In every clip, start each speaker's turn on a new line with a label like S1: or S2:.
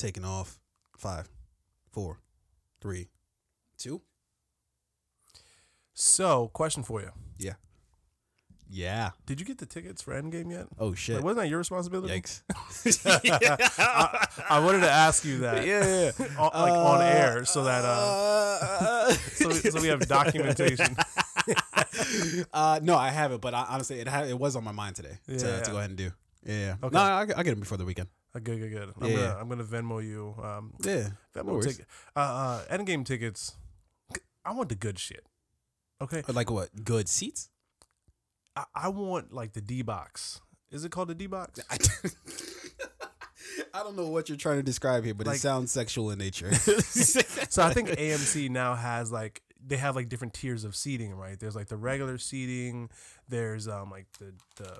S1: taking off. Five, four, three, two.
S2: So, question for you:
S1: Yeah. Yeah.
S2: Did you get the tickets for Endgame yet?
S1: Oh shit.
S2: Like, wasn't that your responsibility?
S1: Yikes.
S2: I, I wanted to ask you that.
S1: yeah.
S2: on, like on air, so that uh,
S1: uh,
S2: so, we, so we have documentation.
S1: uh, no, I haven't, but I, honestly, it ha- it was on my mind today to,
S2: Yeah.
S1: to go ahead and do. Yeah, yeah.
S2: Okay.
S1: No, I, I get them before the weekend.
S2: Uh, good, good, good. I'm
S1: Yeah.
S2: gonna I'm gonna Venmo you. Um,
S1: Yeah, no
S2: Venmo
S1: worries.
S2: ticket. Uh, uh, Endgame tickets. I want the good shit. Okay,
S1: like what? Good seats?
S2: I, I want like the D box. Is it called the D box?
S1: I, I don't know what you're trying to describe here, but
S2: Like-
S1: it sounds sexual in nature.
S2: So I think AMC now has like they have like different tiers of seating, right? There's like the regular seating. There's um like the the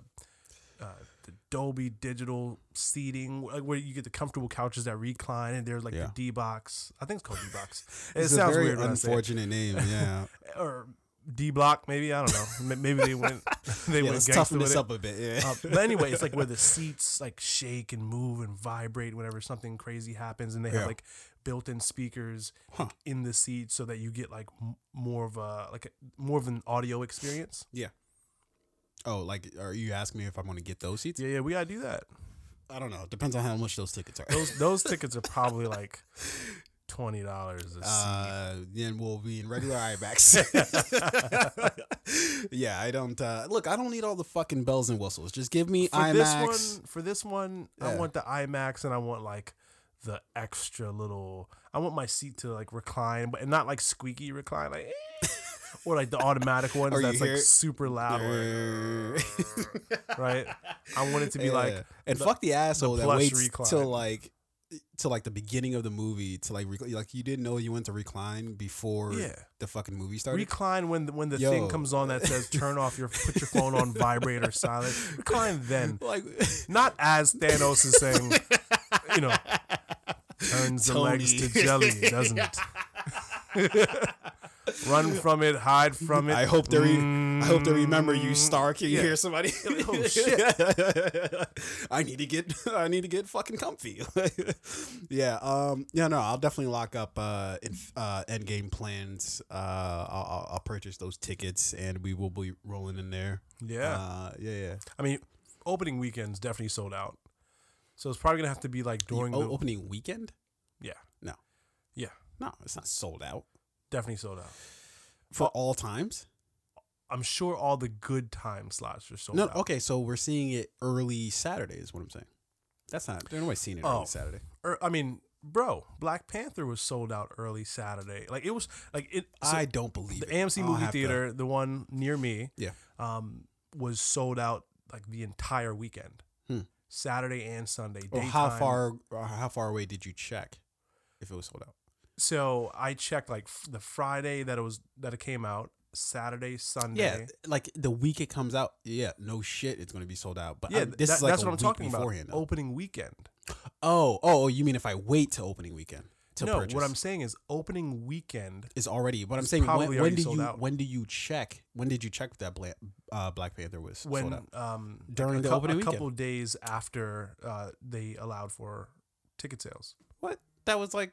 S2: uh, the Dolby digital seating, like where you get the comfortable couches that recline, and there's like
S1: Yeah.
S2: the D box. I think it's called D box. It sounds weird when I say it.
S1: unfortunate name. Yeah,
S2: or D block, maybe I don't know. Maybe they went they
S1: yeah
S2: went
S1: toughen this up a bit. Yeah,
S2: Uh, but anyway, it's like where the seats like shake and move and vibrate whenever something crazy happens, and they have like built-in speakers
S1: Huh.
S2: in the seat so that you get like m- more of a like a, more of an audio experience.
S1: Oh, like, are you asking me if I'm going to get those seats?
S2: Yeah, yeah, we gotta do that.
S1: I don't know. Depends on how much those tickets are.
S2: Those those tickets are probably like twenty dollars a seat.
S1: Uh, then we'll be in regular IMAX. yeah, I don't uh, look. I don't need all the fucking bells and whistles. Just give me
S2: for
S1: IMAX.
S2: this one, for this one, I want the IMAX and I want like the extra little. I want my seat to like recline, but not like squeaky recline, like eh, or like the automatic ones
S1: you
S2: that's like super loud, right? I want it to be
S1: Yeah.
S2: like
S1: and
S2: the-
S1: fuck the asshole that
S2: plush
S1: waits
S2: recline.
S1: till like till like the beginning of the movie to like rec- like you didn't know you went to recline before
S2: yeah.
S1: the fucking movie started.
S2: Recline when the, when the
S1: Yo.
S2: thing comes on that says turn off your put your phone on vibrate or silent. Recline then,
S1: like
S2: not as Thanos is saying, you know, turns the legs to jelly, doesn't it? Run from it, hide from it.
S1: I hope they re- I hope they remember you,
S2: Mm,
S1: Star. Can you
S2: yeah.
S1: hear somebody?
S2: Oh, shit.
S1: I need to get I need to get fucking comfy. yeah, um, yeah, no, I'll definitely lock up uh, in, uh end game plans. Uh, I'll, I'll, purchase those tickets and we will be rolling in there.
S2: Yeah.
S1: uh, yeah, yeah.
S2: I mean, opening weekend's definitely sold out. So it's probably gonna have to be like during
S1: O-
S2: the
S1: opening weekend?
S2: yeah,
S1: No.
S2: Yeah.
S1: no, it's not sold out
S2: definitely sold out.
S1: for all times.
S2: I'm sure all the good time slots are sold
S1: No,
S2: out.
S1: okay, so we're seeing it early Saturday is what I'm saying. That's not. They're nobody seeing it
S2: Oh.
S1: early Saturday.
S2: Or, I mean, bro, Black Panther was sold out early Saturday. Like it was like it. so
S1: I don't believe
S2: the
S1: it.
S2: AMC
S1: I'll
S2: movie
S1: have to-
S2: theater, the one near me,
S1: Yeah.
S2: um, was sold out like the entire weekend,
S1: Hmm.
S2: Saturday and Sunday.
S1: Or how far? How far away did you check if it was sold out?
S2: So I checked like f- the Friday that it was that it came out, Saturday, Sunday.
S1: Yeah, like the week it comes out. Yeah, no shit, it's gonna be sold out. But
S2: Yeah,
S1: I- this
S2: that-
S1: is like
S2: that's what I'm talking
S1: beforehand.
S2: about.
S1: though.
S2: Opening weekend.
S1: Oh, oh, oh, you mean if I wait to opening weekend to
S2: no,
S1: purchase?
S2: what I'm saying is opening weekend.
S1: is already. What I'm saying, when, when do you
S2: out.
S1: when do you check? When did you check that Black, uh, Black Panther was sold
S2: when
S1: out?
S2: um
S1: During
S2: a
S1: the
S2: cou-
S1: opening
S2: a
S1: weekend.
S2: couple days after uh, they allowed for ticket sales.
S1: What? That was like,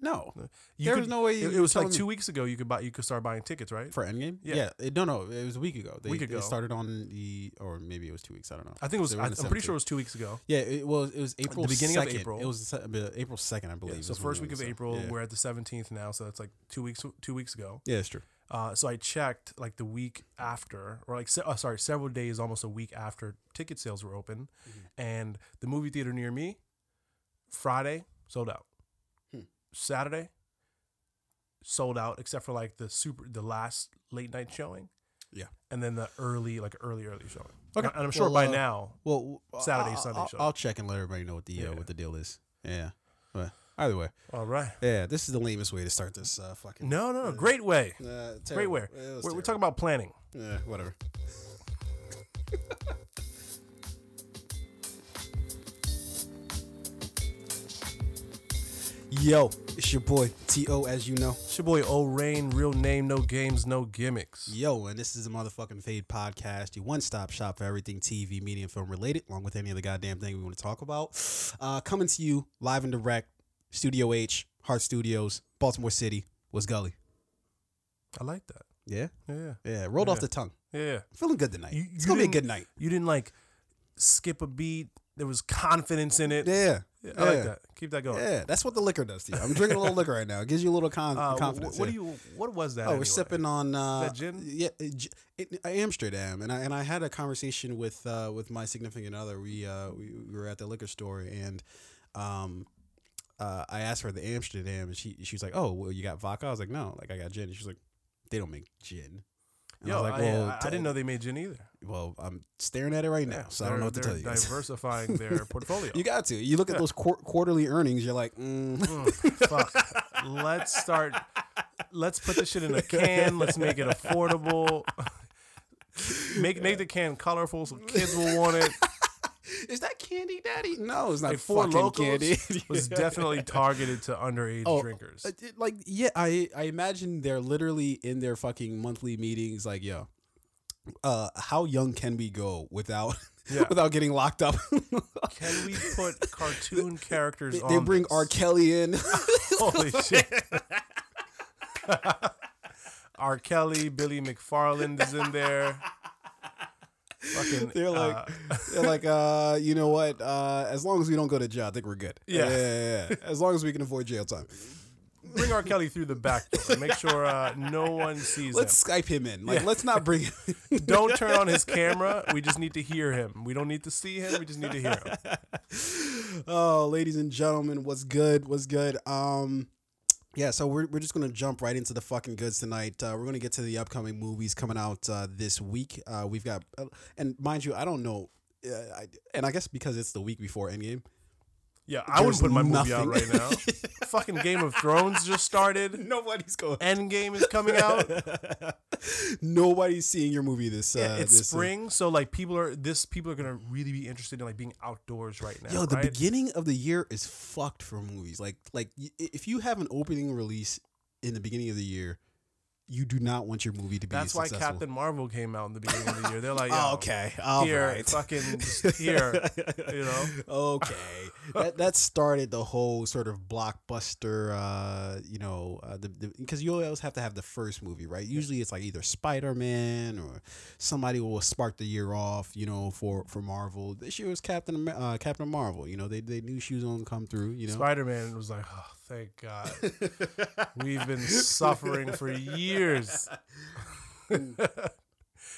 S1: no,
S2: You
S1: there
S2: could-
S1: was no way.
S2: It,
S1: you
S2: it was like two weeks ago. You could buy. You could start buying tickets, right?
S1: for Endgame.
S2: Yeah.
S1: it- no, no, it was a week ago. They,
S2: Week ago.
S1: started on the, or maybe it was two weeks. I don't know.
S2: I think it was. I, I'm pretty sure it was two weeks ago.
S1: Yeah, it was. It was April.
S2: The beginning of April.
S1: It was April second, I believe.
S2: Yeah, so first week of
S1: was, uh,
S2: April.
S1: Yeah.
S2: We're at the 17th now, so that's like two weeks. Two weeks ago.
S1: yeah, it's true.
S2: Uh, so I checked like the week after, or like se- oh, sorry, several days, almost a week after ticket sales were open,
S1: Mhm.
S2: and the movie theater near me, Friday sold out. Saturday sold out, except for like the super, the last late night showing.
S1: Yeah.
S2: and then the early, like early, early showing.
S1: Okay.
S2: and I'm sure
S1: Well,
S2: by
S1: uh,
S2: now.
S1: Well,
S2: Saturday, Sunday
S1: I'll,
S2: show.
S1: I'll check and let everybody know what the uh, what the deal is. Yeah, but either way,
S2: All right.
S1: yeah, this is the lamest way to start this uh, fucking.
S2: No, no, no.
S1: Uh,
S2: Great way.
S1: Uh,
S2: Great way. We're, we're talking about planning.
S1: Yeah, whatever. Yo, it's your boy T.O. as you know.
S2: It's your boy O Rain, real name, no games, no gimmicks.
S1: Yo, and this is the motherfucking Fade Podcast, your one stop shop for everything TV, media, and film related, along with any other goddamn thing we want to talk about. Uh, coming to you live and direct, Studio H, Heart Studios, Baltimore City, was Gully.
S2: I like that.
S1: Yeah?
S2: Yeah,
S1: Yeah, rolled off the tongue.
S2: yeah.
S1: Feeling good tonight.
S2: You-
S1: it's
S2: you
S1: gonna be a good night.
S2: You didn't like skip a beat. There was confidence in it.
S1: Yeah.
S2: Yeah, I like that. Keep that going.
S1: Yeah, that's what the liquor does to you. I'm drinking a little liquor right now. It gives you a little con-
S2: Uh, wh-
S1: confidence.
S2: what
S1: yeah.
S2: do you? What was that?
S1: Oh, we're sipping on uh,
S2: that gin?
S1: Yeah, uh, it, Amsterdam, and I and I had a conversation with uh, with my significant other. We uh we, we were at the liquor store, and um, uh, I asked her the Amsterdam, and she she was like, "Oh, well, you got vodka?" I was like, "No, like I got gin." And she was like, "They don't make gin." And
S2: Yo,
S1: I
S2: I,
S1: was like, "Well,
S2: I, I didn't know they made gin either.
S1: Well, I'm staring at it right now, so I don't know what to tell you.
S2: Diversifying their portfolio.
S1: you got to. You look at those quar- quarterly earnings, you're like, mm.
S2: Mm, fuck. Let's start. Let's put this shit in a can. Let's make it affordable. Make make the can colorful so kids will want it.
S1: Is that candy, Daddy?" No, it's not
S2: Like Four
S1: fucking candy.
S2: was definitely targeted to underage
S1: Oh,
S2: drinkers.
S1: Uh, like yeah i i imagine they're literally in their fucking monthly meetings like yo uh how young can we go without
S2: Yeah.
S1: without getting locked up
S2: Can we put cartoon characters
S1: they,
S2: on?
S1: they bring
S2: this?
S1: r kelly in
S2: Holy shit. R. Kelly, Billy McFarland is in there. Fucking,
S1: they're like
S2: uh,
S1: they're like uh you know what uh as long as we don't go to jail i think we're good
S2: Yeah.
S1: yeah, yeah, yeah. as long as we can avoid jail time
S2: bring R. Kelly through the back door. Make sure uh, no one sees
S1: let's skype him in like
S2: Yeah.
S1: let's not bring him
S2: him. Don't turn on his camera. We just need to hear him. We don't need to see him. We just need to hear him.
S1: oh, ladies and gentlemen, what's good? What's good? Um, yeah, so we're, we're just gonna jump right into the fucking goods tonight. Uh, we're gonna get to the upcoming movies coming out uh, this week. Uh, we've got, uh, and mind you, I don't know, uh, I, and I guess because it's the week before Endgame,
S2: Yeah, I wouldn't put my movie out
S1: nothing.
S2: right now. Fucking Game of Thrones just started.
S1: nobody's going.
S2: Endgame is coming out.
S1: Nobody's seeing your movie this.
S2: Yeah,
S1: uh,
S2: it's
S1: this, uh,
S2: spring, so like people are this people are gonna really be interested in like being outdoors right now.
S1: Yo, the
S2: right?
S1: beginning of the year is fucked for movies. Like, like if you have an opening release in the beginning of the year, you do not want your movie to be.
S2: That's why
S1: successful.
S2: Captain Marvel came out in the beginning of the year. They're like,
S1: Oh, okay. All
S2: here,
S1: right.
S2: fucking here, you know.
S1: okay. that that started the whole sort of blockbuster. Uh, you know, uh, the because you always have to have the first movie, right? Usually it's like either Spider Man or somebody will spark the year off. You know, for for Marvel. This year was Captain uh, Captain Marvel. You know, they they knew she was gonna come through. You know.
S2: Spider Man was like, oh, thank God. We've been suffering for years.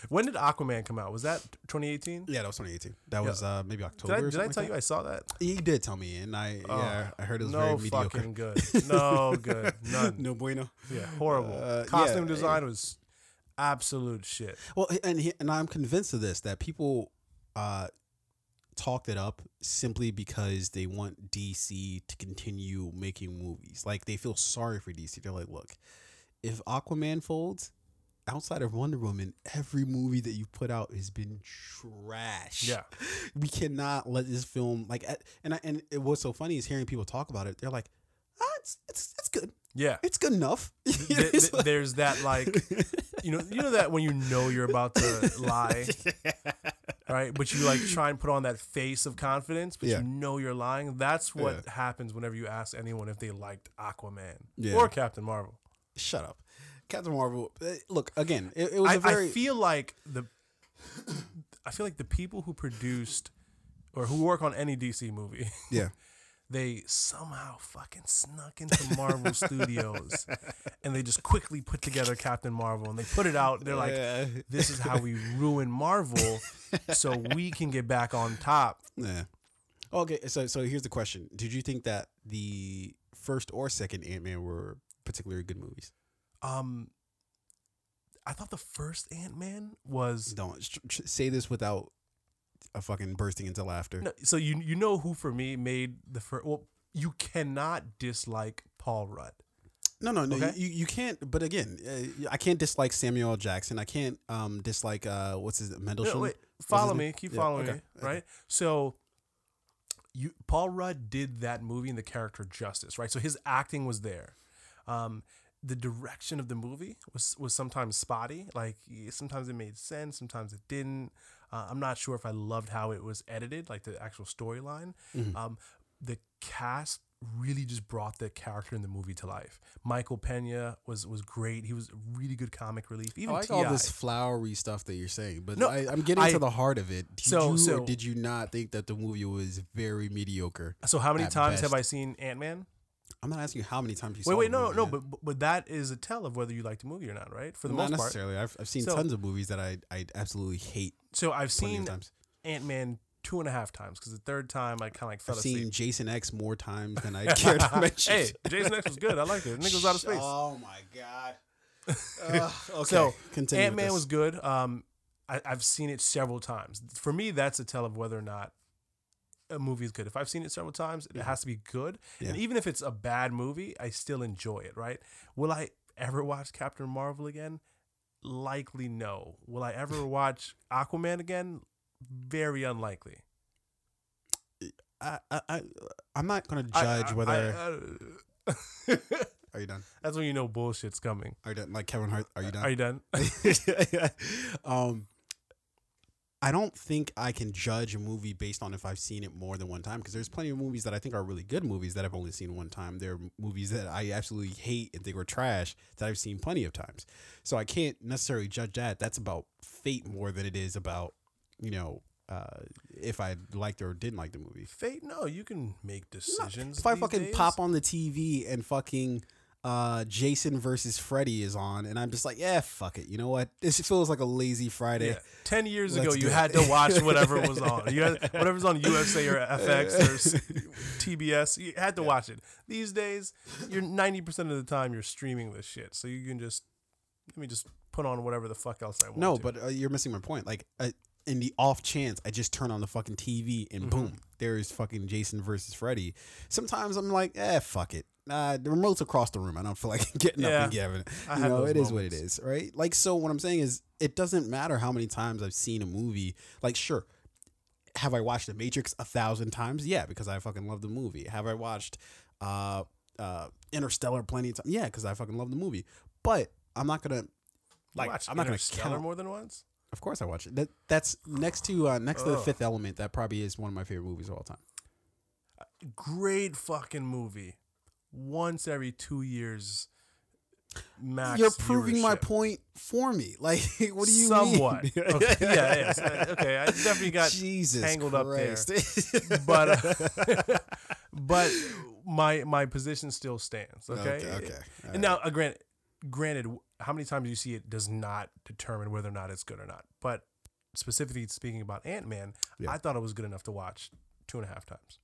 S2: when did Aquaman come out? Was that 2018?
S1: Yeah, that was 2018. That
S2: Yeah.
S1: was uh, maybe
S2: Did
S1: October.
S2: I,
S1: or
S2: did I tell
S1: like
S2: you I saw that?
S1: that. He did tell me, and I
S2: Oh,
S1: yeah, I heard it was
S2: no
S1: very mediocre.
S2: fucking good. No good. None.
S1: no bueno.
S2: Yeah, horrible.
S1: Uh,
S2: Costume
S1: yeah,
S2: design was absolute shit.
S1: Well, and he, and I'm convinced of this that people uh, talked it up simply because they want DC to continue making movies. Like they feel sorry for DC. They're like, look, if Aquaman folds, outside of Wonder Woman, every movie that you put out has been trash.
S2: Yeah.
S1: we cannot let this film like. And I, and it, what's so funny is hearing people talk about it. They're like, ah, it's it's it's good.
S2: Yeah.
S1: It's good enough.
S2: Th-
S1: It's
S2: th- there's that like you know you know that when you know you're about to lie right but you like try and put on that face of confidence but
S1: Yeah.
S2: you know you're lying that's what
S1: Yeah.
S2: happens whenever you ask anyone if they liked aquaman
S1: Yeah.
S2: or captain marvel
S1: Shut up. Captain Marvel. uh, Look again. It, it was
S2: I,
S1: a very
S2: I feel like the i feel like the people who produced or who work on any dc movie
S1: yeah.
S2: they somehow fucking snuck into Marvel Studios and they just quickly put together Captain Marvel and they put it out. They're like,
S1: Yeah.
S2: this is how we ruin Marvel so we can get back on top.
S1: Yeah. Okay, so so here's the question: Did you think that the first or second Ant Man were particularly good movies?
S2: Um, I thought the first Ant Man was
S1: Don't say this without a fucking bursting into laughter.
S2: no, so you you know who for me made the first. Well, you cannot dislike Paul Rudd.
S1: No, no, no.
S2: Okay.
S1: You, you can't. But again, uh, I can't dislike Samuel L. Jackson. I can't um dislike uh what's his Mendelsohn.
S2: No, wait, follow me.
S1: name?
S2: Keep
S1: Yeah,
S2: following
S1: okay,
S2: me.
S1: okay.
S2: Right. So you Paul Rudd did that movie and the character justice, right? So his acting was there. Um, the direction of the movie was was sometimes spotty. Like sometimes it made sense, sometimes it didn't. Uh, I'm not sure if I loved how it was edited, like the actual storyline. Um, the cast really just brought the character in the movie to life. Michael Pena was was great. He was a really good comic relief.
S1: I
S2: Even
S1: like all this flowery stuff that you're saying, but
S2: No,
S1: I, I'm getting
S2: I-
S1: to the heart of it. Did
S2: So-
S1: you
S2: so-
S1: or did you not think that the movie was very mediocre?
S2: So how many times have. I seen Ant Man?
S1: I'm not asking you how many times you
S2: Wait, wait, no,
S1: movie,
S2: no,
S1: man.
S2: but but- that is a tell of whether you like the movie or not, right? For the
S1: not
S2: most part.
S1: necessarily. I've, I've seen
S2: So-
S1: tons of movies that I I absolutely hate.
S2: So I've seen. Ant Man two and a half times because the third time I kind of like fell
S1: I've
S2: asleep.
S1: seen Jason X more times than I care to mention.
S2: hey, Jason X was good. I liked it. Nigga was out of space.
S1: Oh my god. Uh, okay.
S2: So. Ant Man was good. Um, I, I've seen it several times. For me, that's a tell of whether or not a movie is good. If I've seen it several times, it has to be good. And even if it's a bad movie, I still enjoy it. Right? Will I ever watch Captain Marvel again? Likely no. Will I ever watch Aquaman again? Very unlikely.
S1: I, I, I I'm not gonna
S2: I-
S1: judge
S2: I-
S1: whether.
S2: I-
S1: are you done?
S2: that's when you know bullshit's coming.
S1: Are you done? Like Kevin Hart. Are you done?
S2: Are you done?
S1: um, I don't think I can judge a movie based on if I've seen it more than one time because there's plenty of movies that I think are really good movies that I've only seen one time. There are movies that I absolutely hate and think are trash that I've seen plenty of times. So I can't necessarily judge that. That's about fate more than it is about you know uh, if I liked or didn't like the movie.
S2: Fate? No, you can make decisions.
S1: If I fucking
S2: days.
S1: pop on the TV and fucking uh, Jason versus Freddy is on, and I'm just like, yeah, fuck it. You know what? This feels like a lazy Friday.
S2: Yeah. Ten years
S1: Let's
S2: ago, you
S1: it.
S2: had to watch whatever was on. You had, whatever's on USA or FX or TBS. You had to watch it. These days, you're ninety percent of the time you're streaming this shit, so you can just let me just put on whatever the fuck else I want.
S1: No,
S2: to.
S1: but uh, you're missing my point. Like, uh, in the off chance, I just turn on the fucking TV and boom, there's fucking Jason versus Freddy. Sometimes I'm like, eh, fuck it. Nah, the remote's across the room. I don't feel like getting up and giving it. You know, it is what it
S2: moments.
S1: is, right? Like, so what I'm saying is, it doesn't matter how many times I've seen a movie. Like, sure, have I watched The Matrix a thousand times? Yeah, because I fucking love the movie. Have I watched uh, uh, Interstellar plenty of times? Yeah, because I fucking love the movie. But I'm not gonna like. I'm not gonna
S2: Interstellar
S1: count.
S2: more than once.
S1: Of course, I watch it. That that's next to uh, next to the
S2: Ugh.
S1: Fifth Element. That probably is one of my favorite movies of all time.
S2: Great fucking movie. Once every two years, max.
S1: You're proving my
S2: viewership.
S1: point for me. Like, what do you
S2: Somewhat.
S1: mean?
S2: Okay. Yeah. Yes. Uh, Okay. I definitely got
S1: Jesus
S2: tangled up there. But uh, but my my position still stands. Okay.
S1: Okay, okay,
S2: And now, uh, granted, granted, how many times you see it does not determine whether or not it's good or not. But specifically speaking about Ant Man,
S1: Yeah.
S2: I thought it was good enough to watch two and a half times.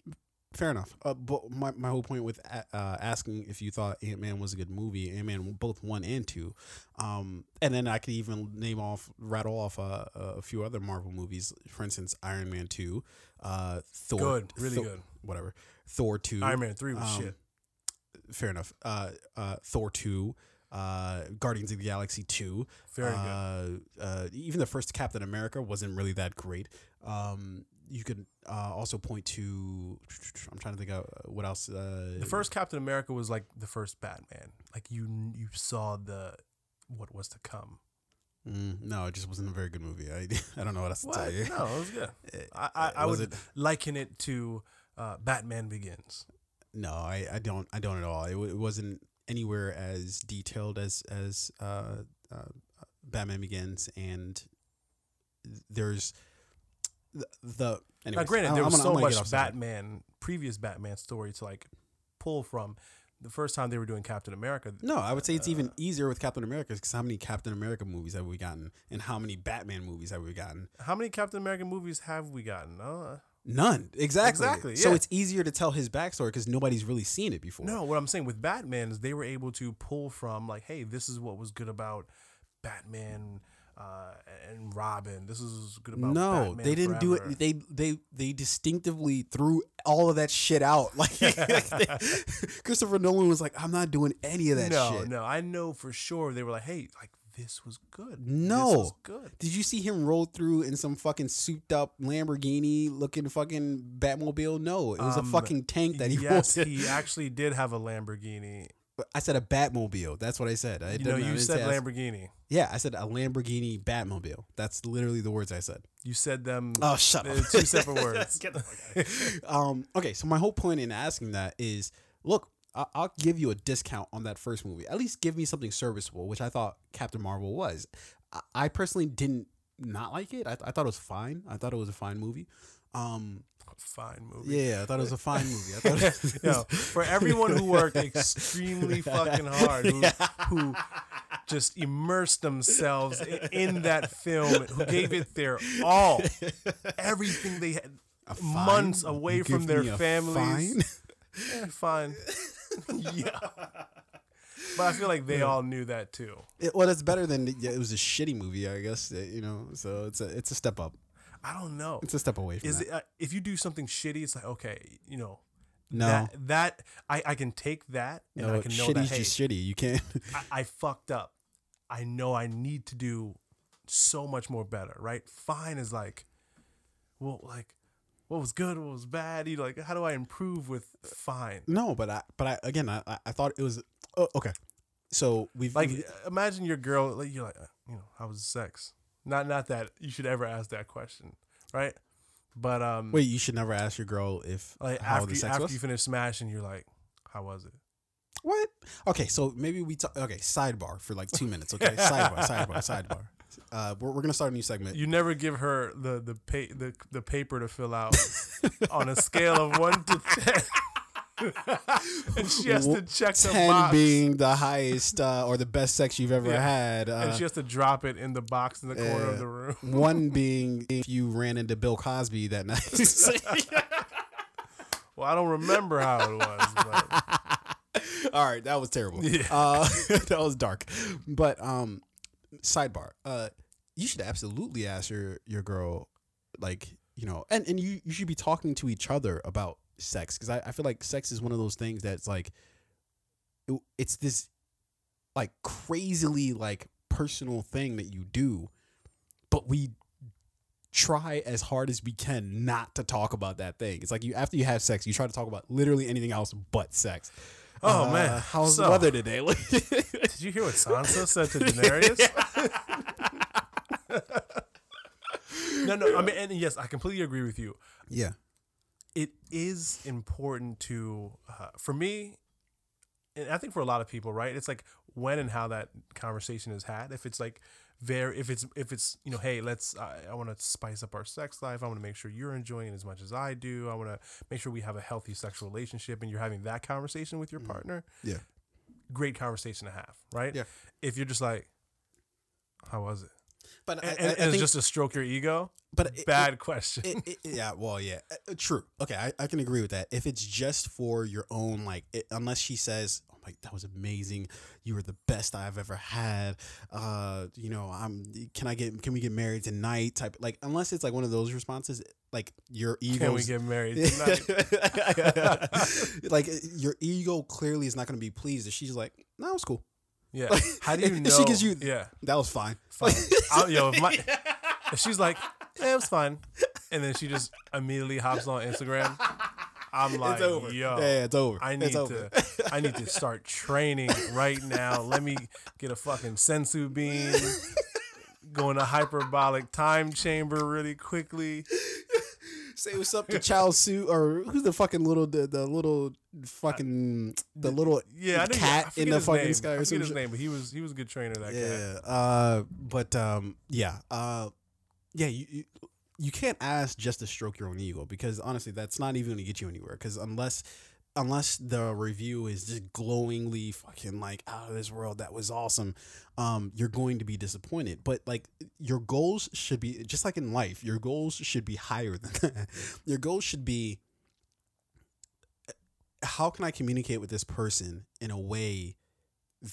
S1: Fair enough. Uh, but my, my whole point with a- uh, asking if you thought Ant Man was a good movie, Ant Man both one and two, um, and then I could even name off, rattle off uh, a few other Marvel movies. For instance, Iron Man two, uh, Thor,
S2: Good, really
S1: Thor-
S2: good.
S1: whatever, Thor two,
S2: Iron Man three was
S1: um,
S2: shit.
S1: Fair enough. Uh, uh, Thor two, uh, Guardians of the Galaxy two,
S2: Very good.
S1: uh, uh, even the first Captain America wasn't really that great. Um, you could uh, also point to. I'm trying to think of what else. Uh,
S2: The first Captain America was like the first Batman. Like you you saw the what was to come.
S1: Mm, no, it just wasn't a very good movie. I, I don't know what else to tell you.
S2: No, it was good.
S1: It-
S2: I I,
S1: it
S2: I would
S1: wasn't-
S2: liken it to uh, Batman Begins.
S1: No, I, I don't. I don't at all. It, it wasn't anywhere as detailed as as uh, uh, Batman Begins, and there's the. the
S2: Now, granted,
S1: I'm-
S2: there
S1: I'm
S2: was
S1: gonna-
S2: so
S1: gonna
S2: much
S1: off subject.
S2: Batman, previous Batman story to like pull from. The first time they were doing Captain America,
S1: No, I would say it's
S2: Uh,
S1: even easier with Captain America because how many Captain America movies have we gotten, and how many Batman movies have we gotten?
S2: how many Captain America movies have we gotten? Uh,
S1: None. Exactly.
S2: Exactly,
S1: So
S2: yeah.
S1: it's easier to tell his backstory because nobody's really seen it before.
S2: no, what I'm saying with Batman is they were able to pull from like, hey, this is what was good about Batman uh, and Robin. This is good about
S1: No,
S2: Batman
S1: they didn't do it. They they they distinctively threw all of that shit out. Like Christopher Nolan was like, I'm not doing any of that
S2: no,
S1: shit.
S2: no, I know for sure they were like, hey, like this was good.
S1: No.
S2: this was good.
S1: Did you see him roll through in some fucking souped up Lamborghini looking fucking Batmobile? No, it was
S2: Um,
S1: a fucking tank that he
S2: yes,
S1: rolled.
S2: he actually did have a Lamborghini.
S1: I said a Batmobile. That's what I said. I
S2: You know, you said Lamborghini.
S1: Yeah, I said a Lamborghini Batmobile. That's literally the words I said.
S2: You said them.
S1: Oh, shut
S2: they're
S1: up.
S2: two separate words.
S1: Get the fuck out of here. um, okay, so my whole point in asking that is, look, I'll give you a discount on that first movie. At least give me something serviceable, which I thought Captain Marvel was. I, personally didn't not like it. I, I thought it was fine. I thought it was a fine movie. Um,
S2: Fine movie.
S1: yeah, I thought it was a fine movie. I thought it
S2: Yo, for everyone who worked extremely fucking hard, who, who just immersed themselves i- in that film, who gave it their all, everything they had, months away
S1: You
S2: from their families. Eh, fine. yeah. But I feel like they all knew that too.
S1: It- well, that's better than yeah, it was a shitty movie, I guess. uh, You know, so it's a it's a step up.
S2: I don't know.
S1: It's a step away from
S2: Is
S1: that.
S2: it uh, if you do something shitty, it's like okay, you know,
S1: no,
S2: that that I, I can take that and
S1: no,
S2: I can know
S1: shitty's
S2: that hey,
S1: just shitty. You can't.
S2: I, I fucked up. I know I need to do so much more better, right? Fine is like, well, like, what was good, what was bad? You know, like, how do I improve with fine?
S1: No, but I, but I again, I, I- thought it was oh, okay. So we've
S2: Like,
S1: we-
S2: imagine your girl, like, you're like, uh, you know, how was sex? Not, not that you should ever ask that question, right? But um,
S1: wait, you should never ask your girl if
S2: like
S1: how
S2: after
S1: the
S2: you,
S1: sex
S2: after
S1: was.
S2: you finish smashing, you're like, how was it?
S1: what? Okay, so maybe we talk. Okay, sidebar for like two minutes. Okay, sidebar, sidebar, sidebar. Uh, we're, we're gonna start a new segment.
S2: You never give her the the pa- the the paper to fill out on a scale of one to ten. and she has to check the
S1: Ten
S2: box.
S1: being the highest uh, or the best sex you've ever
S2: Yeah.
S1: had.
S2: and
S1: Uh,
S2: she has to drop it in the box in the corner of the room.
S1: one being if you ran into Bill Cosby that night.
S2: Well, I don't remember how it was, but
S1: All right, that was terrible.
S2: Yeah.
S1: Uh, that was dark. But um, sidebar. Uh, you should absolutely ask your your girl, like you know, and and you you should be talking to each other about sex because I, I feel like sex is one of those things that's like, it- it's this like crazily like personal thing that you do, but we try as hard as we can not to talk about that thing. It's like you after you have sex, you try to talk about literally anything else but sex.
S2: Oh,
S1: Uh,
S2: man.
S1: how's the weather today?
S2: did you hear what Sansa said to Daenerys? no, no. I mean, and yes, I completely agree with you.
S1: yeah,
S2: it is important to uh, for me and i think for a lot of people right it's like when and how that conversation is had if it's like very if it's if it's you know hey let's i, I want to spice up our sex life. I want to make sure you're enjoying it as much as i do. I want to make sure we have a healthy sexual relationship and you're having that conversation with your partner.
S1: Yeah.
S2: great conversation to have right?
S1: Yeah.
S2: if you're just like how was it?
S1: But
S2: and, and it's just to stroke your ego?
S1: But it-
S2: bad question.
S1: It, it, yeah, well, yeah, uh, true. Okay, I, I can agree with that. If it's just for your own, like, it, unless she says, "Oh my, that was amazing. You were the best I've ever had." Uh, you know, I'm. Can I get? Can we get married tonight? Type like, unless it's like one of those responses, like your ego.
S2: can we get married tonight
S1: like your ego clearly is not going to be pleased if she's like, "No, it's cool.
S2: yeah how do you
S1: If
S2: know
S1: she gives you-
S2: yeah
S1: That was fine."
S2: fine. Yo, if, my, if she's like, yeah, it was fine, and then she just immediately hops on Instagram, I'm like,
S1: it's over.
S2: yo,
S1: yeah, it's over.
S2: I
S1: It's
S2: need
S1: over.
S2: to, I need to start training right now. Let me get a fucking senzu bean, go in a hyperbolic time chamber really quickly.
S1: Say what's up to Chow Su or who's the fucking little the, the little fucking the little
S2: Yeah,
S1: cat in the fucking
S2: name.
S1: sky
S2: I
S1: or
S2: forget his name, but he was he was a good trainer. That cat.
S1: Yeah. Uh but um yeah. Uh yeah, you, you you can't ask just to stroke your own ego because honestly that's not even gonna get you anywhere. Cause unless unless the review is just glowingly fucking like out of this world, that was awesome, um, you're going to be disappointed. But like your goals should be just like in life, your goals should be higher than that. Your goals should be how can I communicate with this person in a way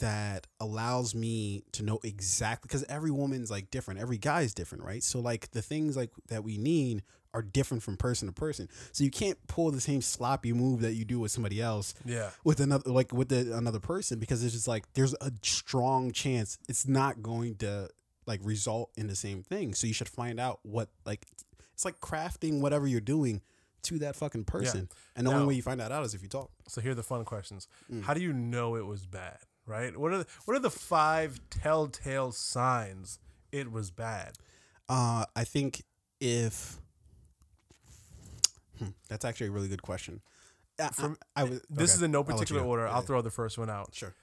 S1: that allows me to know exactly because every woman's like different, every guy is different, right? So like the things like that we need are different from person to person. So you can't pull the same sloppy move that you do with somebody else
S2: Yeah.
S1: with another like with the, another person because it's just like there's a strong chance it's not going to like result in the same thing. So you should find out what like it's like crafting whatever you're doing to that fucking person. And the
S2: Now-
S1: only way you find that out is if you talk.
S2: So here are the fun questions.
S1: Mm.
S2: How do you know it was bad? Right? What are the, what are the five telltale signs it was bad?
S1: Uh, I think if Hmm, that's actually a really good question.
S2: From-
S1: I, I was,
S2: This
S1: okay,
S2: is in no
S1: I'll
S2: particular order. I'll throw the first one out.
S1: Sure.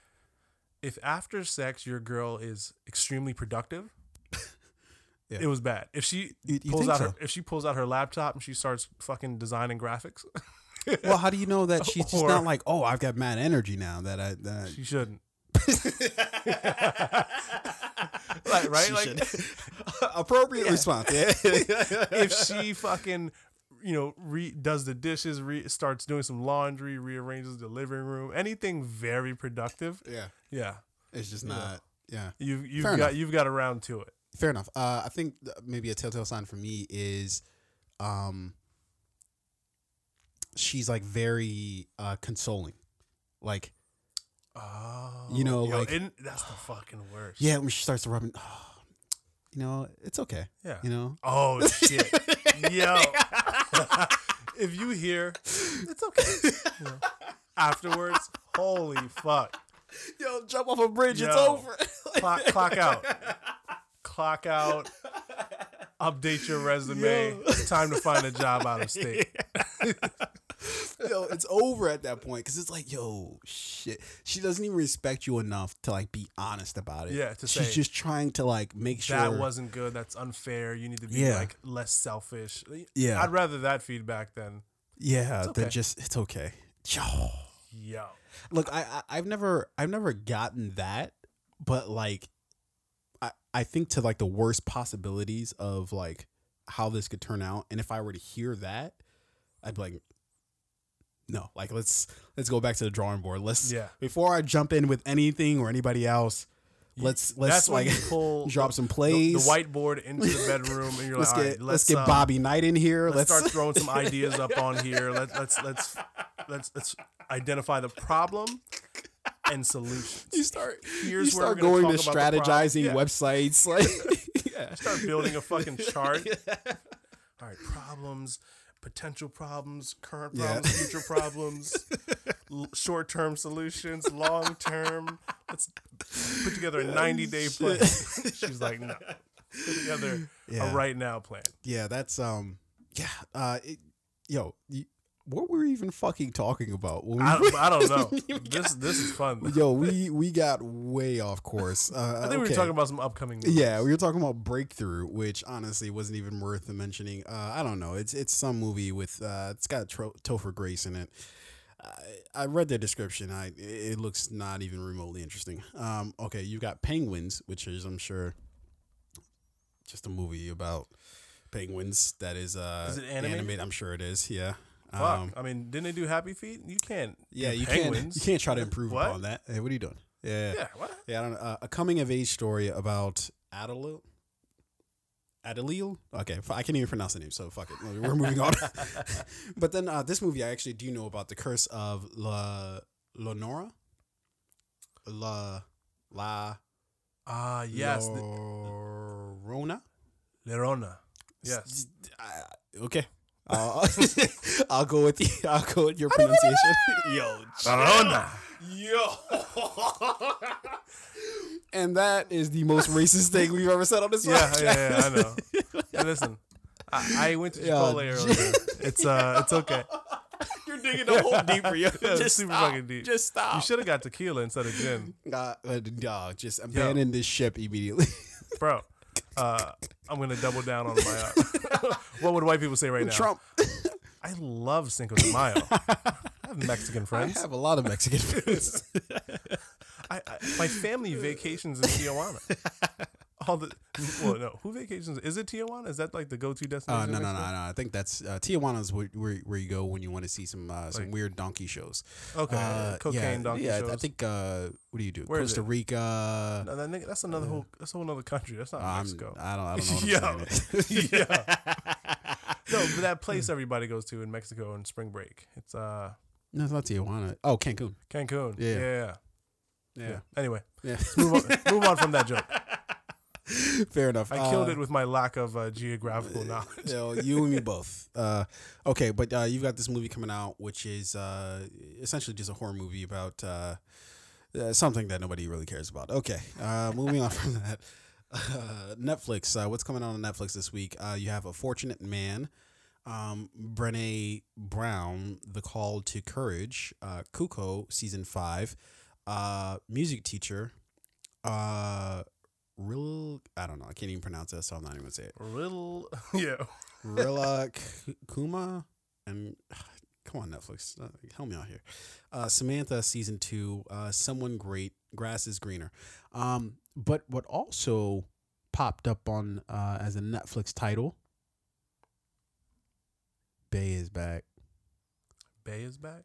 S2: If after sex your girl is extremely productive,
S1: Yeah.
S2: it was bad. If she
S1: You- you
S2: pulls out her if she pulls out her laptop and she starts fucking designing graphics,
S1: Well, how do you know that she's just
S2: Or-
S1: not like, oh, I've got mad energy now that I that
S2: she shouldn't. Like right?
S1: She
S2: like
S1: appropriate response. Yeah.
S2: if she fucking you know re does the dishes re starts doing some laundry rearranges the living room anything very productive
S1: yeah,
S2: yeah
S1: it's just not. Yeah,
S2: you you've
S1: Fair
S2: got
S1: enough.
S2: you've got around to it
S1: fair enough. Uh, I think maybe a telltale sign for me is, um, she's like very uh consoling, like
S2: oh
S1: You know, oh,
S2: yo,
S1: like-
S2: and that's the fucking worst
S1: yeah when she starts rubbing, oh, you know, it's okay.
S2: yeah
S1: You know,
S2: oh shit yo if you hear it's okay you know, afterwards holy fuck
S1: yo, jump off a bridge, it's over.
S2: clock, clock out. Clock out. Update your resume.
S1: Yo.
S2: It's time to find a job out of state.
S1: yo, it's over at that point because it's like, yo, shit. She doesn't even respect you enough to like be honest about it.
S2: Yeah, to
S1: she's
S2: say,
S1: just trying to like make sure
S2: That wasn't good. That's unfair. You need to be
S1: Yeah.
S2: like less selfish.
S1: Yeah.
S2: I'd rather that feedback than
S1: yeah.
S2: It's okay.
S1: Then just it's okay. Yo,
S2: yo.
S1: look, I, I I've never I've never gotten that, but like, I think to like the worst possibilities of like how this could turn out, and if I were to hear that, I'd be like. No, like let's let's go back to the drawing board. Let's
S2: Yeah.
S1: before I jump in with anything or anybody else. Let's let's
S2: That's
S1: like
S2: pull
S1: drop some plays.
S2: the whiteboard into the bedroom, and you're
S1: let's
S2: like,
S1: get
S2: right,
S1: let's,
S2: let's,
S1: get
S2: um,
S1: Bobby Knight in here.
S2: Let's,
S1: Let's,
S2: start throwing some ideas up on here. Let's let's let's let's let's identify the problem and solutions.
S1: you start
S2: Here's
S1: you
S2: where
S1: start going to
S2: talk about the problem.
S1: strategizing
S2: Yeah.
S1: websites like yeah.
S2: start building a fucking chart. All right, problems, potential problems, current
S1: Yeah.
S2: problems, future problems, l- short-term solutions, long-term. Let's put together a 90-day plan. She's like, no. Put together
S1: Yeah.
S2: a right now plan.
S1: yeah, that's um yeah, uh it, yo, you, what were we even fucking talking about? We,
S2: I, don't- I don't know. This this is fun.
S1: yo, we we got way off course. Uh,
S2: I think we were talking about some upcoming. Movies.
S1: Yeah, we were talking about Breakthrough, which honestly wasn't even worth mentioning. Uh, I don't know. It's it's some movie with uh, it's got Tro- Topher Grace in it. I, I read the description. I it looks not even remotely interesting. Um, okay, you got Penguins, which is I'm sure just a movie about penguins that is uh
S2: Is it animated?
S1: I'm sure it is. Yeah.
S2: Fuck.
S1: Um,
S2: I mean, didn't they do Happy Feet? You can't.
S1: yeah, you can't you can't try to improve
S2: What?
S1: upon that. Hey, what are you doing? Yeah.
S2: Yeah. What?
S1: Yeah, I don't know. Uh, a coming of age story about Adelil. Adelil? Okay, I can't even pronounce the name, so fuck it. We're moving on. but then uh, this movie, I actually do know about the curse of La Lenora. La La
S2: Ah, yes. the-
S1: Llorona.
S2: Lerona. Yes.
S1: Uh, okay. Uh, I'll go with the, I'll go with your pronunciation. Yo,
S2: Lerona.
S1: Yo. and that is the most racist thing we've ever said on this
S2: Yeah,
S1: podcast.
S2: yeah, yeah, I know. Hey, listen, I, I went to
S1: Yeah,
S2: Chipotle
S1: j-
S2: earlier. It's uh, it's okay.
S1: You're digging a hole deeper, yo.
S2: Yeah,
S1: just
S2: super
S1: stop.
S2: fucking deep.
S1: Just stop.
S2: You should have got tequila instead of gin,
S1: Uh, uh, dog, just abandon this ship immediately.
S2: bro. Uh, I'm gonna double down on my. Uh, what would white people say right now?
S1: Trump.
S2: I love Cinco de Mayo. I have Mexican friends.
S1: I have a lot of Mexican friends.
S2: I, I, my family vacations in Tijuana. All the well, no, who vacations? Is it Tijuana? Is that like the go-to
S1: Uh,
S2: destination?
S1: no,
S2: in
S1: no, no, no. I think that's uh, Tijuana's where, where where you go when you want to see some uh, some
S2: Like-
S1: weird donkey shows.
S2: Okay,
S1: Uh,
S2: cocaine
S1: yeah,
S2: donkey
S1: yeah,
S2: shows.
S1: I think. Uh, what do you do?
S2: Where is
S1: Costa? Rica.
S2: no, that, nigga- that's another whole. That's a whole other country. That's not
S1: I'm,
S2: Mexico.
S1: I don't. I don't know. What
S2: Yo. Yeah. No, but that place everybody goes to in Mexico in spring break. It's uh
S1: no, it's not Tijuana. Oh, Cancun.
S2: Cancun.
S1: Yeah.
S2: Yeah. Yeah.
S1: Yeah.
S2: yeah. Anyway,
S1: Yeah.
S2: let's move on, move on from that joke.
S1: Fair enough.
S2: I killed
S1: Uh,
S2: it with my lack of uh, geographical knowledge.
S1: you, know, you and me both. Uh, okay, but uh, you've got this movie coming out, which is uh, essentially just a horror movie about uh, uh, something that nobody really cares about. Okay, uh, moving on from that. Uh, Netflix. Uh, what's coming out on Netflix this week? Uh, you have A Fortunate Man, um, Brene Brown, The Call to Courage, uh, Cuckoo, season five, uh, Music Teacher, real. I don't know. I can't even pronounce that, so I'm not even gonna say it.
S2: Riddle. Yeah.
S1: Rilla K- Kuma and come on Netflix, uh, help me out here. Uh, Samantha season two, uh, someone great, grass is greener. Um, but what also popped up on uh, as a Netflix title, Bay is back.
S2: Bay is back.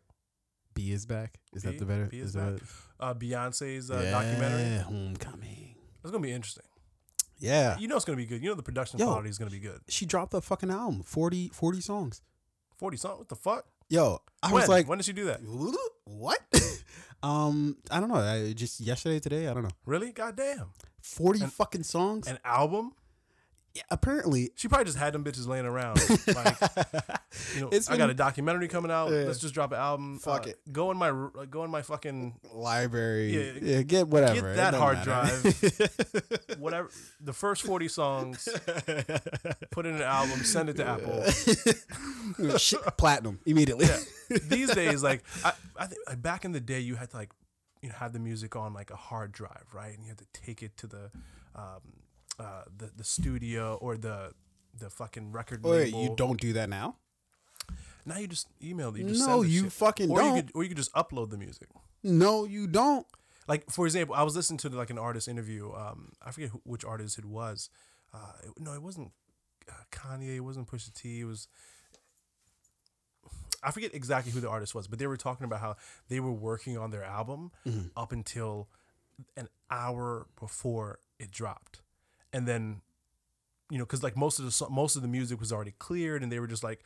S1: B is back. Is
S2: B-
S1: that the better?
S2: B is
S1: that-
S2: Uh, Beyonce's uh,
S1: yeah,
S2: documentary.
S1: Homecoming.
S2: It's gonna be interesting.
S1: Yeah,
S2: You know it's gonna be good. You know the production
S1: Yo.
S2: quality is gonna be good.
S1: she dropped a fucking album, 40, 40 songs.
S2: Forty something. What the fuck?
S1: Yo, I
S2: when?
S1: was like,
S2: when did she do that?
S1: what? um, I don't know. I, just yesterday, today, I don't know.
S2: Really? Goddamn.
S1: Forty
S2: And-
S1: fucking songs.
S2: An album?
S1: Yeah, apparently,
S2: She probably just had them bitches laying around. Like, you know,
S1: It's
S2: I got a documentary coming out.
S1: Yeah.
S2: Let's just drop an album.
S1: Fuck
S2: Uh,
S1: it.
S2: Go in my r- go in my fucking
S1: library.
S2: Yeah,
S1: Yeah, get whatever.
S2: get that hard
S1: matter.
S2: whatever. The first forty songs. Put in an album. Send it to Apple.
S1: Shit, platinum immediately.
S2: Yeah. These days, like I, I think like back in the day, you had to like you know have the music on like a hard drive, right? And you had to take it to the um, uh, the the studio or the the fucking record
S1: Wait,
S2: label.
S1: you don't do that now?
S2: Now you just email. You just
S1: No, you
S2: shit.
S1: fucking
S2: or
S1: don't.
S2: You could, or you could just upload the music.
S1: No, you don't.
S2: Like for example, I was listening to like an artist interview. Um, I forget who, which artist it was. Uh, it, no, it wasn't uh, Kanye. It wasn't Pusha T. It was. I forget exactly who the artist was, but they were talking about how they were working on their album
S1: Mhm.
S2: up until an hour before it dropped, and then, you know, because like most of the most of the music was already cleared, and they were just like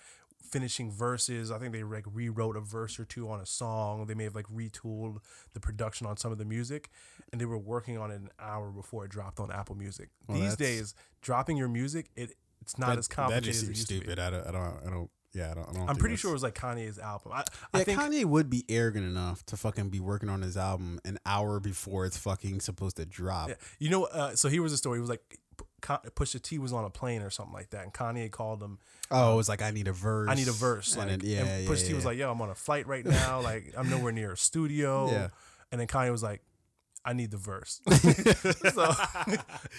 S2: finishing verses. I think they like rewrote a verse or two on a song. They may have like retooled the production on some of the music, and they were working on it an hour before it dropped on Apple Music.
S1: Well,
S2: These days, dropping your music, it it's not
S1: That-
S2: as complicated
S1: That just
S2: as it
S1: seems
S2: used to be.
S1: stupid. I don't. I don't. I don't. Yeah, I don't. I don't
S2: I'm
S1: think
S2: pretty sure it was like Kanye's album. I,
S1: Yeah,
S2: I think
S1: Kanye would be arrogant enough to fucking be working on his album an hour before it's fucking supposed to drop.
S2: Yeah. You know, uh, so here was a story. It was like P- Ka- Pusha T was on a plane or something like that, and Kanye called him.
S1: Oh, it was like I need a verse.
S2: I need a verse.
S1: And
S2: Like,
S1: then- yeah,
S2: and
S1: yeah,
S2: Pusha T was like, "Yo, I'm on a flight right now. Like, I'm nowhere near a studio."
S1: Yeah.
S2: And then Kanye was like, "I need the verse." so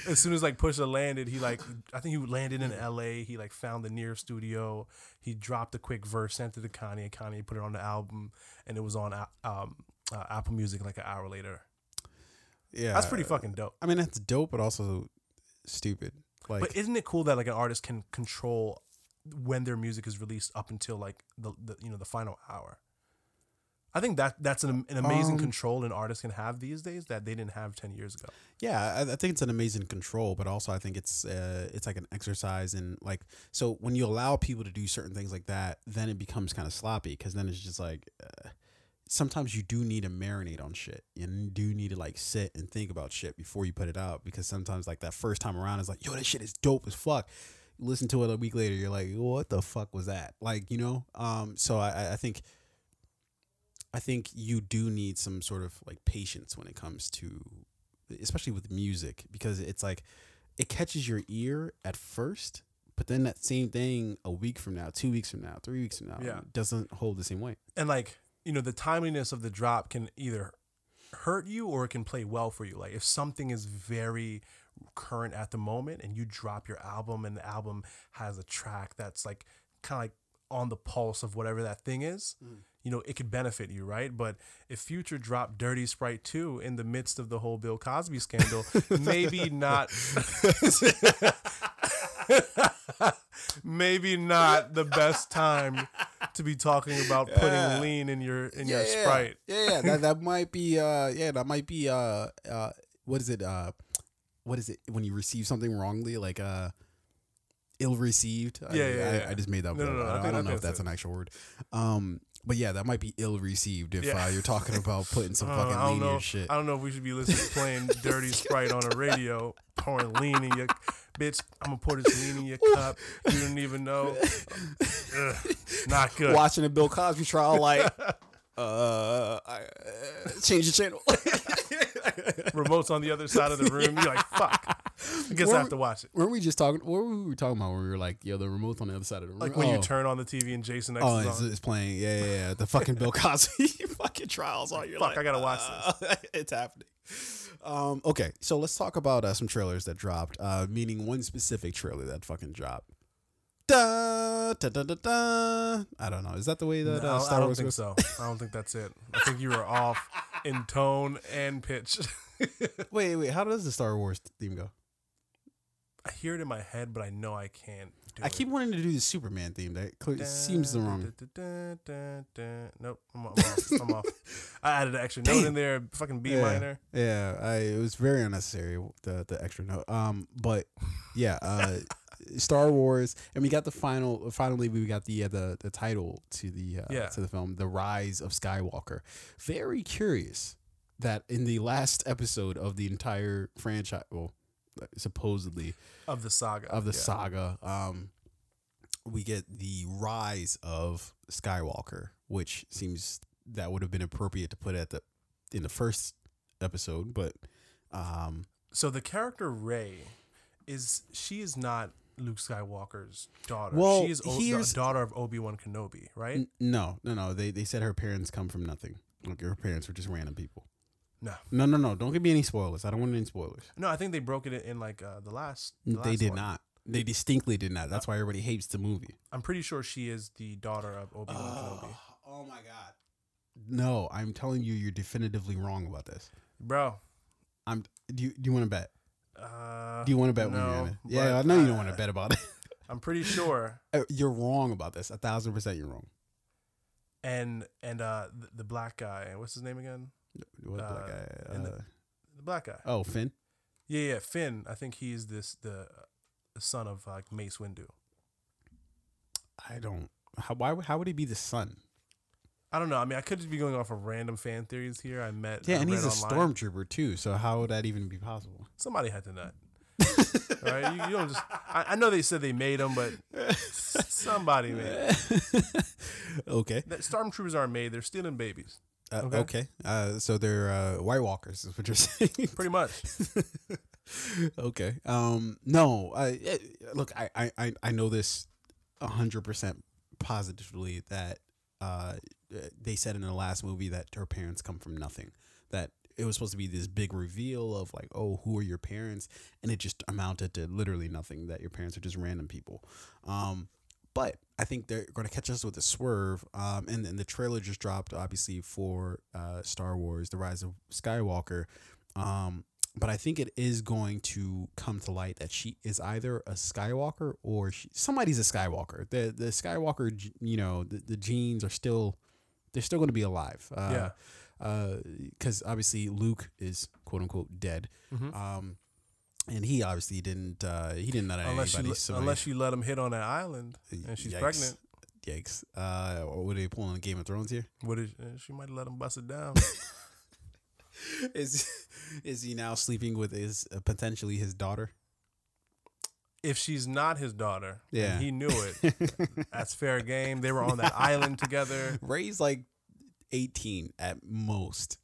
S2: as soon as like Pusha landed, he like I think he landed in L.A. He like found the nearest studio. He dropped a quick verse, sent it to Kanye. Kanye put it on the album, and it was on uh, um, uh, Apple Music like an hour later.
S1: yeah,
S2: That's pretty fucking dope.
S1: I mean, that's dope, but also stupid. Like,
S2: But isn't it cool that like an artist can control when their music is released up until like the, the you know the final hour? I think that that's an, an amazing
S1: Um,
S2: control an artist can have these days that they didn't have ten years ago.
S1: yeah, I, I think it's an amazing control, but also I think it's uh, it's like an exercise in like so when you allow people to do certain things like that, then it becomes kind of sloppy because then it's just like. Uh, Sometimes you do need to marinate on shit. You do need to like sit and think about shit before you put it out because sometimes like that first time around is like, yo, that shit is dope as fuck. You listen to it a week later, you're like, what the fuck was that? Like, you know? Um, so I- I think I think you do need some sort of like patience when it comes to especially with music because it's like it catches your ear at first, but then that same thing a week from now, two weeks from now, three weeks from now,
S2: Yeah.
S1: doesn't hold the same weight.
S2: And like you know the timeliness of the drop can either hurt you or it can play well for you. Like if something is very current at the moment and you drop your album and the album has a track that's like kind of like on the pulse of whatever that thing is,
S1: Mm.
S2: you know, it could benefit you, right? But if Future dropped Dirty Sprite 2 in the midst of the whole Bill Cosby scandal, maybe not maybe not the best time to be talking about putting
S1: Yeah.
S2: lean in your in
S1: yeah,
S2: your
S1: yeah.
S2: Sprite.
S1: Yeah, yeah, that that might be uh yeah, that might be uh uh what is it uh what is it when you receive something wrongly like uh ill received? I,
S2: Yeah, yeah,
S1: I,
S2: yeah.
S1: I just made that
S2: No, no, no, I
S1: I, don't-
S2: think-
S1: I don't know if that's an actual word. Um but yeah, that might be ill received if
S2: Yeah.
S1: uh, you're talking about putting some
S2: Uh,
S1: fucking lean
S2: know.
S1: your shit.
S2: I don't know if we should be listening playing Dirty Sprite on a radio, pouring lean in your bitch. I'm gonna pour this lean in your cup. You don't even know. Ugh, not good.
S1: Watching a Bill Cosby trial like uh, I, uh change the channel.
S2: Remote's on the other side of the room. You're like, fuck. I guess I
S1: Where-
S2: have to watch it.
S1: Weren't we just talking? What were we talking about? When we were like, "Yo, the remote's on the other side of the room."
S2: Like when you
S1: Oh.
S2: turn on the TV and Jason X
S1: Oh,
S2: is
S1: it's, playing. Yeah, yeah, yeah. The fucking Bill Cosby fucking trials on. You're
S2: Fuck,
S1: like,
S2: I gotta watch
S1: uh, it's happening. Um, okay, so let's talk about uh, some trailers that dropped. Uh, meaning one specific trailer that fucking dropped. Da, da, da, da, da. I don't know. Is that the way that
S2: No,
S1: uh, Star
S2: I don't
S1: Wars
S2: think
S1: goes?
S2: so. I don't think that's it. I think you were off in tone and pitch.
S1: Wait, wait. How does the Star Wars theme go?
S2: I hear it in my head, but I know I can't do
S1: I
S2: it.
S1: keep wanting to do the Superman theme. That cl- seems the wrong.
S2: Nope, I'm, I'm off. I'm off. I added an extra note in there, fucking B
S1: Yeah.
S2: minor.
S1: Yeah, I, it was very unnecessary the the extra note. Um, but yeah, uh, Star Wars, and we got the final. Finally, we got the uh, the the title to the uh,
S2: Yeah.
S1: to the film, The Rise of Skywalker. Very curious that in the last episode of the entire franchise, well, supposedly
S2: Of the saga.
S1: of the
S2: yeah.
S1: saga, um, we get the rise of Skywalker, which seems that would have been appropriate to put at the in the first episode, but um,
S2: So the character Rey is she is not Luke Skywalker's daughter.
S1: Well,
S2: she is o-
S1: here's-
S2: the daughter of Obi Wan Kenobi, right?
S1: n- no, no, no. They they said her parents come from nothing. Like her parents were just random people.
S2: No,
S1: No, no, no. Don't give me any spoilers. I don't want any spoilers.
S2: no. I think they broke it in, like uh, the last. the
S1: they did
S2: one.
S1: not. They distinctly did not. That's why everybody hates the movie.
S2: I'm pretty sure she is the daughter of Obi Wan Kenobi.
S1: oh my god. No, I'm telling you, you're definitively wrong about this.
S2: Bro,
S1: I'm. Do you do you want to bet?
S2: Uh,
S1: Do you want to bet
S2: no,
S1: it? Yeah, I know you don't want
S2: uh,
S1: to bet about it.
S2: I'm pretty sure.
S1: Uh, You're wrong about this. A thousand percent, you're wrong.
S2: And and uh, the, the black guy, what's his name again?
S1: What
S2: Uh,
S1: black guy?
S2: in the-
S1: Uh,
S2: The black guy.
S1: oh, Finn.
S2: Yeah, yeah, Finn. I think he's this the, the son of like Mace Windu.
S1: I don't. How? Why? How would he be the son?
S2: I don't know. I mean, I could just be going off of random fan theories here. I met.
S1: Yeah,
S2: I
S1: and he's a
S2: online.
S1: stormtrooper too. So how would that even be possible?
S2: Somebody had to nut. right? You, you don't just. I, I know they said they made them, but somebody made. Him.
S1: okay.
S2: That stormtroopers aren't made. They're stealing babies.
S1: Uh,
S2: Okay.
S1: okay. Uh, so they're uh, White Walkers, is what you're saying.
S2: Pretty much.
S1: okay. Um. No. I eh, look. I. I. I- I know this hundred percent positively that uh they said in the last movie that her parents come from nothing. That it was supposed to be this big reveal of like, oh, who are your parents, and it just amounted to literally nothing. That your parents are just random people. Um. But I think they're going to catch us with a swerve. Um, and, and the trailer just dropped, obviously, for uh, Star Wars: The Rise of Skywalker. Um, but I think it is going to come to light that she is either a Skywalker or she, somebody's a Skywalker. The the Skywalker, you know, the, the genes are still they're still going to be alive. Uh,
S2: Yeah.
S1: Because obviously Luke is quote unquote dead.
S2: Mhm.
S1: Um, and he obviously didn't. Uh, he didn't know
S2: unless you
S1: anybody.
S2: let-
S1: so
S2: unless you let him hit on that island and she's
S1: Yikes.
S2: pregnant.
S1: Yikes! Uh, or were they pulling Game of Thrones here?
S2: What is uh, she might let him bust it down.
S1: Is is he now sleeping with his uh, potentially his daughter?
S2: If she's not his daughter,
S1: Yeah.
S2: and he knew it. That's fair game. They were on that island together.
S1: Rey's like eighteen at most.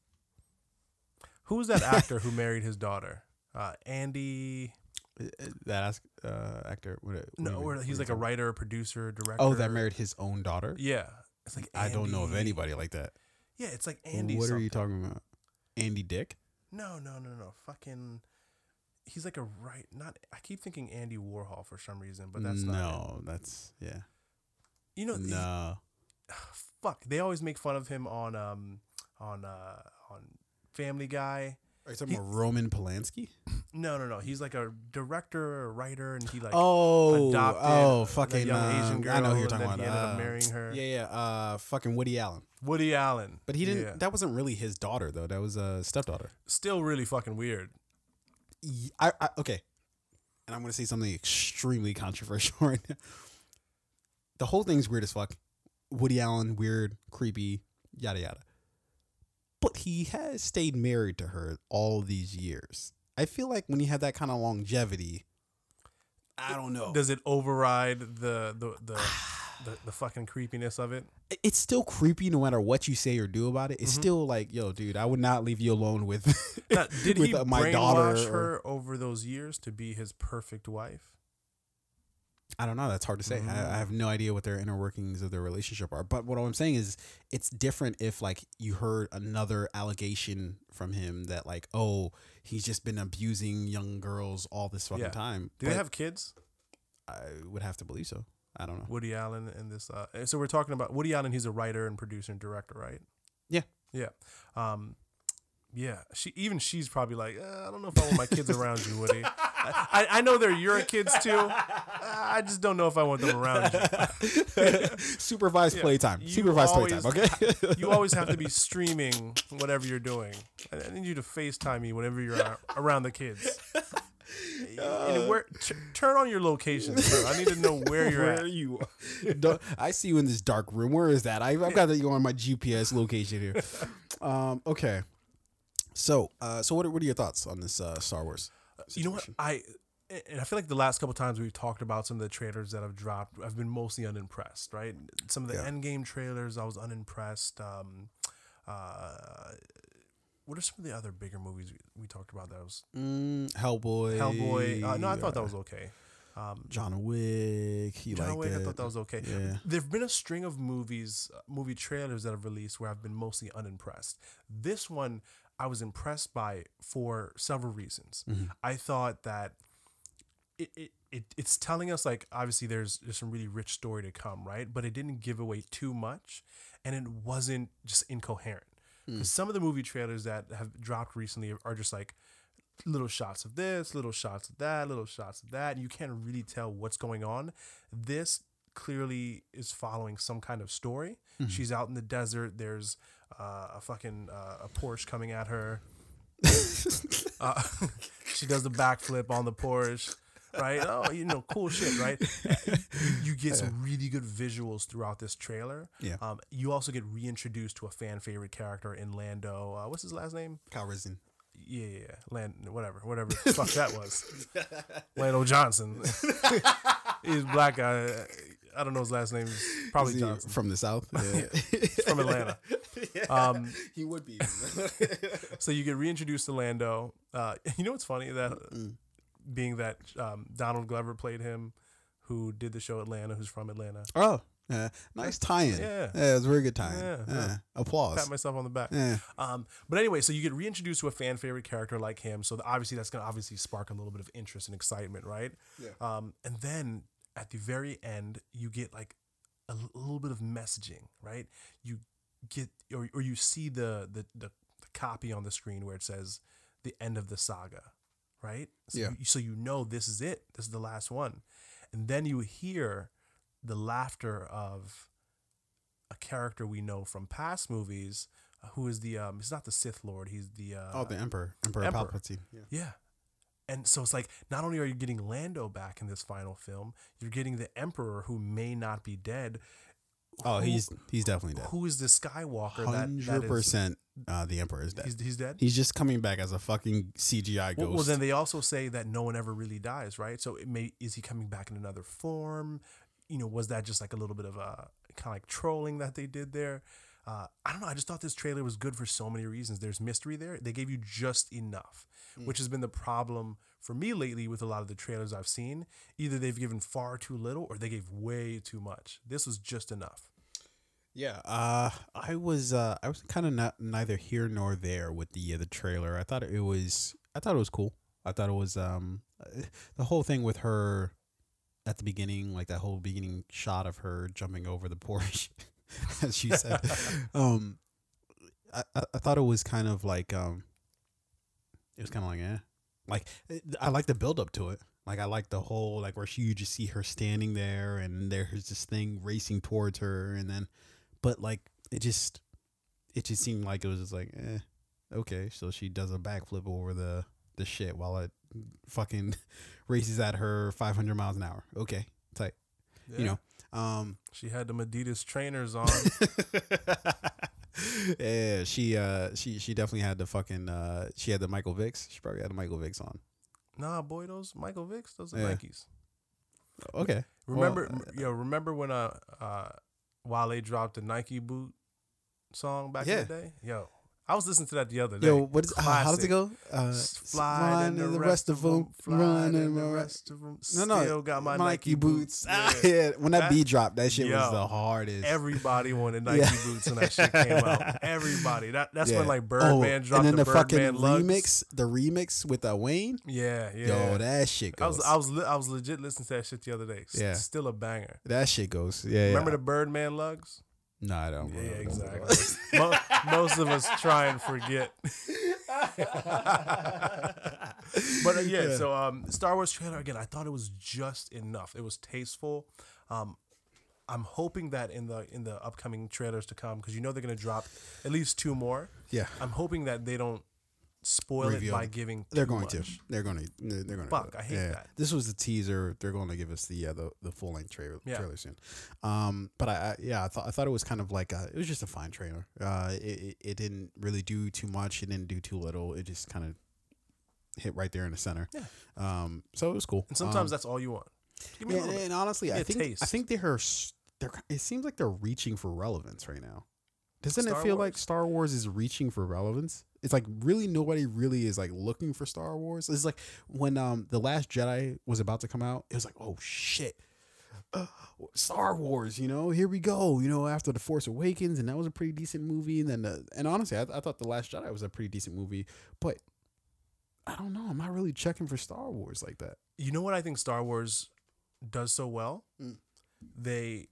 S2: Who's that actor who married his daughter? Uh, Andy.
S1: Uh, That ask, uh, actor. What, what
S2: No, he's like a writer, producer, director.
S1: Oh, that married his own daughter.
S2: Yeah, it's like
S1: I don't know of anybody like that.
S2: Yeah, it's like Andy.
S1: what are you talking about? Andy Dick?
S2: No, no, no, no. Fucking. He's like a right. Not. I keep thinking Andy Warhol for some reason, but that's not.
S1: no. That's yeah.
S2: You know,
S1: no.
S2: fuck. They always make fun of him on um on uh on Family Guy.
S1: Are you talking about Roman Polanski?
S2: No, no, no. He's like a director or writer, and he like
S1: oh,
S2: adopted
S1: oh,
S2: a
S1: fucking
S2: young
S1: um,
S2: Asian girl.
S1: I know who you're
S2: and
S1: talking
S2: then
S1: about.
S2: He ended up
S1: uh,
S2: marrying her.
S1: Yeah, yeah. Uh, fucking Woody Allen.
S2: Woody Allen.
S1: But he didn't.
S2: Yeah.
S1: That wasn't really his daughter though. That was a stepdaughter.
S2: Still really fucking weird.
S1: I, I okay. And I'm gonna say something extremely controversial right now. The whole thing's weird as fuck. Woody Allen, weird, creepy, yada yada. But he has stayed married to her all these years. I feel like when you have that kind of longevity, I don't know.
S2: Does it override the the the, the, the fucking creepiness of it?
S1: It's still creepy no matter what you say or do about it. It's
S2: Mhm.
S1: still like, yo, dude, I would not leave you alone with
S2: Now, did
S1: with
S2: he
S1: uh, my daughter.
S2: her over those years to be his perfect wife?
S1: I don't know. That's hard to say. I,
S2: Mm.
S1: I have no idea what their inner workings of their relationship are. But what I'm saying is, it's different if like you heard another allegation from him that like, oh, he's just been abusing young girls all this fucking
S2: Yeah.
S1: time.
S2: Do
S1: But
S2: they have kids?
S1: I would have to believe so. I don't know.
S2: Woody Allen and this. Uh, and so we're talking about Woody Allen. He's a writer and producer and director, right?
S1: Yeah.
S2: Yeah. Um, yeah. She even she's probably like, uh, I don't know if I want my kids around you, Woody. I, I, know they're your kids too. I just don't know if I want them around you.
S1: Supervised
S2: Yeah.
S1: playtime. Supervised playtime. Okay.
S2: You always have to be streaming whatever you're doing. I I need you to FaceTime me whenever you're around the kids. And where, t- turn on your location, sir. I need to know where you're
S1: Where
S2: at.
S1: are you? I see you in this dark room. Where is that? I, I've got you on my GPS location here. Um, okay. So, uh, so what are, what are your thoughts on this uh, Star Wars?
S2: You know what? I and I feel like the last couple times we've talked about some of the trailers that have dropped, I've been mostly unimpressed. Right? Some of the
S1: Yeah.
S2: Endgame trailers, I was unimpressed. Um, uh, what are some of the other bigger movies we, we talked about? That was
S1: Mm, Hellboy.
S2: Hellboy. Uh, no, I thought that was okay. Um,
S1: John Wick. He
S2: John Wick,
S1: it.
S2: I thought that was okay.
S1: Yeah.
S2: There've been a string of movies, uh, movie trailers that have released where I've been mostly unimpressed. This one I was impressed by for several reasons.
S1: Mhm.
S2: I thought that it, it, it it's telling us like obviously there's there's some really rich story to come, right? But it didn't give away too much, and it wasn't just incoherent.
S1: Mm.
S2: 'Cause some of the movie trailers that have dropped recently are just like little shots of this, little shots of that, little shots of that, and you can't really tell what's going on. This clearly is following some kind of story.
S1: Mhm.
S2: She's out in the desert. There's uh, a fucking uh, a Porsche coming at her. Uh, she does the backflip on the Porsche, right? Oh, you know, cool shit, right? You, get some really good visuals throughout this trailer.
S1: Yeah.
S2: Um, you also get reintroduced to a fan favorite character in Lando. Uh, what's his last name?
S1: Calrissian.
S2: Yeah, yeah, yeah. Land, whatever, whatever. the fuck that was. Lando Johnson. He's a black guy. I don't know his last name. It's probably Johnson.
S1: from the south.
S2: from Atlanta. Um,
S1: he would be.
S2: so you get reintroduced to Lando. Uh, you know what's funny that
S1: Mm.
S2: Being that um, Donald Glover played him, who did the show Atlanta, who's from Atlanta.
S1: oh, yeah. nice tie-in.
S2: Yeah.
S1: yeah, it was a very good tie-in.
S2: Yeah,
S1: Yeah,
S2: yeah.
S1: applause.
S2: Pat myself on the back.
S1: yeah.
S2: Um, but anyway, so you get reintroduced to a fan favorite character like him. So obviously that's gonna obviously spark a little bit of interest and excitement, right?
S1: Yeah.
S2: Um, and then at the very end, you get like a l- little bit of messaging, right? You get or, or you see the, the the the copy on the screen where it says the end of the saga, right? So
S1: Yeah.
S2: You, so you know this is it. This is the last one, and then you hear the laughter of a character we know from past movies, uh, who is the um, he's not the Sith Lord, he's the uh,
S1: Oh, the Emperor, Emperor,
S2: Emperor.
S1: Palpatine. Yeah.
S2: yeah. And so it's like not only are you getting Lando back in this final film, you're getting the Emperor who may not be dead.
S1: Oh,
S2: Who-
S1: he's he's definitely dead.
S2: who is the Skywalker
S1: Hundred percent. Uh, the Emperor is dead.
S2: he's, he's dead?
S1: He's just coming back as a fucking CGI ghost.
S2: Well, well, then they also say that no one ever really dies, right? So it may is he coming back in another form? You know, was that just like a little bit of a kind of like trolling that they did there? Uh, I don't know. I just thought this trailer was good for so many reasons. There's mystery there. They gave you just enough,
S1: Mm.
S2: which has been the problem for me lately with a lot of the trailers I've seen. Either they've given far too little or they gave way too much. This was just enough.
S1: Yeah, uh, I was uh, I was kind of not neither here nor there with the uh, the trailer. I thought it was I thought it was cool. I thought it was um uh, the whole thing with her at the beginning, like that whole beginning shot of her jumping over the porch, as she said. um, I, I I thought it was kind of like um, it was kind of like eh, like I like the build up to it. Like I like the whole like where she you just see her standing there and there's this thing racing towards her and then, but like it just, it just seemed like it was just like eh, okay. So she does a backflip over the the shit while it fucking races at her 500 miles an hour. Okay, tight. You know, um,
S2: she had the Adidas trainers on.
S1: yeah, she uh she she definitely had the fucking uh she had the Michael Vicks. She probably had the Michael Vicks on.
S2: nah, boy, those Michael Vicks, those are
S1: Yeah.
S2: Nikes.
S1: Okay.
S2: Remember,
S1: Well,
S2: yo, remember when uh, uh, Wale dropped the Nike boot song back
S1: Yeah.
S2: in the day? Yo, I was listening to that the other day.
S1: Yo, what is uh, how does it go? Uh
S2: S- Fly and the, rest of them, fly
S1: run
S2: and the rest of them.
S1: No, no,
S2: Still got my
S1: Nike,
S2: Nike,
S1: boots. Ah,
S2: Yeah.
S1: yeah, when that,
S2: That-
S1: beat dropped, that shit was the hardest.
S2: Everybody wanted Nike
S1: Yeah.
S2: boots when that shit came out. Everybody. That that's
S1: Yeah.
S2: when like
S1: Oh,
S2: Birdman dropped
S1: and then
S2: the,
S1: the, fucking
S2: Birdman lugs.
S1: remix, the remix with uh, Wayne.
S2: Yeah, yeah.
S1: Yo, that shit goes.
S2: I was I was I was legit listening to that shit the other day. S-
S1: Yeah.
S2: Still a banger.
S1: that shit goes. Yeah.
S2: Remember the Birdman lugs?
S1: No, I don't.
S2: Yeah,
S1: I don't-
S2: exactly. Mo- most of us try and forget. But uh, yeah, so um, Star Wars trailer again. I thought it was just enough. It was tasteful. Um, I'm hoping that in the in the upcoming trailers to come, because you know they're gonna drop at least two more.
S1: yeah,
S2: I'm hoping that they don't spoil
S1: Reveal
S2: it by giving.
S1: they're going to. They're going to. They're, going to.
S2: Fuck, I hate that.
S1: This was the teaser. They're going to give us the uh, the the full length trailer
S2: Yeah.
S1: trailer soon. Um, but I, I yeah, I thought I thought it was kind of like a, it was just a fine trailer. Uh, it, it didn't really do too much. It didn't do too little. It just kind of hit right there in the center.
S2: Yeah.
S1: Um, so it was cool.
S2: And sometimes
S1: Um,
S2: that's all you want. Give me
S1: yeah,
S2: a little
S1: and honestly, I
S2: Yeah,
S1: think I think they're they're. It seems like they're reaching for relevance right now. Doesn't
S2: Star
S1: it feel like Star Wars is reaching for relevance? It's like really nobody really is like looking for Star Wars. It's like when um the Last Jedi was about to come out, it was like oh shit, uh, Star Wars. You know, here we go. You know, after the Force Awakens, and that was a pretty decent movie. And then the, and honestly, I, I thought the Last Jedi was a pretty decent movie, but I don't know. I'm not really checking for Star Wars like that.
S2: You know what I think Star Wars does so well?
S1: Mm.
S2: They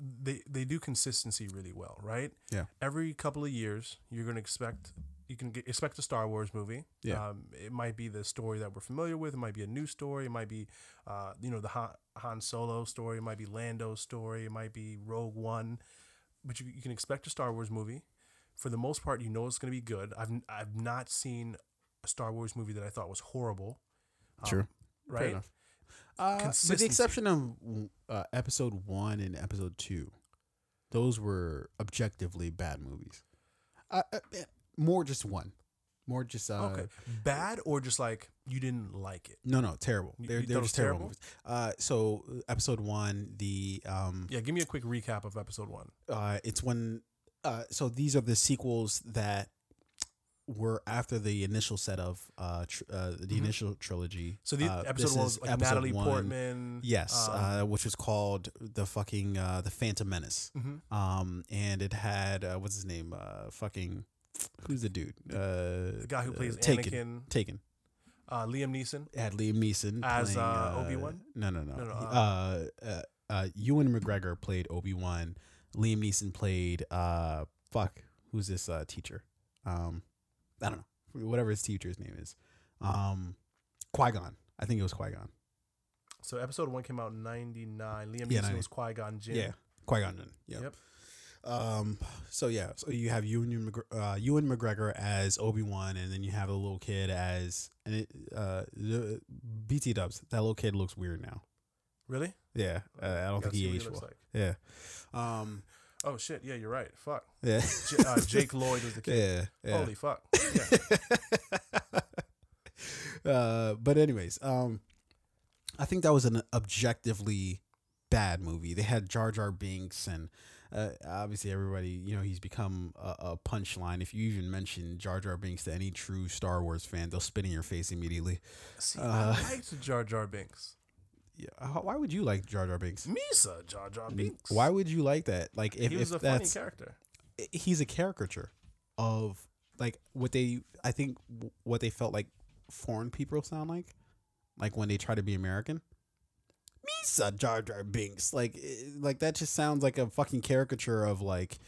S2: they they do consistency really well, right?
S1: Yeah.
S2: Every couple of years, you're going to expect you can get, expect a Star Wars movie.
S1: Yeah.
S2: Um, it might be the story that we're familiar with. It might be a new story. It might be, uh, you know, the Han, Han Solo story. It might be Lando's story. It might be Rogue One. But you, you can expect a Star Wars movie. For the most part, you know it's going to be good. I've I've not seen a Star Wars movie that I thought was horrible. Um,
S1: Fair
S2: right?
S1: Uh, with the exception of uh, episode one and episode two, those were objectively bad movies. Uh, uh, eh, more just one, more just uh,
S2: Okay, bad or just like you didn't like it?
S1: no, no, terrible. They're they're just terrible.
S2: terrible?
S1: Movies. Uh, so uh, episode one, the um,
S2: Yeah, give me a quick recap of episode one.
S1: uh, it's when uh, so these are the sequels that were after the initial set of uh, tr- uh the
S2: Mhm.
S1: initial trilogy.
S2: So the
S1: Uh,
S2: episode
S1: this
S2: one
S1: is
S2: was like
S1: episode
S2: Natalie
S1: one.
S2: Portman.
S1: Yes,
S2: um,
S1: uh, which was called the fucking uh, the Phantom Menace.
S2: mhm.
S1: Um, and it had uh, what's his name? Uh, fucking who's the dude? Uh,
S2: the guy who
S1: uh,
S2: plays
S1: Taken.
S2: Anakin,
S1: Taken.
S2: uh, Liam Neeson.
S1: It had Liam Neeson
S2: As,
S1: playing,
S2: uh, Obi-Wan?
S1: No, no, no.
S2: No, no,
S1: uh, uh, uh, Ewan McGregor played Obi Wan. Liam Neeson played uh, fuck. Who's this uh, teacher? Um, I don't know. Whatever his teacher's name is. Um, Qui Gon. I think it was Qui Gon.
S2: So episode one came out in '99. Liam Neeson
S1: 90.
S2: was Qui Gon Jinn.
S1: Yeah, Qui Gon. Yep.
S2: Yep.
S1: Um. So yeah. So you have Ewan uh, Ewan McGregor as Obi Wan, and then you have a little kid as and it uh the BT Dubs. That little kid looks weird now.
S2: Really?
S1: Yeah. Uh, I don't think he aged well.
S2: like.
S1: Yeah. Um.
S2: Oh shit! Yeah, you're right. Fuck.
S1: Yeah.
S2: J- uh, Jake Lloyd was the kid.
S1: yeah. Yeah.
S2: Holy fuck. Yeah.
S1: uh, but anyways, um, I think that was an objectively bad movie. They had Jar Jar Binks, and uh, obviously everybody, you know, he's become a, a punchline. If you even mention Jar Jar Binks to any true Star Wars fan, they'll spit in your face immediately.
S2: See,
S1: Uh,
S2: I liked Jar Jar Binks.
S1: Yeah, how- why would you like Jar Jar Binks?
S2: Misa Jar Jar Binks.
S1: Why would you like that? Like, if,
S2: he was
S1: if
S2: a funny
S1: that's
S2: character.
S1: he's a caricature of like what they I think what they felt like foreign people sound like, like when they try to be American. Misa Jar Jar Binks. Like, like that just sounds like a fucking caricature of like,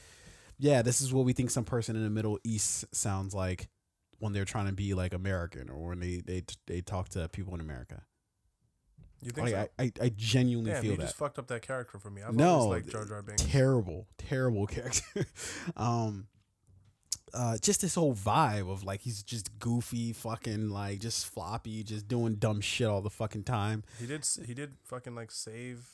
S1: yeah, this is what we think some person in the Middle East sounds like when they're trying to be like American or when they they they talk to people in America.
S2: You think
S1: Like,
S2: so?
S1: I, I I genuinely
S2: Damn,
S1: feel
S2: you
S1: that
S2: just fucked up that character for me. I've
S1: No,
S2: liked Jar Jar Binks.
S1: terrible, terrible character. um, uh, just this whole vibe of like he's just goofy, fucking like just floppy, just doing dumb shit all the fucking time.
S2: He did. He did fucking like save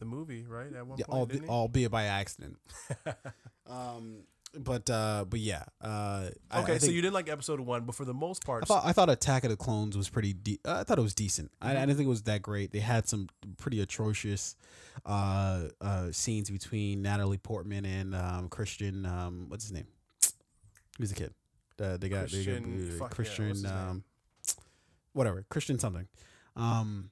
S2: the movie, right? At one
S1: Yeah,
S2: point, he?
S1: albeit by accident. um, but uh, but yeah. Uh, I-
S2: okay,
S1: I
S2: so you didn't like episode one, but for the most part,
S1: I thought I thought Attack of the Clones was pretty. De- uh, I thought it was decent. I, I
S2: Mhm.
S1: didn't think it was that great. They had some pretty atrocious uh, uh, scenes between Natalie Portman and um, Christian. Um, what's his name? Who's the kid? The the guy. the guy-
S2: Christian-
S1: uh,
S2: fuck yeah,
S1: Christian.
S2: name?
S1: um, whatever. Christian something. Um,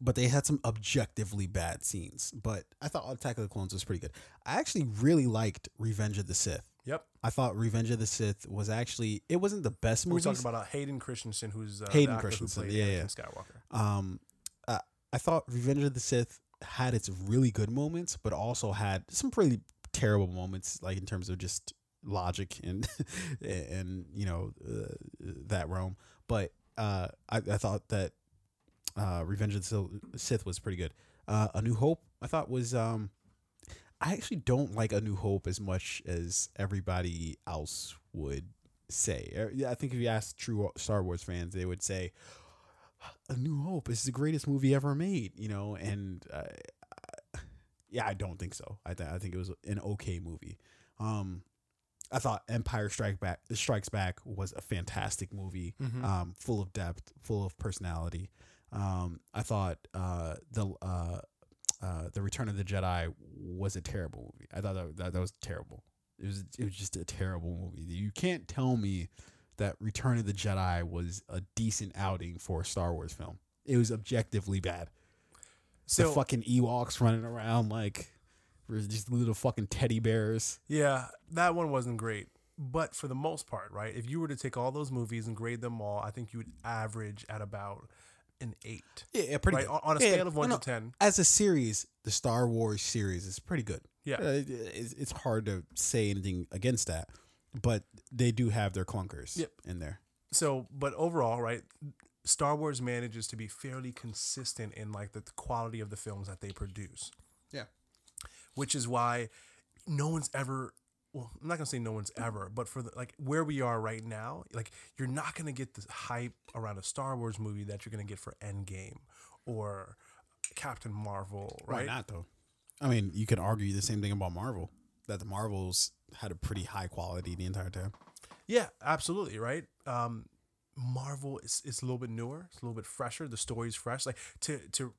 S1: but they had some objectively bad scenes. But I thought Attack of the Clones was pretty good. I actually really liked Revenge of the Sith.
S2: Yep.
S1: I thought Revenge of the Sith was actually it wasn't the best movie.
S2: we
S1: movie.
S2: talking about uh, Hayden Christensen, who's uh,
S1: Hayden Christensen, yeah, yeah.
S2: Skywalker.
S1: um uh, I thought Revenge of the Sith had its really good moments, but also had some pretty terrible moments, like in terms of just logic and and you know uh, that realm. But uh, I, I thought that uh, Revenge of the Sith was pretty good. Uh, A New Hope, I thought was um, I actually don't like A New Hope as much as everybody else would say. Yeah, I think if you ask true Star Wars fans, they would say A New Hope is the greatest movie ever made. You know, and uh, yeah, I don't think so. I th- I think it was an okay movie. Um, I thought Empire Strike Back Strikes Back was a fantastic movie,
S2: Mhm.
S1: um, full of depth, full of personality. Um, I thought uh, the uh, uh, the Return of the Jedi was a terrible movie. I thought that, that that was terrible. It was it was just a terrible movie. You can't tell me that Return of the Jedi was a decent outing for a Star Wars film. It was objectively bad.
S2: So
S1: the fucking Ewoks running around like just little fucking teddy bears.
S2: yeah, that one wasn't great. But for the most part, right? If you were to take all those movies and grade them all, I think you would average at about an eight.
S1: Yeah, yeah pretty
S2: right?
S1: good.
S2: On, a
S1: Yeah,
S2: scale of one
S1: no.
S2: to ten.
S1: As a series, the Star Wars series is pretty good.
S2: Yeah.
S1: Uh, it's, it's hard to say anything against that, but they do have their clunkers
S2: Yep.
S1: in there.
S2: So, but overall, right? Star Wars manages to be fairly consistent in like the quality of the films that they produce.
S1: Yeah.
S2: Which is why no one's ever well, I'm not gonna say no one's ever, but for the, like where we are right now, like you're not gonna get the hype around a Star Wars movie that you're gonna get for Endgame or Captain Marvel,
S1: Why
S2: right?
S1: not though? I mean, you could argue the same thing about Marvel. That the Marvels had a pretty high quality the entire time.
S2: Yeah, absolutely, right? Um, Marvel is, is a little bit newer, it's a little bit fresher. The story's fresh. Like to to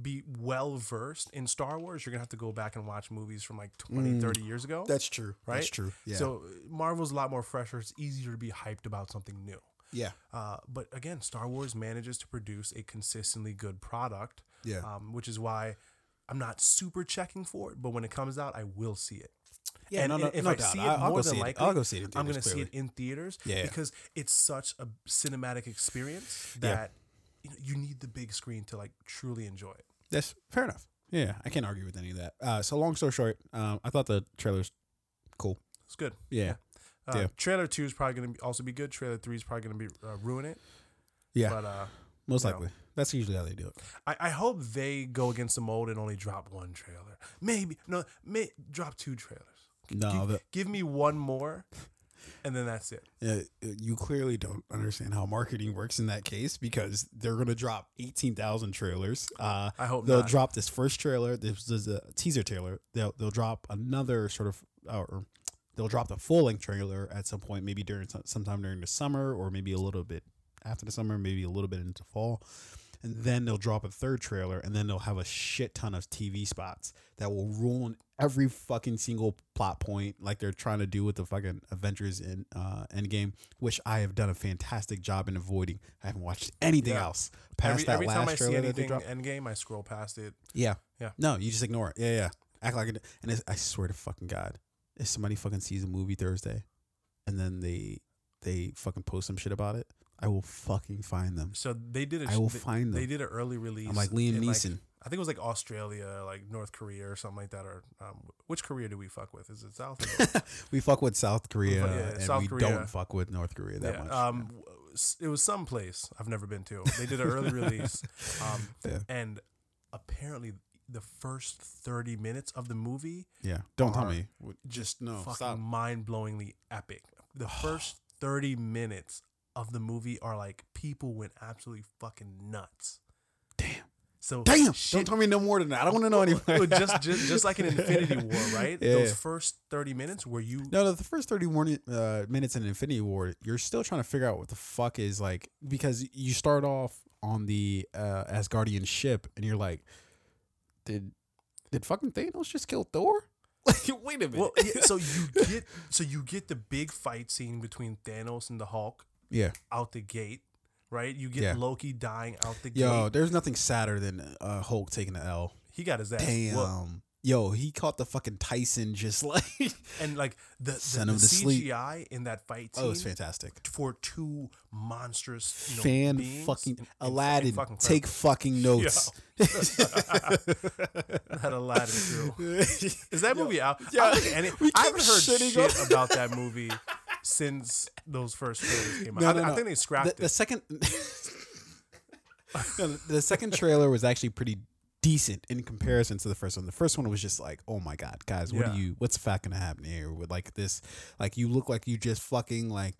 S2: be well versed in Star Wars, you're gonna have to go back and watch movies from like 20,
S1: Mm.
S2: 30 years ago.
S1: That's true.
S2: Right?
S1: That's true. Yeah.
S2: So Marvel's a lot more fresher. It's easier to be hyped about something new.
S1: yeah.
S2: Uh, but again, Star Wars manages to produce a consistently good product,
S1: Yeah.
S2: um, which is why I'm not super checking for it. But when it comes out, I will see it.
S1: yeah.
S2: and-
S1: no, no,
S2: if
S1: no
S2: I
S1: doubt.
S2: see it
S1: I'll
S2: more than
S1: it.
S2: likely,
S1: I'll go see it. In
S2: I'm going to see it in theaters
S1: Yeah, yeah.
S2: because it's such a cinematic experience that you, know, you need the big screen to like truly enjoy it.
S1: That's fair enough. Yeah, I can't argue with any of that. Uh, so long story short, um, I thought the trailers cool.
S2: It's good.
S1: Yeah,
S2: Uh,
S1: Yeah.
S2: Trailer two is probably going to also be good. Trailer three is probably going to be uh, ruin it.
S1: yeah,
S2: But uh,
S1: most likely. That's usually how they do it.
S2: I, I hope they go against the mold and only drop one trailer. Maybe no, may drop two trailers.
S1: No, the,
S2: Give me one more, and then that's it.
S1: uh, you clearly don't understand how marketing works in that case because they're gonna drop eighteen thousand trailers. Uh,
S2: I hope
S1: they'll
S2: not.
S1: drop this first trailer. This is a teaser trailer. They'll they'll drop another sort of or they'll drop the full length trailer at some point, maybe during some- sometime during the summer or maybe a little bit after the summer, maybe a little bit into fall. And then they'll drop a third trailer, and then they'll have a shit ton of TV spots that will ruin every fucking single plot point, like they're trying to do with the fucking Avengers in uh, Endgame, which I have done a fantastic job in avoiding. I haven't watched anything
S2: Yeah.
S1: else past
S2: every
S1: that
S2: every
S1: last
S2: time I see
S1: trailer that they
S2: anything
S1: dropped.
S2: Endgame, I scroll past it.
S1: Yeah.
S2: Yeah.
S1: No, you just ignore it. Yeah, yeah. Act like it. And it's, I swear to fucking God, if somebody fucking sees a movie Thursday and then they they fucking post some shit about it, I will fucking find them.
S2: So they did. A,
S1: I will
S2: they,
S1: find them.
S2: They did an early release.
S1: I'm like Liam Neeson.
S2: I think it was like Australia, like North Korea or something like that. Or um, which Korea do we fuck with? Is it South? Or
S1: We fuck with South Korea,
S2: yeah,
S1: and
S2: South
S1: we
S2: Korea.
S1: don't fuck with North Korea that
S2: yeah,
S1: much.
S2: um, s- it was some place I've never been to. They did an early release, um,
S1: Yeah.
S2: and apparently the first thirty minutes of the movie
S1: yeah, don't tell me. Just no,
S2: fucking
S1: stop.
S2: mind-blowingly epic. The first 30 minutes of the movie are like people went absolutely fucking nuts.
S1: Damn.
S2: So
S1: Damn!
S2: shit,
S1: Don't tell me no more than that. I don't want to know anymore.
S2: just, just just like an Infinity War, right?
S1: Yeah.
S2: Those first 30 minutes where you
S1: No, no, the first 30 morning, uh, minutes in Infinity War, you're still trying to figure out what the fuck is like because you start off on the uh, Asgardian ship and you're like, did did fucking Thanos just kill Thor? Like, wait a minute.
S2: well, yeah, so you get so you get the big fight scene between Thanos and the Hulk
S1: yeah,
S2: out the gate, right? You get
S1: Yeah.
S2: Loki dying out the gate.
S1: yo,
S2: gate.
S1: there's nothing sadder than uh, Hulk taking the L.
S2: He got his ass.
S1: Damn.
S2: whooped.
S1: Yo, he caught the fucking Tyson just like.
S2: And like the, the,
S1: Send
S2: the
S1: him to sleep.
S2: CGI in that fight scene
S1: oh, it's fantastic.
S2: for two monstrous you know,
S1: Fan
S2: beings
S1: fucking
S2: in- in- in
S1: Aladdin,
S2: fucking
S1: take fucking notes.
S2: that Aladdin crew. Is that movie out?
S1: Yeah,
S2: I, don't think any,
S1: we
S2: I haven't heard shit about that movie since those first trailers came out.
S1: No,
S2: I,
S1: no,
S2: I think they scrapped
S1: the, the second No, the second trailer was actually pretty decent in comparison to the first one. The first one was just like, oh my god, guys, what
S2: Yeah.
S1: do you? What's the fact gonna happen here with like this? Like you look like you just fucking like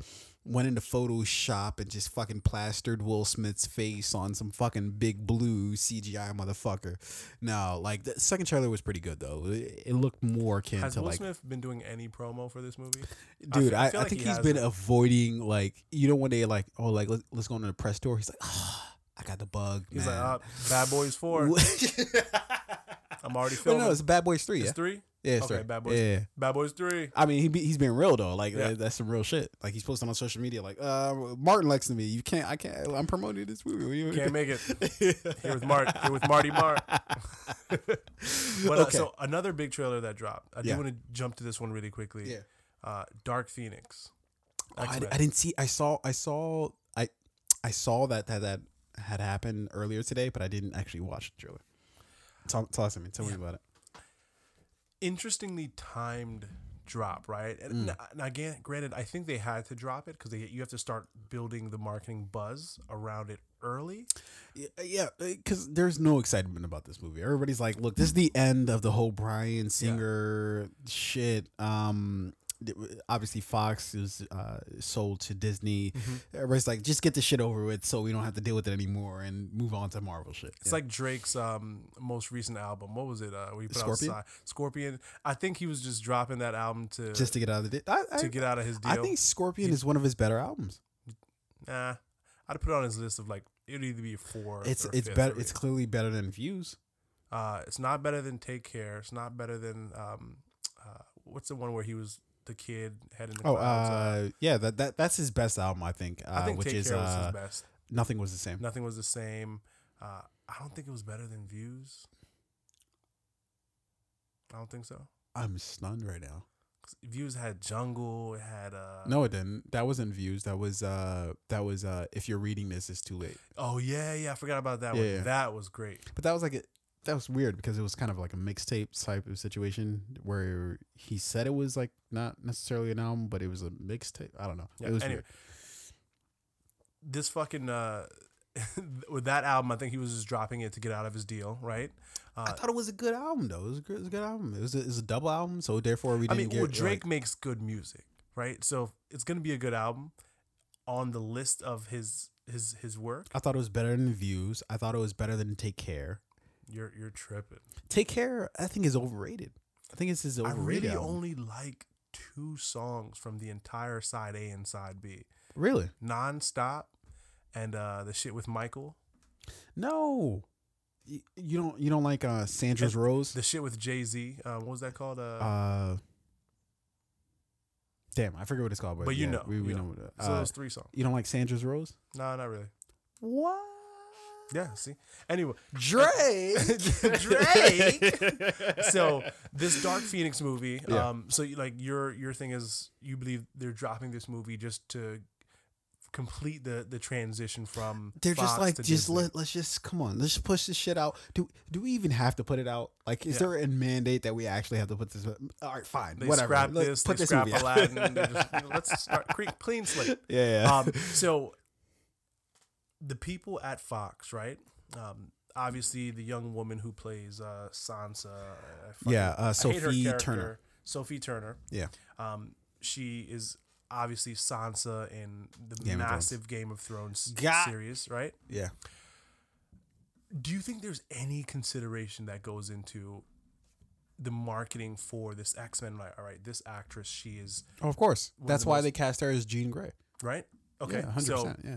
S1: went into Photoshop and just fucking plastered Will Smith's face on some fucking big blue CGI motherfucker. No, like the second trailer was pretty good though. It, it looked more akin to like.
S2: Has
S1: to
S2: Will
S1: like
S2: Smith been doing any promo for this movie?
S1: dude
S2: I
S1: i, I,
S2: feel like
S1: think
S2: he
S1: he's been avoiding like you know when they like oh like let's, let's go into the press tour he's like oh, i got the bug
S2: He's
S1: man.
S2: like, uh, Bad Boys 4. I'm already filming.
S1: no it's bad boys 3
S2: It's
S1: yeah
S2: three?
S1: yeah it's
S2: Okay,
S1: three.
S2: Bad Boys.
S1: yeah
S2: Bad Boys 3.
S1: I mean, he be, he's been real though. Like
S2: Yeah.
S1: that- that's some real shit. Like he's posting on social media, like, uh, Martin likes to me. You can't, I can't. I'm promoting this movie. You-
S2: Can't make it. Here with Mart. Here with Marty Mart. but uh,
S1: Okay.
S2: so another big trailer that dropped. I
S1: Yeah.
S2: do want to jump to this one really quickly.
S1: Yeah.
S2: Uh, Dark Phoenix.
S1: Oh, I. I didn't see. I saw. I saw. I I saw that that that had happened earlier today, but I didn't actually watch the trailer. Tell, tell us, I mean, tell me about it.
S2: Interestingly timed drop, right?
S1: Mm.
S2: And, n- and again, granted, I think they had to drop it because they you have to start building the marketing buzz around it early.
S1: Yeah, because there's no excitement about this movie. Everybody's like, "Look, this is the end of the whole Bryan Singer shit." Um, obviously, Fox is uh, sold to Disney. Everybody's like, "Just get the shit over with, so we don't have to deal with it anymore, and move on to Marvel shit."
S2: It's like Drake's um, most recent album. What was it? Uh, we put
S1: Scorpion?
S2: out Scorpion. I think he was just dropping that album to
S1: just to get out of the. I, I,
S2: to get out of his deal.
S1: I think Scorpion is one of his better albums.
S2: Nah, I'd put it on his list of like it'd either be four.
S1: It's
S2: or
S1: it's better. It's clearly better than Views.
S2: uh, it's not better than Take Care. It's not better than um, uh, what's the one where he was the kid head in the
S1: Oh,
S2: clouds. Uh,
S1: uh, yeah, that, that that's his best album, I think. Uh,
S2: I think
S1: which
S2: Take
S1: is
S2: Care was
S1: uh,
S2: his best.
S1: nothing was the same.
S2: Nothing was the same. Uh, I don't think it was better than Views. I don't think so.
S1: I'm stunned right now.
S2: Views had Jungle. It had uh.
S1: No, it didn't. That wasn't views. That was uh that was uh if you're reading this it's too late.
S2: Oh yeah, yeah. I forgot about that
S1: Yeah,
S2: one.
S1: yeah.
S2: That was great.
S1: But that was like a, that was weird because it was kind of like a mixtape type of situation where he said it was like not necessarily an album, but it was a mixtape. I don't know.
S2: Yeah,
S1: it was
S2: anyway.
S1: weird.
S2: this fucking uh with that album, I think he was just dropping it to get out of his deal, right? Uh,
S1: I thought it was a good album though. It was a good, it was a good album. It was a, it was a double album, so therefore we
S2: I
S1: didn't
S2: mean,
S1: get
S2: well, Drake
S1: like-
S2: makes good music, right? So it's gonna be a good album on the list of his his his work.
S1: I thought it was better than Views. I thought it was better than Take Care.
S2: You're you're tripping.
S1: Take Care, I think is overrated. I think it's his overrated.
S2: I really
S1: album.
S2: only like two songs from the entire side A and side B.
S1: really
S2: Nonstop and uh the shit with Michael.
S1: no. You, you don't you don't like uh Sandra's Rose?
S2: The shit with Jay Z. Uh, what was that called? Uh,
S1: Uh, damn, I forget what it's called, but,
S2: but you
S1: yeah,
S2: know,
S1: we,
S2: you know.
S1: know. what,
S2: so
S1: uh,
S2: those three songs.
S1: you don't like Sandra's Rose?
S2: No, not really.
S1: What?
S2: Yeah. See. Anyway,
S1: Drake.
S2: Drake. so this Dark Phoenix movie.
S1: Yeah.
S2: Um. So you, like your your thing is you believe they're dropping this movie just to complete the the transition from
S1: They're just like,
S2: to
S1: just
S2: Disney.
S1: let let's just come on, let's just push this shit out. Do do we even have to put it out? Like, is
S2: Yeah.
S1: there a mandate that we actually have to put this? All right, fine,
S2: they
S1: whatever.
S2: scrap
S1: Let-
S2: this,
S1: put
S2: they
S1: this
S2: scrap
S1: movie out.
S2: Aladdin. just, you know, let's start clean slate.
S1: yeah, yeah.
S2: um, so the people at Fox, right? Um, obviously, the young woman who plays uh, Sansa. Fucking-
S1: yeah. Uh,
S2: I hate her
S1: Sophie Turner.
S2: Sophie Turner.
S1: Yeah.
S2: Um, she is obviously Sansa in the
S1: Game of
S2: massive Game of Thrones series, right?
S1: Yeah.
S2: Do you think there's any consideration that goes into the marketing for this X Men? Like, all right, this actress, she is
S1: Oh, of course.
S2: Of
S1: That's
S2: the
S1: why
S2: most-
S1: they cast her as Jean Grey.
S2: right. Okay,
S1: Yeah, hundred
S2: so.
S1: Yeah.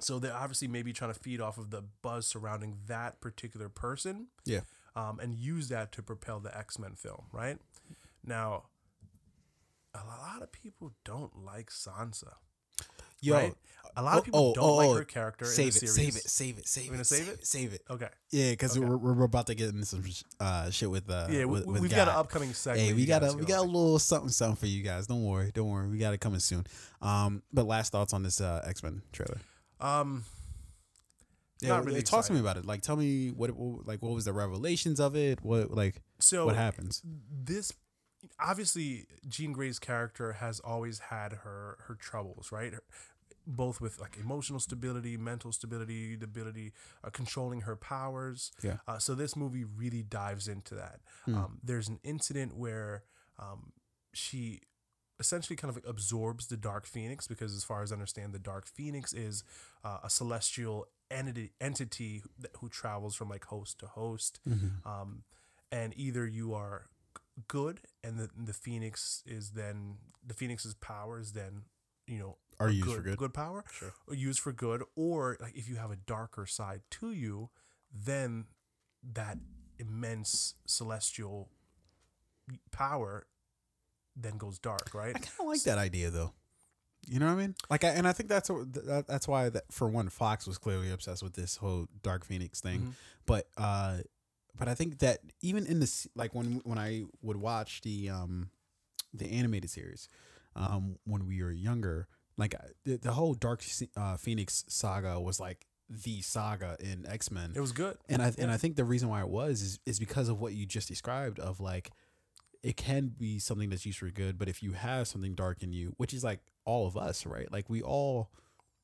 S2: So they're obviously maybe trying to feed off of the buzz surrounding that particular person
S1: Yeah.
S2: um, and use that to propel the x-men film right now a lot of people don't like sansa
S1: Yo,
S2: right? a lot of people
S1: oh,
S2: don't
S1: oh,
S2: like
S1: oh,
S2: her character in
S1: save
S2: the
S1: it,
S2: series
S1: save it, save it, save
S2: You gonna
S1: it,
S2: save
S1: save
S2: it?
S1: it, save it.
S2: okay
S1: Yeah, because
S2: Okay.
S1: we're, we're about to get into some uh, shit with uh,
S2: yeah we, we've got an upcoming segment
S1: Hey, we got a we got a little something something for you guys. Don't worry, don't worry. We got it coming soon. Um, but last thoughts on this uh, X Men trailer.
S2: Um
S1: Yeah,
S2: Not really
S1: talk to me about it. Like, tell me what, it, what like what was the revelations of it? What like
S2: so
S1: what happens?
S2: this obviously Jean Grey's character has always had her her troubles, right? Her- both with like emotional stability, mental stability, the ability uh, controlling her powers.
S1: Yeah.
S2: Uh, so this movie really dives into that.
S1: Hmm.
S2: Um, there's an incident where um, she essentially kind of like absorbs the Dark Phoenix because, as far as I understand, the Dark Phoenix is uh, a celestial entity entity who travels from like host to host
S1: Mhm.
S2: um, and either you are good and the, the phoenix is then the phoenix's power is then you know
S1: Are used for good.
S2: power
S1: Sure.
S2: or used for good or like if you have a darker side to you then that immense celestial power then goes dark right
S1: I kind of like that idea though. You know what I mean? Like, I, and I think that's that's why that for one, Fox was clearly obsessed with this whole Dark Phoenix thing.
S2: Mhm.
S1: But uh, but I think that even in this, like when when I would watch the um the animated series, um when we were younger, like the, the whole Dark uh, Phoenix saga was like the saga in X Men.
S2: it was good
S1: And I and I think the reason why it was is is because of what you just described of like it can be something that's used for good, but if you have something dark in you, which is like all of us, right? Like we all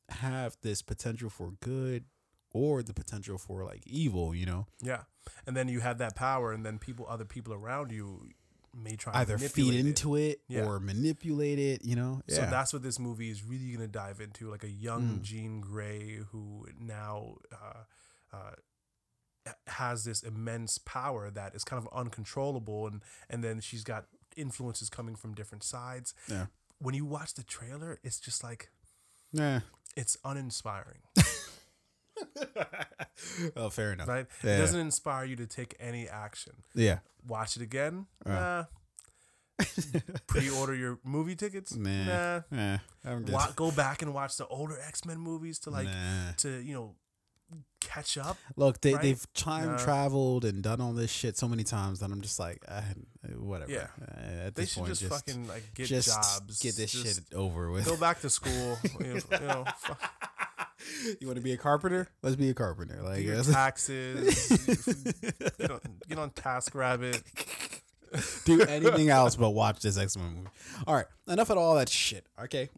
S1: have this potential for good or the potential for like evil, you know?
S2: yeah and then you have that power and then people other people around you may try
S1: Either
S2: to
S1: feed
S2: manipulate it.
S1: into it,
S2: Yeah.
S1: or manipulate it, you know?
S2: So that's what this movie is really going to dive into, like a young
S1: Mm.
S2: Jean Grey who now uh, uh, has this immense power that is kind of uncontrollable, and and then she's got influences coming from different sides.
S1: Yeah.
S2: When you watch the trailer, it's just like
S1: yeah.
S2: it's uninspiring,
S1: oh, fair enough.
S2: right?
S1: Yeah.
S2: It doesn't inspire you to take any action.
S1: Yeah.
S2: Watch it again.
S1: Yeah.
S2: Nah. Pre-order your movie tickets.
S1: Nah.
S2: Nah.
S1: Yeah. I'm good.
S2: Wa- go back and watch the older X Men movies to like
S1: Nah.
S2: to you know catch up.
S1: Look, they,
S2: right?
S1: they've time
S2: Nah.
S1: traveled and done all this shit so many times that I'm just like, uh, whatever.
S2: Yeah.
S1: Uh, at
S2: They
S1: this
S2: should
S1: point,
S2: just,
S1: just
S2: fucking like get
S1: just
S2: jobs.
S1: get this shit over with.
S2: Go back to school. you know, you know fu-
S1: you want to be a carpenter? Let's be a carpenter.
S2: do
S1: Like, that's-
S2: taxes. get, on, get on Task Rabbit.
S1: do anything else but watch this X Men movie. All right, enough of all that shit. Okay,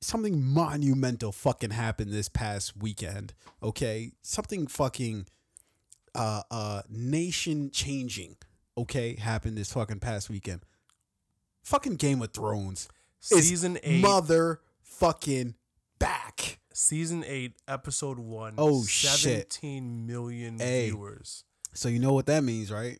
S1: something monumental fucking happened this past weekend. Okay, something fucking uh uh nation changing. Okay, happened this fucking past weekend. Fucking Game of Thrones
S2: Season eight.
S1: motherfucking back.
S2: season eight, episode one.
S1: Oh, shit.
S2: Seventeen million
S1: Hey.
S2: viewers.
S1: So you know what that means, right?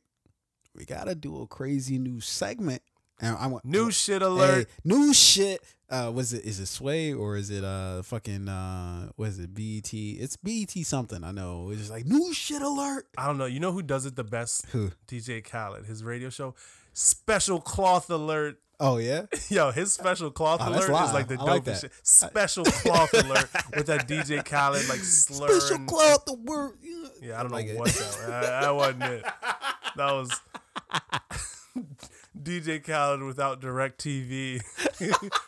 S1: We gotta do a crazy new segment. And I want
S2: New shit
S1: Hey,
S2: alert.
S1: new shit. Uh, was it is it Sway or is it uh fucking uh what is it BET? It's BET something. I know. It's just like new shit alert.
S2: I don't know. You know who does it the best?
S1: Who?
S2: DJ Khaled. His radio show. Special cloth alert.
S1: Oh yeah.
S2: Yo, his special cloth
S1: Oh,
S2: alert is like the
S1: I like
S2: dopest
S1: that.
S2: shit. Special cloth alert with that DJ Khaled like slurring.
S1: Special cloud the word.
S2: Yeah, I don't
S1: like
S2: know
S1: it.
S2: what that. Was. That, that wasn't it. That was DJ Khaled without direct TV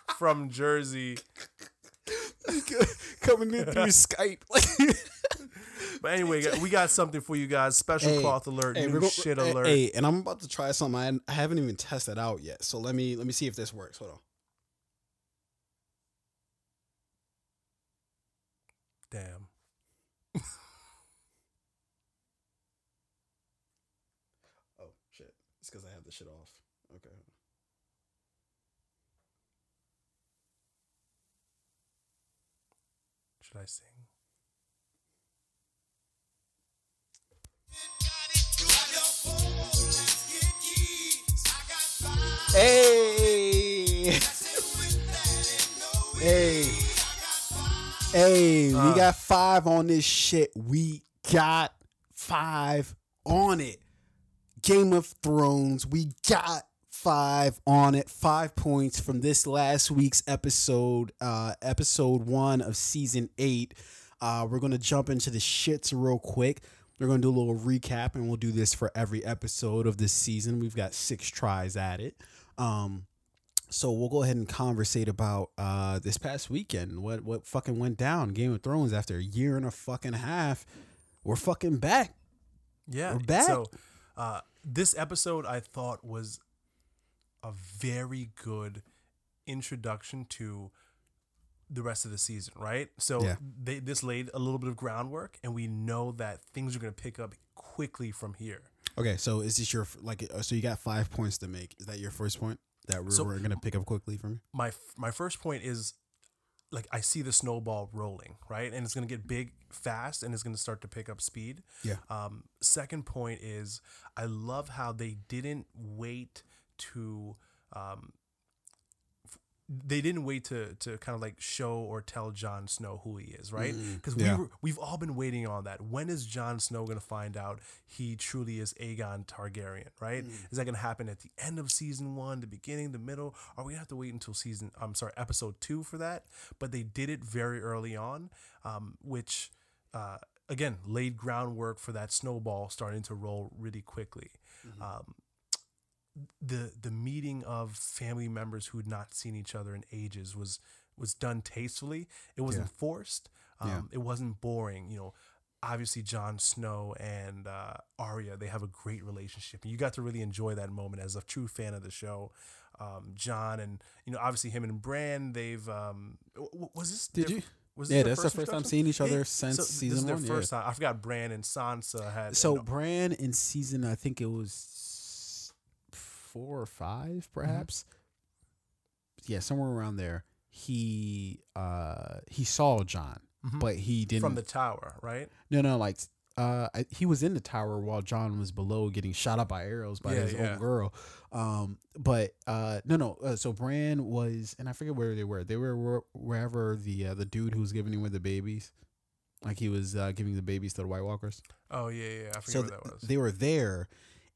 S2: from Jersey.
S1: coming in through Skype.
S2: But anyway, we got something for you guys. Special
S1: Hey,
S2: cloth alert,
S1: hey,
S2: new
S1: go-
S2: shit alert.
S1: Hey, and I'm about to try something I, I haven't even tested out yet. So let me let me see if this works. Hold on.
S2: Damn.
S1: Oh shit! It's because I have the shit off. Okay.
S2: Should I sing?
S1: Hey. hey. Hey,
S2: Uh.
S1: we got five on this shit. We got five on it. Game of Thrones, we got five on it. Five points from this last week's episode, uh, episode one of season eight. Uh, we're gonna jump into the shits real quick. We're gonna do a little recap, and we'll do this for every episode of this season. We've got six tries at it. Um, so we'll go ahead and conversate about uh this past weekend. What what fucking went down? Game of Thrones after a year and a fucking half. We're fucking back.
S2: Yeah.
S1: We're back.
S2: So, uh, this episode I thought was a very good introduction to the rest of the season, right? So
S1: Yeah.
S2: they this laid a little bit of groundwork, and we know that things are going to pick up quickly from here.
S1: Okay, so is this your like? uh, So you got five points to make. Is that your first point that we're,
S2: So-
S1: we're gonna pick up quickly from you?
S2: my my first point is like I see the snowball rolling, right? And it's going to get big fast and it's going to start to pick up speed.
S1: Yeah.
S2: Um, second point is I love how they didn't wait to um, f- they didn't wait to to kind of like show or tell Jon Snow who he is, right?
S1: Mm,
S2: Because
S1: yeah.
S2: we were, we've all been waiting on that. When is Jon Snow going to find out he truly is Aegon Targaryen, right?
S1: Mm.
S2: Is that going to happen at the end of season one, the beginning, the middle? Are we to have to wait until season, I'm sorry, episode two for that? But they did it very early on, um, which, uh, again, laid groundwork for that snowball starting to roll really quickly.
S1: Mm-hmm.
S2: Um, the the meeting of family members who had not seen each other in ages was was done tastefully. It wasn't
S1: Yeah.
S2: forced. Um,
S1: Yeah.
S2: It wasn't boring. You know, obviously Jon Snow and uh, Arya they have a great relationship, you got to really enjoy that moment as a true fan of the show. Um, Jon and you know obviously him and Bran they've um, was this
S1: Did you?
S2: was
S1: Yeah, that's the first time seeing each other
S2: Yeah,
S1: since
S2: so this
S1: season
S2: is their
S1: one. yeah.
S2: First time. I forgot Bran and Sansa had
S1: So Bran in season, I think it was four or five, perhaps. Yeah, somewhere around there. He uh he saw Jon,
S2: Mhm.
S1: but he didn't.
S2: from the tower, right?
S1: no, no, like uh, I, he was in the tower while Jon was below, getting shot up by arrows by
S2: Yeah,
S1: his
S2: yeah.
S1: own girl. Um, but uh, no, no. Uh, so Bran was, and I forget where they were. They were wherever the uh, the dude who was giving him with the babies, like he was uh, giving the babies to the White Walkers.
S2: Oh yeah, yeah. I forget
S1: so th-
S2: that was.
S1: they were there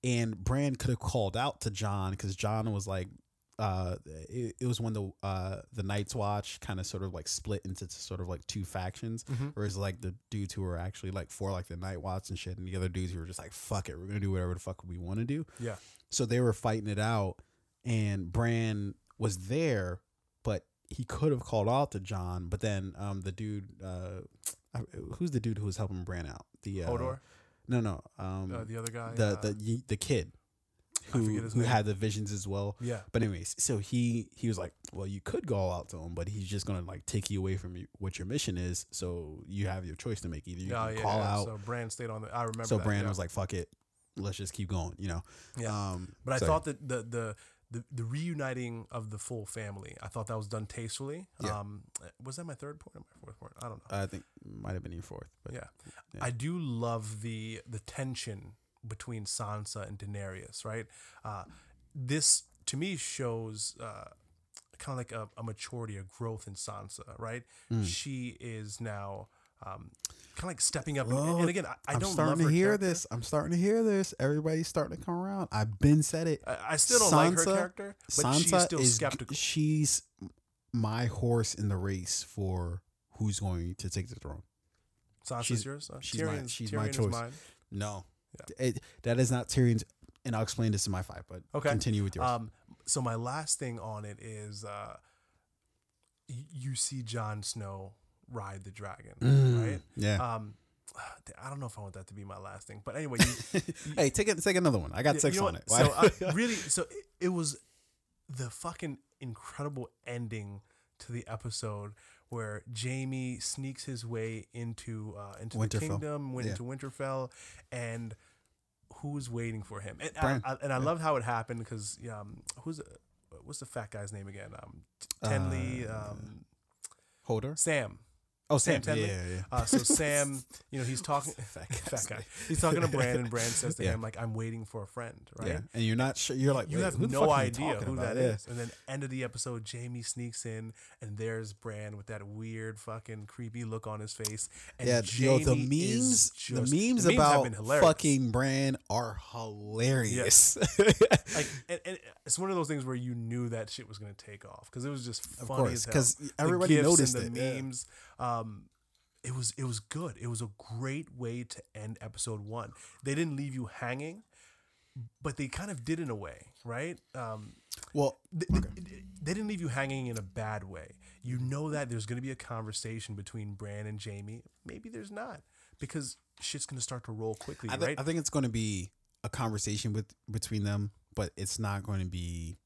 S1: and Bran could have called out to Jon because Jon was like uh it, it was when the uh the Night's Watch kind of sort of like split into sort of like two factions
S2: Mhm.
S1: whereas like the dudes who were actually like for like the Night Watch and shit and the other dudes who were just like fuck it we're gonna do whatever the fuck we want to do
S2: Yeah.
S1: so they were fighting it out and Bran was there but he could have called out to Jon but then um the dude uh who's the dude who was helping Bran out the uh,
S2: Hodor,
S1: no, no. Um,
S2: uh, the other guy.
S1: the
S2: uh,
S1: the the kid who who
S2: name.
S1: had the visions as well.
S2: yeah,
S1: But anyways, so he he was like, well, you could go all out to him, but he's just gonna like take you away from you, what your mission is. So you have your choice to make. Either you
S2: yeah,
S1: can
S2: yeah.
S1: call
S2: yeah.
S1: out.
S2: So Bran stayed on the. I remember.
S1: So
S2: that,
S1: Bran
S2: yeah.
S1: was like, fuck it, let's just keep going. You know.
S2: Yeah.
S1: Um,
S2: But I
S1: so-
S2: thought that the the. The, the reuniting of the full family, I thought that was done tastefully.
S1: Yeah.
S2: Um, was that my third point or my fourth point? I don't know.
S1: I think might have been your fourth, but
S2: Yeah.
S1: yeah.
S2: I do love the the tension between Sansa and Daenerys, right? Uh, this to me shows uh, kind of like a, a maturity, a growth in Sansa, right?
S1: Mm.
S2: She is now um, kind of like stepping up. And, and again, I, I don't.
S1: I'm
S2: starting
S1: to hear
S2: character.
S1: this. I'm starting to hear this. Everybody's starting to come around. I've been said it.
S2: I, I still don't like her character, but
S1: Sansa
S2: she's still
S1: is
S2: skeptical.
S1: she's my horse in the race for who's going to take the throne.
S2: Sansa's
S1: she's-
S2: yours. Uh,
S1: she's my-
S2: Tyrion's-
S1: she's my
S2: Tyrion is
S1: choice.
S2: mine.
S1: No,
S2: Yeah.
S1: It- that is not Tyrion's. And I'll explain this in my five. But
S2: Okay.
S1: continue with yours.
S2: Um, so my last thing on it is, uh, y- you see Jon Snow ride the dragon,
S1: Mm,
S2: right?
S1: Yeah.
S2: Um, I don't know if I want that to be my last thing, but anyway, you,
S1: hey, take it. Take another one. I got
S2: Yeah,
S1: six
S2: you know
S1: on it. Why-
S2: So uh, really, so it, it was the fucking incredible ending to the episode where Jaime sneaks his way into uh, into the kingdom, went
S1: Yeah.
S2: into Winterfell, and who's waiting for him? And I,
S1: Bran.
S2: I, and I loved how it happened because um, who's what's the fat guy's name again? Um, Tenley,
S1: Uh,
S2: um,
S1: Holder.
S2: Sam.
S1: Oh,
S2: Sam
S1: Sam.
S2: Tenley?
S1: Yeah, yeah.
S2: Uh, so Sam, you know, he's talking.
S1: Fat
S2: fat guy. He's talking to Bran, and Bran says to
S1: Yeah.
S2: him like, "I'm waiting for a friend." Right.
S1: Yeah. And you're not sure. You're like,
S2: you have no
S1: fuck are you
S2: idea who
S1: about?"
S2: that is. And then end of the episode, Jaime sneaks in, and there's Bran with that weird, fucking creepy look on his face. And
S1: Yeah, yo, the memes,
S2: just-
S1: the memes
S2: have
S1: about fucking Bran are hilarious.
S2: like, and, and it's one of those things where you knew that shit was gonna take off because it was just
S1: of
S2: funny
S1: course,
S2: as hell.
S1: because
S2: The
S1: everybody noticed it.
S2: the
S1: yeah.
S2: memes. Um, it was it was good. It was a great way to end episode one. They didn't leave you hanging, but they kind of did in a way, right? Um,
S1: Well,
S2: th- th- they didn't leave you hanging in a bad way. You know that there's going to be a conversation between Bran and Jaime. Maybe there's not because shit's going to start to roll quickly,
S1: I, thi-
S2: right?
S1: I think it's going to be a conversation with between them, but it's not going to be.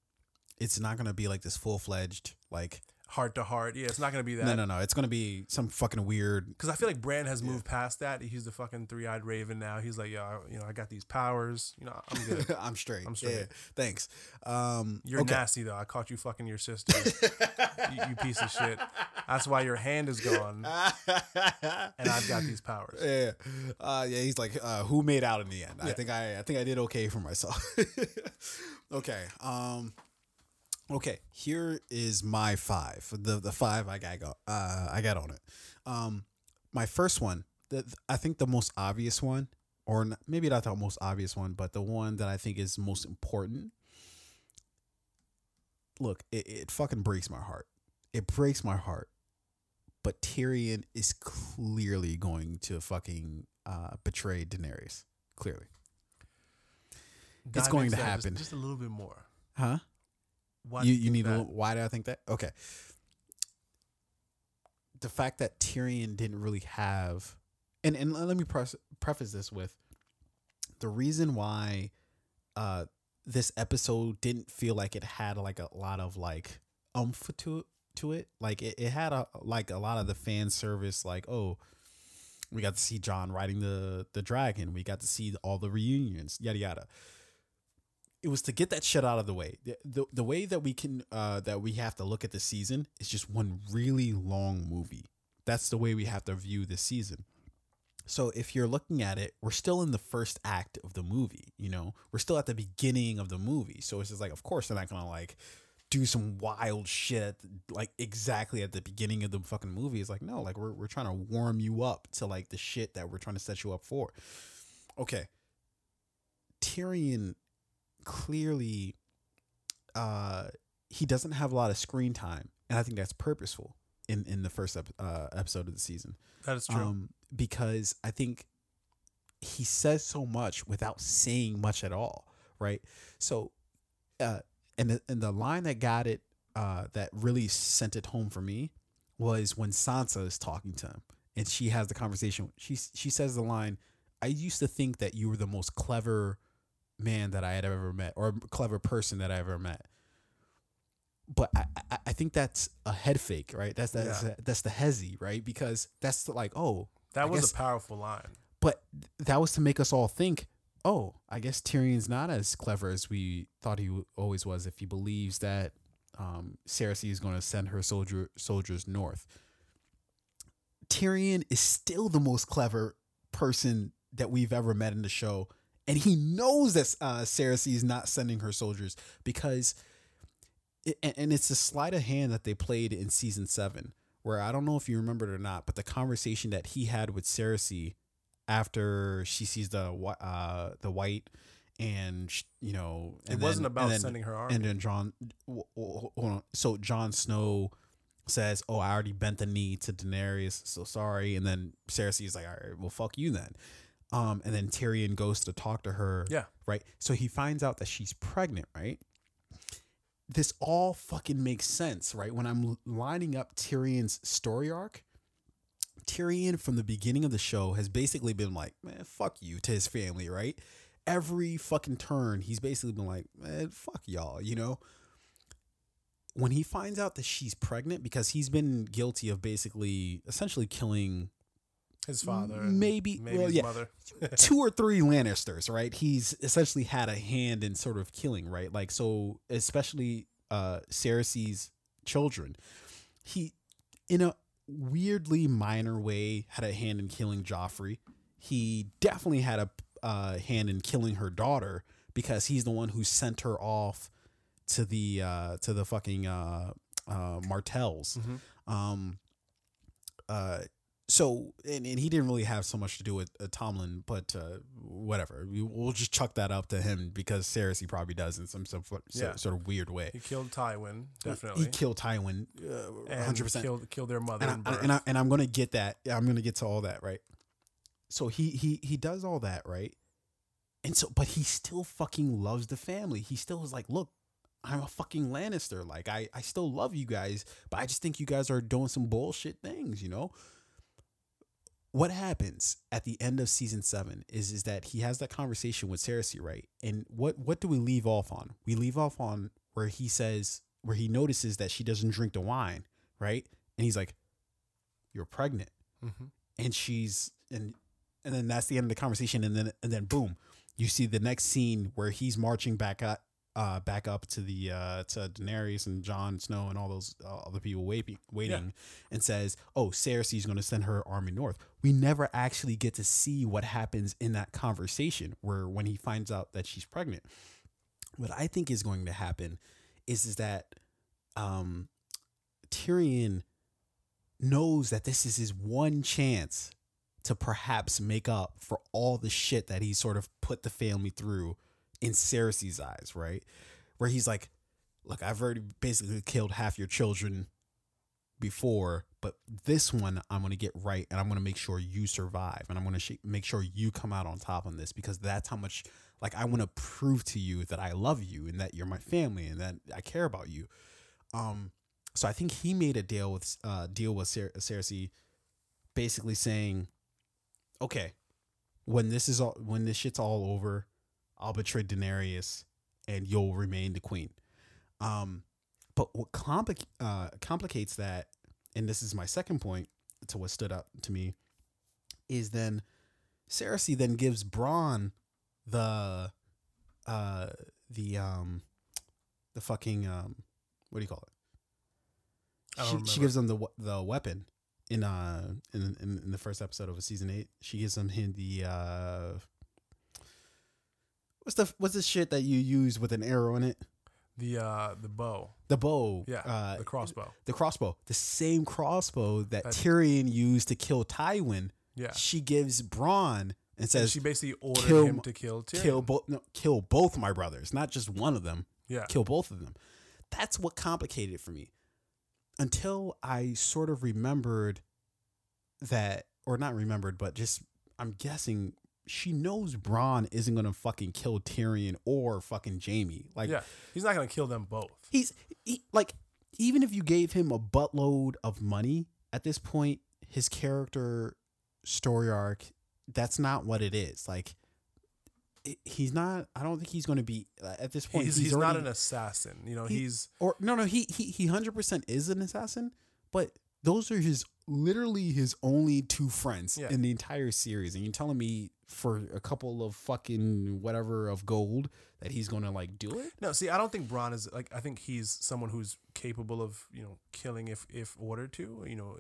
S1: It's not going to be like this full fledged like.
S2: Heart to heart. Yeah, it's not going to be that.
S1: no, no. No. It's going to be some fucking weird.
S2: Because I feel like Bran has moved past that. He's the fucking three eyed raven now. He's like, yeah, you know, I got these powers. You know, I'm good.
S1: I'm straight.
S2: I'm straight.
S1: Yeah, thanks. Um,
S2: You're
S1: okay.
S2: nasty though. I caught you fucking your sister. you, you piece of shit. That's why your hand is gone, and I've got these powers.
S1: Yeah, uh, yeah. He's like, uh, who made out in the end? I think I, I think I did okay for myself. okay. Um. Okay. Here is my five. The the five I got. go- Uh, I got on it. Um, my first one. The, I think the most obvious one, or n- maybe not the most obvious one, but the one that I think is most important. Look, it, it fucking breaks my heart. It breaks my heart but Tyrion is clearly going to fucking uh, betray Daenerys. Clearly, It's going to happen.
S2: Just, a little bit more.
S1: huh?
S2: Why
S1: You
S2: you
S1: need a little. Why do I think that? Okay, the fact that Tyrion didn't really have, and and let me preface this with the reason why uh this episode didn't feel like it had like a lot of like umph to it to it. Like it, it had a like a lot of the fan service. Like oh, we got to see Jon riding the the dragon. We got to see all the reunions. Yada yada. It was to get that shit out of the way. The, the, the way that we can uh that we have to look at the season is just one really long movie. That's the way we have to view this season. So if you're looking at it, we're still in the first act of the movie, you know? We're still at the beginning of the movie. So it's just like of course they're not going to like do some wild shit like exactly at the beginning of the fucking movie. It's like no, like we're we're trying to warm you up to like the shit that we're trying to set you up for. Okay. Tyrion clearly uh he doesn't have a lot of screen time and I think that's purposeful in in the first ep- uh, episode of the season.
S2: That is true.
S1: Um, because I think he says so much without saying much at all, right? So, uh, and the and the line that got it, uh, that really sent it home for me, was when Sansa is talking to him, and she has the conversation. She she says the line, "I used to think that you were the most clever man that I had ever met, or a clever person that I ever met." But I, I, I think that's a head fake, right? That's that's
S2: Yeah.
S1: that's the hezzy, right? Because that's the, like, oh,
S2: that
S1: I
S2: was
S1: guess-
S2: a powerful line.
S1: but that was to make us all think, oh, I guess Tyrion's not as clever as we thought he always was. If he believes that um, Cersei is going to send her soldier soldiers north, Tyrion is still the most clever person that we've ever met in the show, and he knows that uh, Cersei is not sending her soldiers because, it, and, and it's a sleight of hand that they played in season seven. Where I don't know if you remember it or not, but the conversation that he had with Cersei after she sees the uh the white and you know
S2: It wasn't
S1: then-
S2: about
S1: and then-
S2: sending her army.
S1: and then Jon hold on so Jon Snow says oh I already bent the knee to Daenerys so sorry and then Cersei is like all right well fuck you then um and then Tyrion goes to talk to her
S2: Yeah.
S1: right so he finds out that she's pregnant right this all fucking makes sense right when I'm lining up Tyrion's story arc Tyrion from the beginning of the show has basically been like, man, fuck you to his family, right? Every fucking turn, he's basically been like, man, fuck y'all, you know? When he finds out that she's pregnant, because he's been guilty of basically essentially killing
S2: His father,
S1: maybe,
S2: maybe
S1: well,
S2: his
S1: yeah,
S2: mother.
S1: two or three Lannisters, right? He's essentially had a hand in sort of killing, right? Like so, especially uh Cersei's children. He, in a weirdly minor way, had a hand in killing Joffrey. He definitely had a uh, hand in killing her daughter because he's the one who sent her off to the uh, to the fucking uh, uh, Martells.
S2: Mhm.
S1: Um, uh, so and, and he didn't really have so much to do with uh, Tomlin, but uh, whatever. We, we'll just chuck that up to him because Cersei probably does in some some fo- so-
S2: Yeah.
S1: sort of weird way.
S2: He killed Tywin, definitely.
S1: He killed Tywin, uh, hundred percent.
S2: killed killed their mother.
S1: And,
S2: in
S1: I, and, I, and I'm gonna get that. I'm gonna get to all that, right? So he he he does all that, right? And so, but he still fucking loves the family. He still is like, look, I'm a fucking Lannister. Like, I I still love you guys, but I just think you guys are doing some bullshit things, you know. What happens at the end of season seven is is that he has that conversation with Cersei, right? And what what do we leave off on? We leave off on where he says where he notices that she doesn't drink the wine, right? And he's like, "You're pregnant,"
S2: Mhm.
S1: and she's and and then that's the end of the conversation, and then and then boom, you see the next scene where he's marching back up. Uh, back up to the uh, to Daenerys and Jon Snow and all those uh, other people waiting, waiting, and says, "Oh, Cersei's going to send her army north." We never actually get to see what happens in that conversation, where when he finds out that she's pregnant. What I think is going to happen is is that um, Tyrion knows that this is his one chance to perhaps make up for all the shit that he sort of put the family through in Cersei's eyes, right? Where he's like, look, I've already basically killed half your children before, but this one I'm going to get right and I'm going to make sure you survive and I'm going to sh- make sure you come out on top on this because that's how much like I want to prove to you that I love you and that you're my family and that I care about you. Um so I think he made a deal with uh deal with Cer- Cersei basically saying okay, when this is all when this shit's all over, I'll betray Daenerys and you'll remain the queen. Um, but what complic- uh, complicates that, and this is my second point to what stood out to me, is then Cersei then gives Bronn the uh the um the fucking um what do you call it? She, she gives him the the weapon in uh in, in in the first episode of season eight. She gives him him the uh what's the what's the shit that you use with an arrow in it?
S2: the uh the bow,
S1: The bow.
S2: yeah,
S1: uh,
S2: the crossbow,
S1: the crossbow, the same crossbow that
S2: That-
S1: Tyrion used to kill Tywin.
S2: yeah.
S1: She gives Bronn and
S2: And
S1: says,
S2: she basically ordered
S1: kill
S2: him to kill Tyrion.
S1: "Kill both, no, kill both my brothers, not just one of them.
S2: yeah,
S1: Kill both of them." That's what complicated it for me. Until I sort of remembered that, or not remembered, but just I'm guessing she knows Bronn isn't gonna fucking kill Tyrion or fucking Jaime. Like,
S2: yeah. He's not gonna kill them both.
S1: he's he, like even if you gave him a buttload of money at this point his character story arc that's not what it is like he's not i don't think he's going to be uh, at this point
S2: He's, he's, not
S1: already-
S2: an assassin. You know,
S1: he-
S2: he's
S1: or no no he he he 100% is an assassin but those are his literally his only two friends
S2: Yeah.
S1: in the entire series and you're telling me for a couple of fucking whatever of gold that he's to like do it
S2: no. See, I don't think Bronn is like. I think he's someone who's capable of you know killing if if ordered to. You know,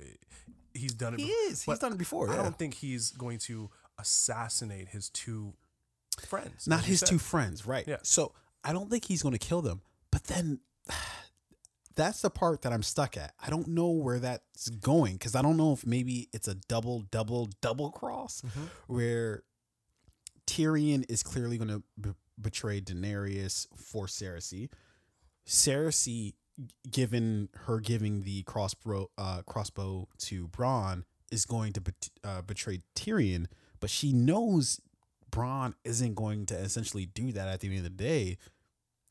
S2: he's done it.
S1: he
S2: before.
S1: is he's done it before
S2: I
S1: yeah.
S2: don't think he's going to assassinate his two friends.
S1: not his
S2: said.
S1: two friends, right?
S2: Yeah.
S1: So I don't think he's going to kill them. But then that's the part that I'm stuck at. I don't know where that's going because I don't know if maybe it's a double, double, double cross
S2: Mhm.
S1: where Tyrion is clearly going to b- betray Daenerys for Cersei. Cersei, given her giving the crossbow uh, crossbow to Bronn, is going to bet- uh, betray Tyrion, but she knows Bronn isn't going to essentially do that at the end of the day.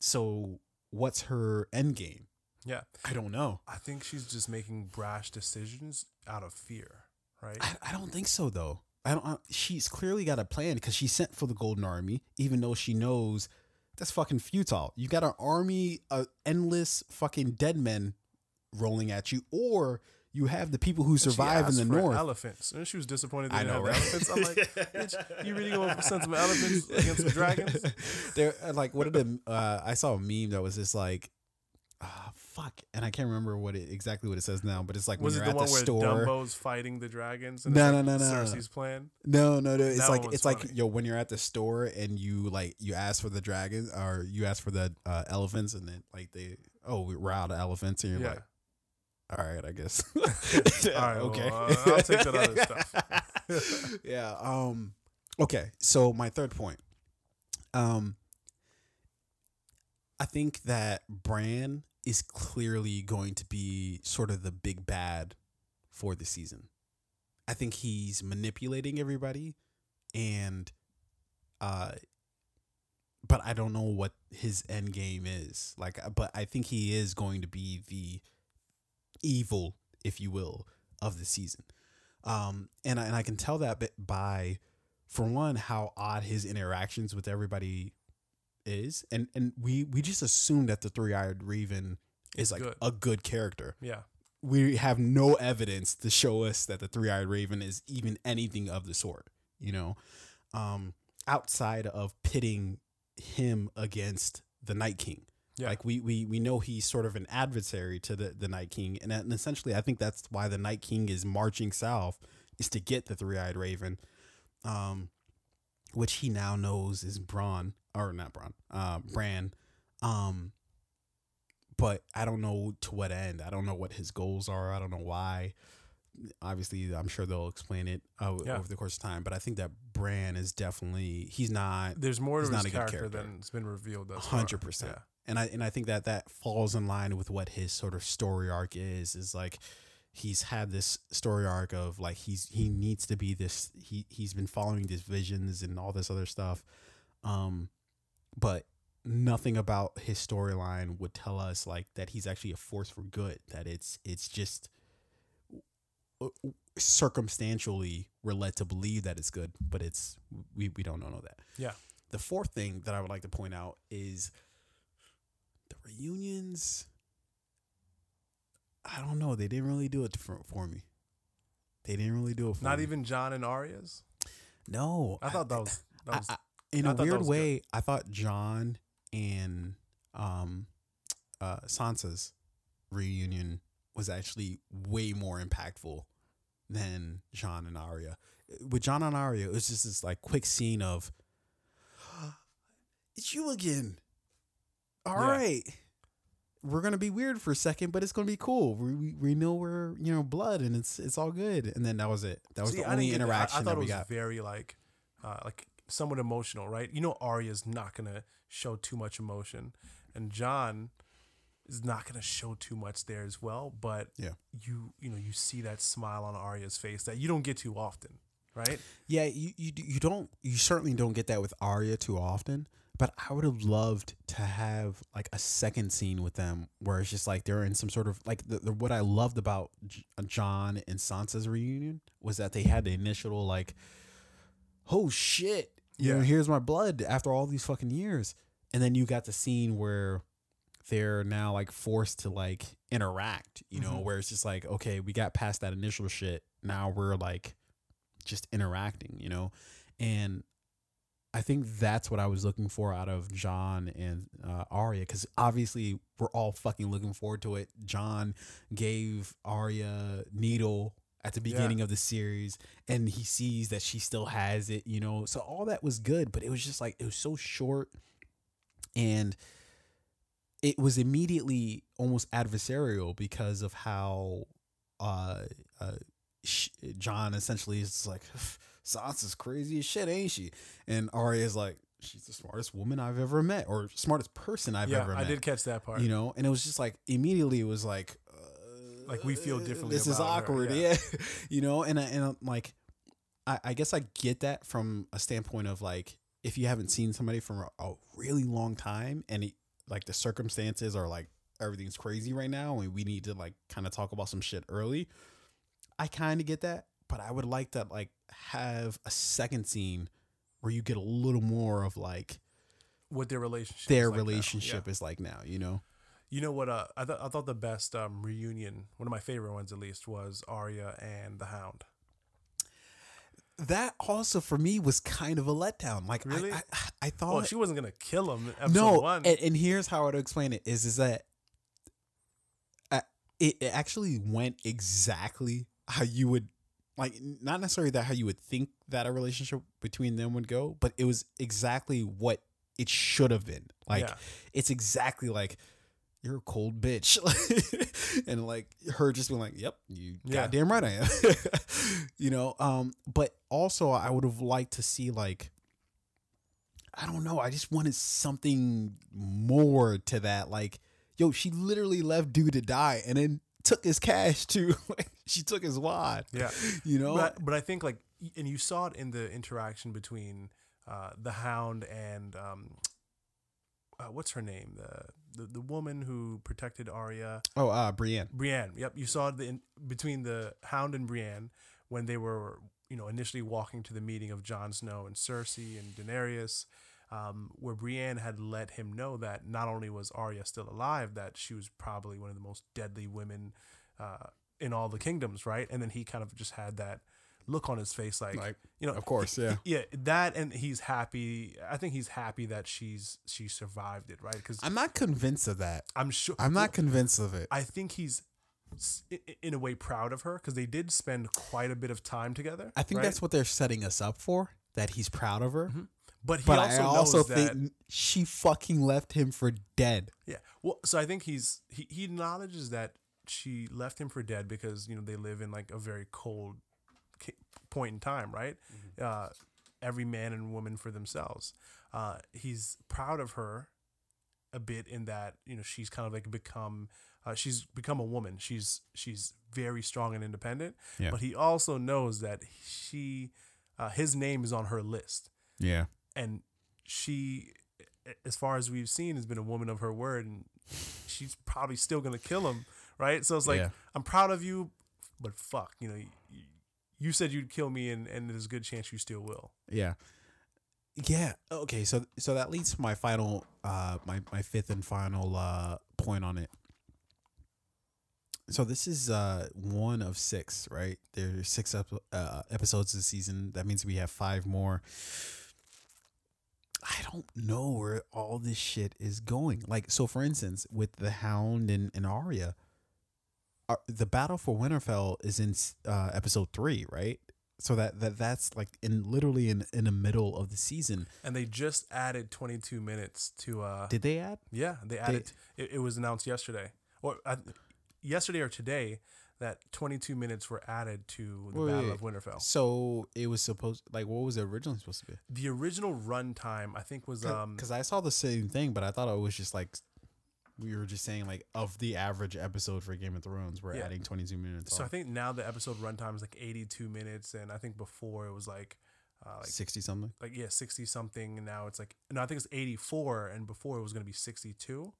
S1: So, what's her end game?
S2: Yeah,
S1: I don't know.
S2: I think she's just making brash decisions out of fear, right?
S1: I, I don't think so though. I don't. I, she's clearly got a plan because she sent for the Golden Army, even though she knows that's fucking futile. You got an army of endless fucking dead men rolling at you, or you have the people who survive in the north.
S2: Elephants. And she was disappointed they
S1: I know, right?
S2: elephants. I'm like, bitch, you really gonna send some elephants against some dragons?
S1: They're uh, like, what are the? Uh, I saw a meme that was just like, ah, fuck, and I can't remember what it exactly what it says now, but it's like
S2: Was
S1: when
S2: it
S1: you're
S2: the
S1: at
S2: one
S1: the
S2: where
S1: store.
S2: Dumbo's fighting the dragons? And
S1: No, no, no, no.
S2: Cersei's plan.
S1: No, no, no. It's
S2: That
S1: like it's like yo when you're at the store and you like you ask for the dragon or you ask for the uh, elephants and then like they oh we're out of elephants and you're
S2: Yeah.
S1: like all right I guess
S2: All right,
S1: okay
S2: well, uh, I'll take that other stuff.
S1: yeah um okay so my third point um I think that Bran is clearly going to be sort of the big bad for the season. I think he's manipulating everybody and uh but I don't know what his end game is. Like but I think he is going to be the evil, if you will, of the season. Um and I, and I can tell that by for one how odd his interactions with everybody is and and we we just assume that the three-eyed raven is like
S2: good.
S1: a good character
S2: Yeah.
S1: we have no evidence to show us that the three-eyed raven is even anything of the sort you know um outside of pitting him against the night king
S2: Yeah.
S1: like we we we know he's sort of an adversary to the the night king and, and essentially i think that's why the night king is marching south is to get the three-eyed raven um which he now knows is Bronn or not Bronn, uh, Bran. Um, but I don't know to what end. I don't know what his goals are. I don't know why. Obviously, I'm sure they'll explain it uh,
S2: Yeah.
S1: over the course of time. But I think that Bran is definitely he's not
S2: There's more to his
S1: not a good
S2: character,
S1: character.
S2: than's been revealed
S1: 100%.
S2: Yeah.
S1: and I and I think that that falls in line with what his sort of story arc is. Is like he's had this story arc of like he's he needs to be this. He he's been following these visions and all this other stuff, um, but nothing about his storyline would tell us like that he's actually a force for good. That it's it's just uh, circumstantially we're led to believe that it's good, but it's we we don't know that.
S2: Yeah.
S1: The fourth thing that I would like to point out is the reunions. I don't know. They didn't really do it for, for me. They didn't really do it for
S2: Not
S1: me.
S2: even Jon and Arya's.
S1: No,
S2: I thought that was that
S1: I-
S2: was
S1: I- in
S2: I
S1: a weird
S2: was good.
S1: way. I thought Jon and um, uh, Sansa's reunion was actually way more impactful than Jon and Arya. With Jon and Arya, it was just this like quick scene of, "It's you again." All
S2: Yeah.
S1: right, we're gonna be weird for a second, but it's gonna be cool. We, we know we're you know blood, and it's it's all good. And then that was it. That was
S2: See,
S1: the only
S2: that. I-
S1: interaction
S2: I, thought
S1: that
S2: it
S1: we
S2: was
S1: got.
S2: very like, uh, like somewhat emotional, right? You know, Arya's not gonna show too much emotion, and Jon is not gonna show too much there as well. But
S1: Yeah.
S2: you you know you see that smile on Arya's face that you don't get too often, right?
S1: Yeah, you, you you don't you certainly don't get that with Arya too often. But I would have loved to have like a second scene with them where it's just like they're in some sort of like the, the what I loved about J- uh, Jon and Sansa's reunion was that they had the initial like, oh shit, you know,
S2: Yeah.
S1: here's my blood after all these fucking years, and then you got the scene where they're now like forced to like interact, you know,
S2: Mhm.
S1: where it's just like okay, we got past that initial shit, now we're like just interacting, you know, and I think that's what I was looking for out of Jon and uh, Arya because obviously we're all fucking looking forward to it. Jon gave Arya needle at the
S2: Yeah.
S1: beginning of the series, and he sees that she still has it, you know. So all that was good, but it was just like it was so short, and it was immediately almost adversarial because of how uh, uh, sh- Jon essentially is like, Sansa's crazy as shit, ain't she? And Arya's like, she's the smartest woman I've ever met, or smartest person I've
S2: yeah,
S1: ever met.
S2: I did catch that part.
S1: You know, and it was just like immediately it was like,
S2: Like, we feel differently
S1: This is
S2: about her,
S1: awkward,
S2: yeah.
S1: yeah. you know, and I- and I'm like, I, I guess I get that from a standpoint of like, if you haven't seen somebody for a, a really long time, and it, like the circumstances are like everything's crazy right now, and we need to like kind of talk about some shit early. I kind of get that, but I would like to like have a second scene where you get a little more of like
S2: What their relationship
S1: their
S2: is like
S1: relationship
S2: Yeah.
S1: is like now, you know?
S2: You know what? Uh, I thought I thought the best um, reunion, one of my favorite ones at least, was Arya and the Hound.
S1: That also for me was kind of a letdown. Like
S2: Really?
S1: I, I, I thought
S2: Well, she wasn't gonna kill him. Episode
S1: no,
S2: one.
S1: and, and here's how I would explain it is is that uh, it, it actually went exactly how you would like not necessarily that how you would think that a relationship between them would go, but it was exactly what it should have been. Like
S2: Yeah.
S1: it's exactly like you're a cold bitch, and like her just being like, "Yep, you
S2: Yeah.
S1: goddamn right I am," you know. Um, but also I would have liked to see like I don't know. I just wanted something more to that. Like, yo, she literally left dude to die and then took his cash too. she took his wad.
S2: yeah.
S1: You know?
S2: But, but I think like, and you saw it in the interaction between uh, the Hound and um, uh, what's her name, the, the the woman who protected Arya,
S1: oh, uh, Brienne.
S2: Brienne. Yep, you saw the in, between the Hound and Brienne when they were, you know, initially walking to the meeting of Jon Snow and Cersei and Daenerys. Um, where Brienne had let him know that not only was Arya still alive, that she was probably one of the most deadly women uh, in all the kingdoms, right? And then he kind of just had that look on his face, like,
S1: Like,
S2: you know,
S1: of course, yeah.
S2: yeah, that, and he's happy. I think he's happy that she's she survived it, right? Because
S1: I'm not convinced of that.
S2: I'm sure
S1: I'm
S2: well,
S1: not convinced of it.
S2: I think he's s- i- i- in a way proud of her because they did spend quite a bit of time together.
S1: I think
S2: right?
S1: that's what they're setting us up for. That he's proud of her. Mm-hmm.
S2: But he
S1: But
S2: also
S1: I also
S2: knows
S1: think
S2: that.
S1: she fucking left him for dead.
S2: Yeah. Well, so I think he's he, he acknowledges that she left him for dead because you know they live in like a very cold point in time, right? Uh, every man and woman for themselves. Uh, he's proud of her a bit in that you know she's kind of like become uh, she's become a woman. She's she's very strong and independent.
S1: Yeah.
S2: But he also knows that she uh, his name is on her list
S1: Yeah.
S2: and she as far as we've seen has been a woman of her word and she's probably still gonna kill him right so it's like
S1: Yeah.
S2: i'm proud of you but fuck you know you, said you'd kill me and, and there's a good chance you still will
S1: Yeah. Yeah. Okay. So so that leads to my final, uh, my my fifth and final uh point on it. So this is uh one of six, right? There's six ep- uh, episodes this season. That means we have five more. I don't know where all this shit is going. Like, so for instance, with the Hound and, and Arya, uh, the battle for Winterfell is in uh, episode three, right? So that, that that's like in literally in in the middle of the season.
S2: and they just added 22 minutes to uh
S1: Did they add?
S2: yeah they added it, it was announced yesterday or uh, yesterday or today that 22 minutes were added to the
S1: Wait,
S2: battle of winterfell
S1: So it was supposed like what was it originally supposed to be?
S2: the original runtime i think was um
S1: Because I saw the same thing, but I thought it was just like we were just saying like of the average episode for Game of Thrones, we're
S2: Yeah.
S1: adding 22 minutes.
S2: so i think now the episode runtime is like 82 minutes and i think before it was like uh, like
S1: 60 something.
S2: like yeah 60 something and now it's like no i think it's 84 and before it was going to be 62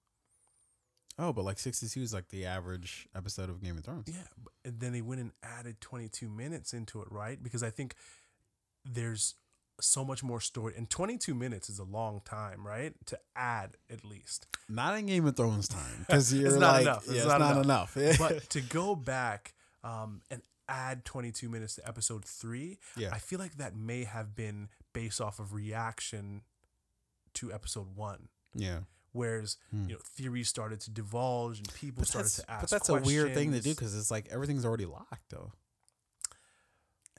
S1: Oh, but like 62 is like the average episode of Game of Thrones.
S2: yeah and then they went and added 22 minutes into it right because i think there's so much more story and 22 minutes is a long time right to add at least
S1: Not in Game of Thrones time because you're it's
S2: not
S1: like,
S2: enough.
S1: yeah,
S2: It's
S1: it's
S2: not
S1: not, enough.
S2: but to go back um, and add 22 minutes to episode three
S1: Yeah.
S2: i feel like that may have been based off of reaction to episode one
S1: yeah.
S2: whereas
S1: Hmm.
S2: you know theories started to divulge and people
S1: But
S2: started to ask
S1: but that's a weird thing to do because it's like everything's already locked though.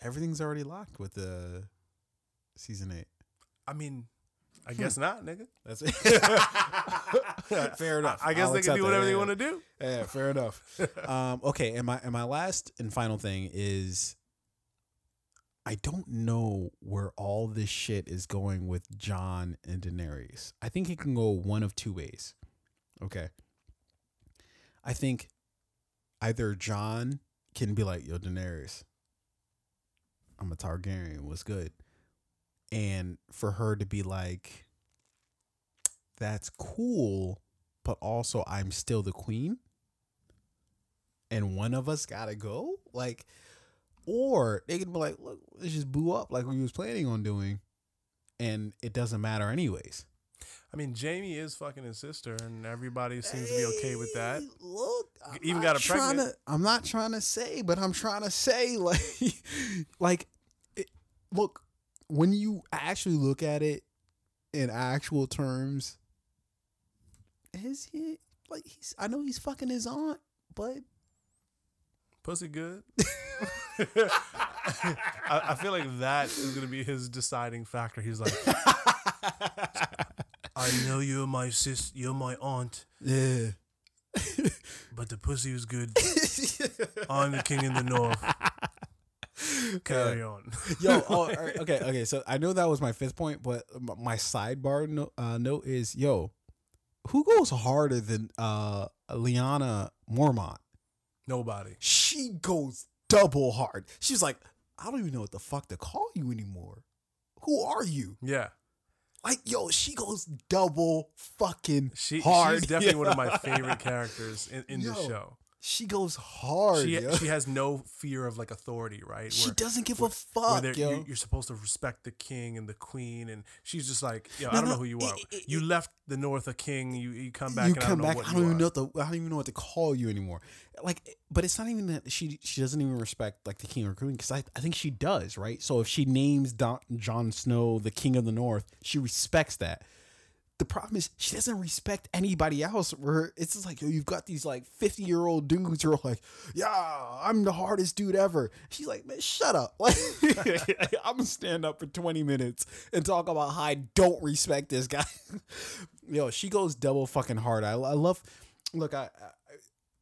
S1: Everything's already locked with the season eight.
S2: i mean i guess not nigga
S1: That's it. fair enough.
S2: i, I guess
S1: I'll
S2: they can do whatever
S1: Yeah,
S2: they want to do
S1: Yeah, fair enough. um, okay, and my and my last and final thing is I don't know where all this shit is going with Jon and Daenerys. I think it can go one of two ways. Okay. I think either Jon can be like, yo, Daenerys, I'm a Targaryen, what's good? And for her to be like, that's cool, but also I'm still the queen. And one of us gotta go. Like, or they could be like, look, let's just boo up like we was planning on doing, and it doesn't matter anyways.
S2: I mean, Jaime is fucking his sister, and everybody seems to be okay with that.
S1: Look, I'm
S2: Even got
S1: a
S2: pregnant.
S1: To, I'm not trying to say, but I'm trying to say, like, like, it, look, when you actually look at it in actual terms, is he like he's? I know he's fucking his aunt, but
S2: Pussy good. I, I feel like that is gonna be his deciding factor. He's like, I know you're my sis, you're my aunt,
S1: yeah.
S2: but the pussy was good. I'm the king in the north. Carry on.
S1: Yo, oh, right, okay, okay. So I know that was my fifth point, but my sidebar no, uh, note is, yo, who goes harder than uh, Lyanna Mormont?
S2: Nobody.
S1: She goes double hard. She's like, I don't even know what the fuck to call you anymore. Who are you?
S2: Yeah,
S1: Like, yo, she goes double fucking
S2: she,
S1: hard.
S2: she's definitely one of my favorite characters in, in the show.
S1: She goes hard.
S2: She she has no fear of like authority, right?
S1: She
S2: Where-
S1: doesn't give
S2: where-
S1: a fuck, yo.
S2: you're, you're supposed to respect the king and the queen, and she's just like, yo,
S1: No,
S2: I don't
S1: no,
S2: know who you
S1: it-
S2: are.
S1: it-
S2: you
S1: it-
S2: left the north a king. You you come back.
S1: you
S2: and
S1: come
S2: I don't
S1: back. I don't even know what the, I don't even know what to call you anymore. Like, but it's not even that she she doesn't even respect like the king or queen because I, I think she does right. So if she names Don, Jon Snow the king of the North, she respects that. The problem is she doesn't respect anybody else. Where it's just like yo, you've got these like fifty year old dudes who are like, yeah, I'm the hardest dude ever. She's like, man, shut up. Like, I'm gonna stand up for twenty minutes and talk about how I don't respect this guy. Yo, she goes double fucking hard. I, I love. Look, I, I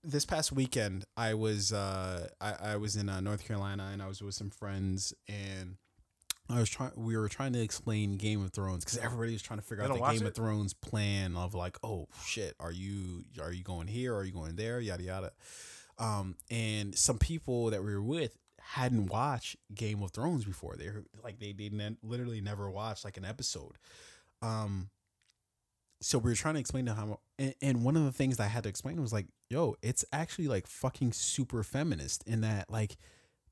S1: this past weekend I was uh I, I was in uh, North Carolina and I was with some friends and I was trying we were trying to explain Game of Thrones because everybody was trying to figure
S2: They
S1: out the Game
S2: it?
S1: of Thrones plan of like oh shit are you are you going here? Are you going there? Yada yada. Um and some people that we were with hadn't watched Game of Thrones before. They're like they they ne- literally never watched like an episode. Um so we were trying to explain to him and, and one of the things that i had to explain was like yo it's actually like fucking super feminist in that like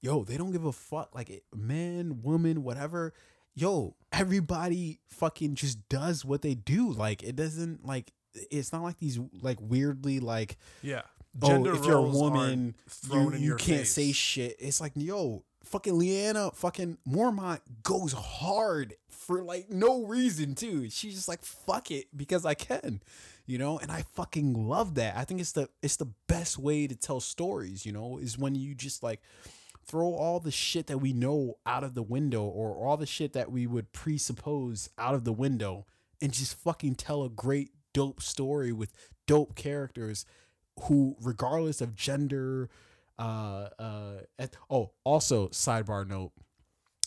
S1: yo they don't give a fuck like it, man woman whatever. Yo everybody fucking just does what they do. Like it doesn't like it's not like these like weirdly like
S2: Yeah,
S1: oh if you're a woman you, you can't
S2: face.
S1: say shit. It's like yo fucking Lyanna fucking mormont goes hard for like no reason too. She's just like fuck it because i can you know? And i fucking love that. I think it's the it's the best way to tell stories you know is when you just like throw all the shit that we know out of the window or all the shit that we would presuppose out of the window and just fucking tell a great dope story with dope characters who regardless of gender uh uh oh also sidebar note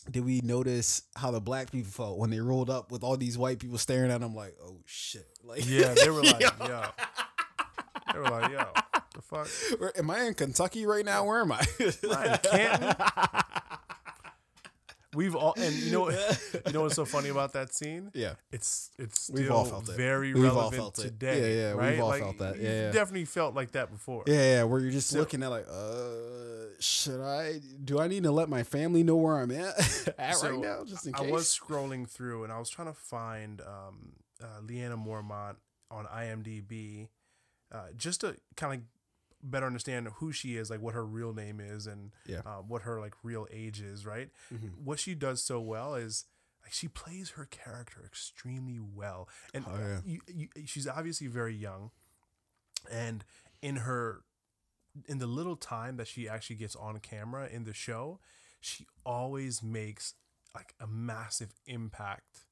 S1: did we notice how the black people felt when they rolled up with all these white people staring at them like oh shit like
S2: yeah. They were like,
S1: Yo.
S2: yo. They were like, yo, the fuck.
S1: Where- am i in kentucky right now where am i
S2: Right, Canton. We've all, and you know, you know what's so funny about that scene?
S1: yeah
S2: It's it's still
S1: We've all felt it.
S2: very
S1: We've all
S2: relevant
S1: felt it.
S2: today.
S1: Yeah, yeah, we've all
S2: Like,
S1: felt that.
S2: you've
S1: Yeah, yeah.
S2: definitely felt like that before.
S1: Yeah, yeah, where you're just
S2: So-
S1: looking at like, uh, should I? Do I need to let my family know where I'm at, at
S2: So,
S1: right now, just in case.
S2: I
S1: case?
S2: was scrolling through and I was trying to find um, uh, Lyanna Mormont on IMDb uh, just to kind of better understand who she is, like what her real name is, and
S1: Yeah.
S2: uh, what her like real age is. Right.
S1: Mhm.
S2: What she does so well is like she plays her character extremely well, and
S1: Oh, yeah.
S2: you, you, she's obviously very young, and in her in the little time that she actually gets on camera in the show, she always makes like a massive impact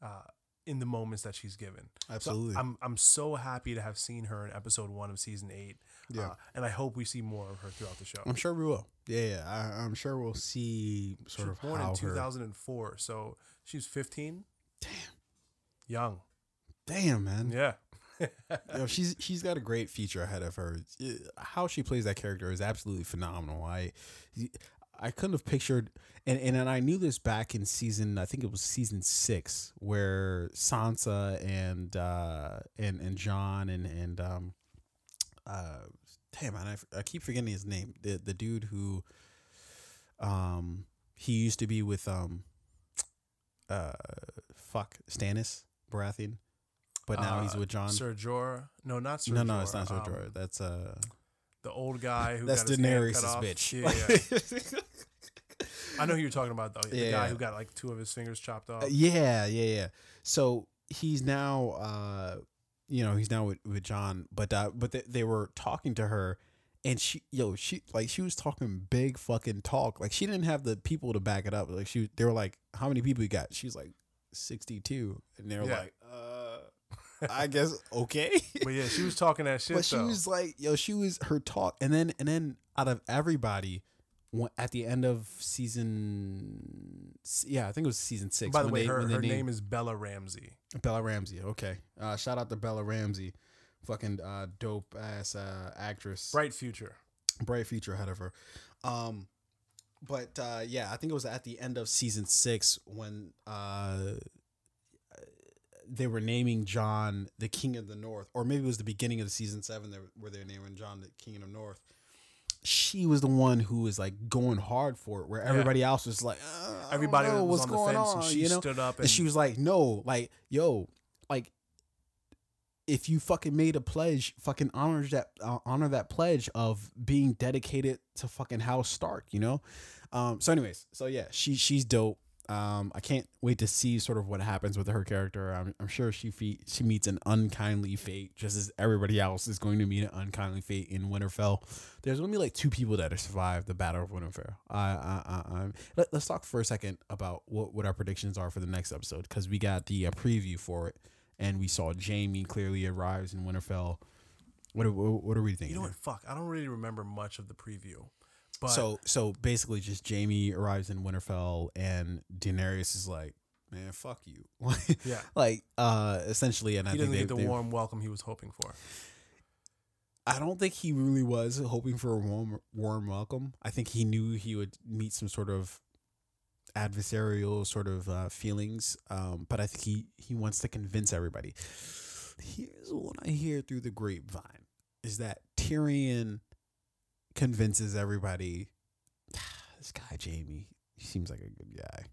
S2: uh, in the moments that she's given. So
S1: Absolutely.
S2: I'm I'm so happy to have seen her in episode one of season eight.
S1: Yeah.
S2: Uh, and I hope we see more of her throughout the show.
S1: I'm sure we will. Yeah, yeah. I, I'm sure we'll see
S2: She
S1: sort
S2: was
S1: of
S2: born in
S1: her.
S2: 2004, so she's 15.
S1: Damn,
S2: Young.
S1: damn, man.
S2: Yeah.
S1: Yo, she's she's got a great future ahead of her. Uh, How she plays that character is absolutely phenomenal. I I couldn't have pictured and, and and I knew this back in season I think it was season six where Sansa and uh and and Jon and and um uh damn man I, I keep forgetting his name the the dude who Um, he used to be with um, uh, fuck Stannis Baratheon, but now he's
S2: Uh,
S1: with Jon.
S2: Sir Jorah. No, not Sir
S1: no, no, it's not Sir
S2: um,
S1: Jorah. That's uh,
S2: The old guy who
S1: that's
S2: got his
S1: Daenerys'
S2: cut off.
S1: bitch.
S2: Yeah, yeah. I know who you're talking about though. The
S1: Yeah.
S2: guy who got like two of his fingers chopped off.
S1: Uh, yeah, yeah, yeah. So he's now, uh, you know, he's now with, with Jon, but uh, but they, they were talking to her, and she, yo, she like she was talking big fucking talk. Like she didn't have the people to back it up. Like she, they were like, "How many people you got?" She's like, 62 and they were
S2: Yeah.
S1: like, "Uh, I guess okay."
S2: But yeah, she was talking that shit
S1: but she
S2: though.
S1: was like, yo, she was her talk, and then and then out of everybody, at the end of season, yeah, I think it was season six.
S2: By the
S1: when
S2: way,
S1: they-
S2: her, her
S1: named-
S2: name is Bella Ramsey.
S1: Bella Ramsey. Okay. Uh, shout out to Bella Ramsey. Fucking uh, dope ass uh, actress.
S2: Bright future.
S1: Bright future ahead of her. Um, but uh, yeah, I think it was at the end of season six when uh, they were naming Jon the King of the North, or maybe it was the beginning of the season seven there, where they're naming Jon the King of the North. She was the one who was like going hard for it, where everybody else was like, uh,
S2: Everybody
S1: know
S2: was on the fence,
S1: on,
S2: and she
S1: you know?
S2: stood up and,
S1: And she was like, no, like, yo, like, if you fucking made a pledge, fucking honor that, uh, honor that pledge of being dedicated to fucking House Stark, you know. Um. So, anyways, so yeah, she she's dope. Um. I can't wait to see sort of what happens with her character. I'm, I'm sure she fe- she meets an unkindly fate, just as everybody else is going to meet an unkindly fate in Winterfell. There's gonna be like two people that survive the Battle of Winterfell. Let, let's talk for a second about what what our predictions are for the next episode because we got the uh, preview for it and we saw Jaime clearly arrives in Winterfell. What are, what are we thinking?
S2: you know what? Fuck, I don't really remember much of the preview. But
S1: so so basically, just Jaime arrives in Winterfell, and Daenerys is like, "Man, fuck you."
S2: yeah,
S1: like uh, essentially, and I
S2: he
S1: think
S2: doesn't
S1: they,
S2: get the
S1: they-
S2: warm welcome he was hoping for.
S1: I don't think he really was hoping for a warm warm welcome. I think he knew he would meet some sort of adversarial sort of uh, feelings, um, but I think he he wants to convince everybody. Here's what I hear through the grapevine: is that Tyrion convinces everybody. This guy Jaime, he seems like a good guy.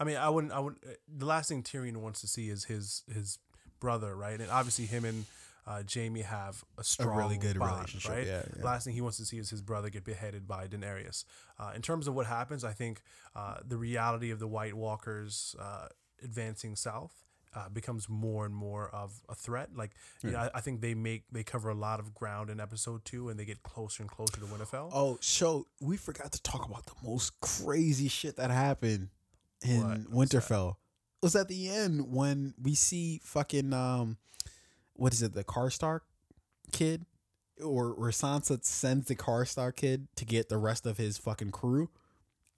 S2: I mean, I wouldn't. I would. uh, The last thing Tyrion wants to see is his his brother, right? And obviously, him and uh, Jaime have a
S1: A
S2: strong,
S1: really good
S2: bond,
S1: relationship,
S2: right?
S1: yeah, yeah.
S2: Last thing he wants to see is his brother get beheaded by Daenerys. Uh, in terms of what happens, I think uh, the reality of the White Walkers uh, advancing south. Uh, becomes more and more of a threat. Like, you know, I, I think they make they cover a lot of ground in episode two, and they get closer and closer to Winterfell.
S1: Oh, so we forgot to talk about the most crazy shit that happened in
S2: What?
S1: Winterfell. It was at the end when we see fucking um, what is it? The Karstark kid, or where Sansa sends the Karstark kid to get the rest of his fucking crew,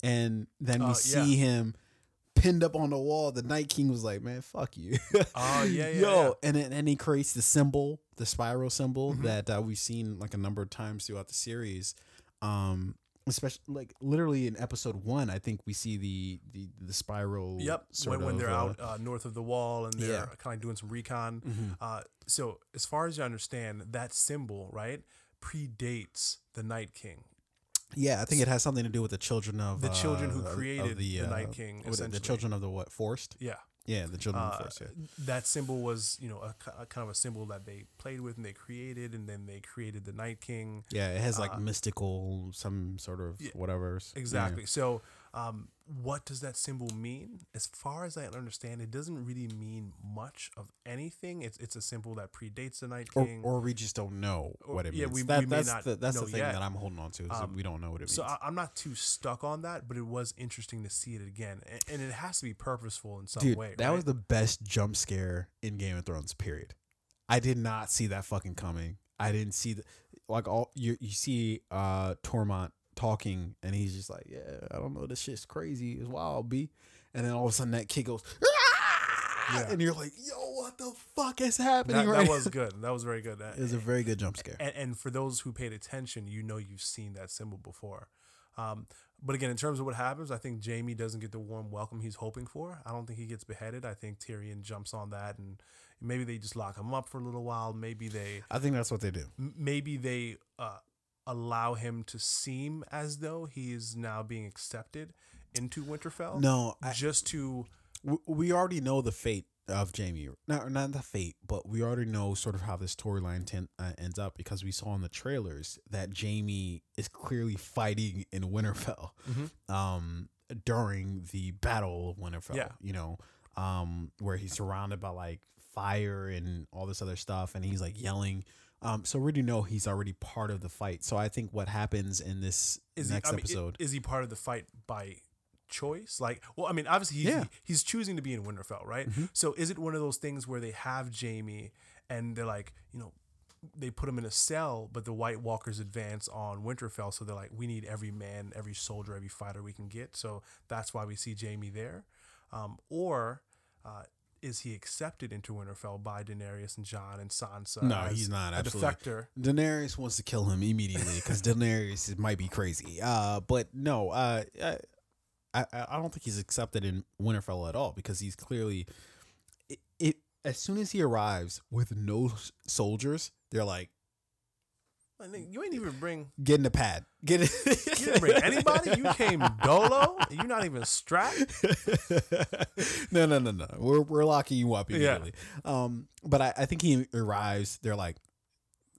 S1: and then we
S2: Uh,
S1: see him pinned up on the wall. The Night King was like, "Man, fuck you."
S2: Oh, yeah, yeah,
S1: yo,
S2: yeah.
S1: and then and he creates the symbol, the spiral symbol
S2: Mhm.
S1: that uh, we've seen like a number of times throughout the series. Um, especially like literally in episode one, I think we see the the the spiral.
S2: Yep. When, when they're
S1: uh,
S2: out uh, north of the wall and they're
S1: Yeah.
S2: kind of doing some recon.
S1: mhm.
S2: Uh, so as far as you understand, that symbol right predates the Night King.
S1: Yeah, I think it has something to do with the children of
S2: The children who
S1: uh,
S2: created the
S1: uh,
S2: Night King, essentially.
S1: The children of the what Forest?
S2: Yeah.
S1: Yeah, the children of
S2: Uh,
S1: the Forest. Yeah.
S2: that symbol was, you know, a, a kind of a symbol that they played with and they created, and then they created the Night King.
S1: Yeah, it has like
S2: uh,
S1: mystical, some sort of
S2: Yeah,
S1: whatever.
S2: Exactly. So, um, what does that symbol mean? As far as I understand, it doesn't really mean much of anything. It's it's a symbol that predates the Night
S1: Or,
S2: King.
S1: or we just don't know
S2: Or-
S1: what it
S2: yeah,
S1: means.
S2: we-
S1: that,
S2: we may
S1: that's the, that's the thing
S2: yet.
S1: that I'm holding on to. Is
S2: Um,
S1: we don't know what it means.
S2: So I, I'm not too stuck on that, but it was interesting to see it again, and, and it has to be purposeful in some
S1: Dude,
S2: way.
S1: that
S2: right?
S1: was the best jump scare in Game of Thrones. Period. I did not see that fucking coming. I didn't see the like all you you see uh Tormund talking and he's just like, yeah, I don't know, this shit's crazy. It's wild, b. And then all of a sudden that kid goes, "Ah!"
S2: Yeah.
S1: and you're like, yo, what the fuck is happening
S2: that,
S1: right
S2: that was good. That was very good.
S1: It was a very good jump scare.
S2: and, and for those who paid attention, you know you've seen that symbol before. Um, but again, in terms of what happens, I think Jaime doesn't get the warm welcome he's hoping for. I don't think he gets beheaded. I think Tyrion jumps on that, and maybe they just lock him up for a little while. Maybe they,
S1: I think that's what they do.
S2: maybe they uh, allow him to seem as though he is now being accepted into Winterfell.
S1: No, I,
S2: just to
S1: we already know the fate of Jaime. Not not the fate, but we already know sort of how this storyline ten, uh, ends up because we saw in the trailers that Jaime is clearly fighting in Winterfell. Um, during the Battle of Winterfell.
S2: Yeah.
S1: You know, um, where he's surrounded by like fire and all this other stuff, and he's like yelling. Um, so we already know he's already part of the fight. So I think what happens in this
S2: is
S1: next
S2: he, I mean,
S1: episode.
S2: is he part of the fight by choice? Like, well, I mean, obviously he's,
S1: Yeah.
S2: he's choosing to be in Winterfell, right?
S1: Mhm.
S2: So is it one of those things where they have Jaime and they're like, you know, they put him in a cell, but the White Walkers advance on Winterfell, so they're like, we need every man, every soldier, every fighter we can get. So that's why we see Jaime there, um, or uh, is he accepted into Winterfell by Daenerys and Jon and Sansa?
S1: No, he's not,
S2: a
S1: absolutely.
S2: defector.
S1: Daenerys wants to kill him immediately because Daenerys might be crazy. Uh, but no, uh, I, I I don't think he's accepted in Winterfell at all because he's clearly it. it as soon as he arrives with no soldiers, they're like,
S2: You ain't even bring
S1: "Get in the pad, get it."
S2: You didn't bring anybody. You came dolo. You're not even strapped.
S1: no, no, no, no. We're we're locking you up
S2: Yeah.
S1: immediately. Um, but I, I think he arrives. They're like,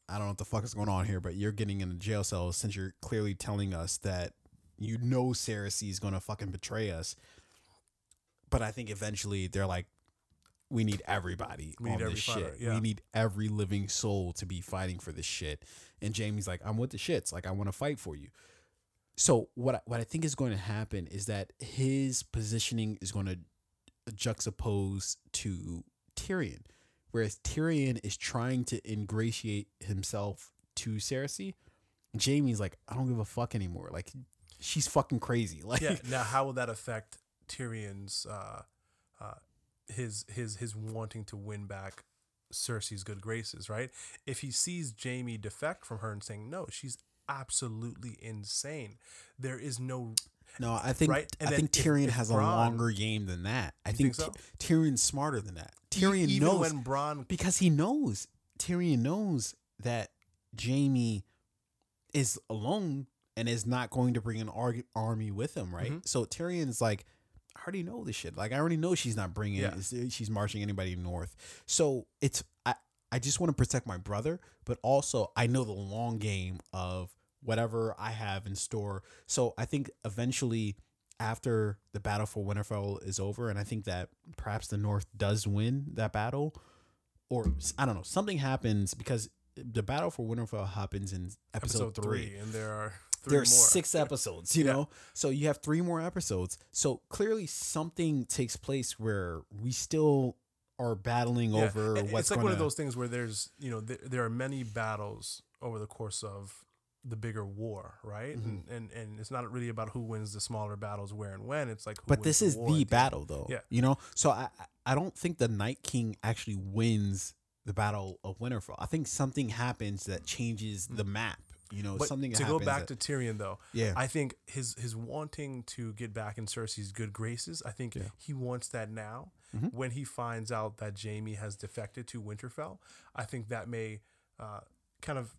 S1: I don't know what the fuck is going on here, but you're getting in a jail cell since you're clearly telling us that you know Cersei is gonna fucking betray us. But I think eventually they're like, we need everybody
S2: We need
S1: on
S2: every
S1: this
S2: fighter,
S1: shit.
S2: yeah.
S1: We need every living soul to be fighting for this shit. And Jaime's like, I'm with the shits. Like I want to fight for you. So what I, what I think is going to happen is that his positioning is going to juxtapose to Tyrion, whereas Tyrion is trying to ingratiate himself to Cersei. Jaime's like, I don't give a fuck anymore. Like she's fucking crazy. Like
S2: Yeah. Now, how will that affect Tyrion's uh, uh, his his his wanting to win back Cersei's good graces? Right. If he sees Jaime defect from her and saying no, she's absolutely insane. There is no.
S1: no, I think
S2: Right? And
S1: I think Tyrion
S2: if
S1: has a longer game than that. I think,
S2: think so?
S1: Ty- Tyrion's smarter than that. Tyrion
S2: even
S1: knows
S2: when Bronn
S1: because he knows Tyrion knows that Jaime is alone and is not going to bring an arg- army with him, right?
S2: Mhm.
S1: So Tyrion's like, I already know this shit. Like I already know she's not bringing,
S2: Yeah.
S1: she's marching anybody north. So it's I I just want to protect my brother, but also I know the long game of whatever I have in store. So I think eventually after the battle for Winterfell is over, and I think that perhaps the North does win that battle, or I don't know, something happens because the battle for Winterfell happens in episode,
S2: episode
S1: three.
S2: three, and there are three
S1: There are six episodes, you
S2: Yeah.
S1: know, so you have three more episodes. So clearly, something takes place where we still are battling
S2: Yeah,
S1: over what's
S2: It's like
S1: going
S2: one of those things where there's, you know, there, there are many battles over the course of the bigger war, right?
S1: Mm-hmm.
S2: And, and and it's not really about who wins the smaller battles where and when. It's like, who
S1: But this is
S2: war
S1: the battle, though.
S2: Yeah.
S1: you know. So I I- I don't think the Night King actually wins the battle of Winterfell. I think something happens that changes the map. You know,
S2: But
S1: something
S2: to go back
S1: that-
S2: to Tyrion, though,
S1: yeah.
S2: I think his his wanting to get back in Cersei's good graces, I think
S1: Yeah.
S2: he wants that now.
S1: Mhm.
S2: When he finds out that Jaime has defected to Winterfell, I think that may uh, kind of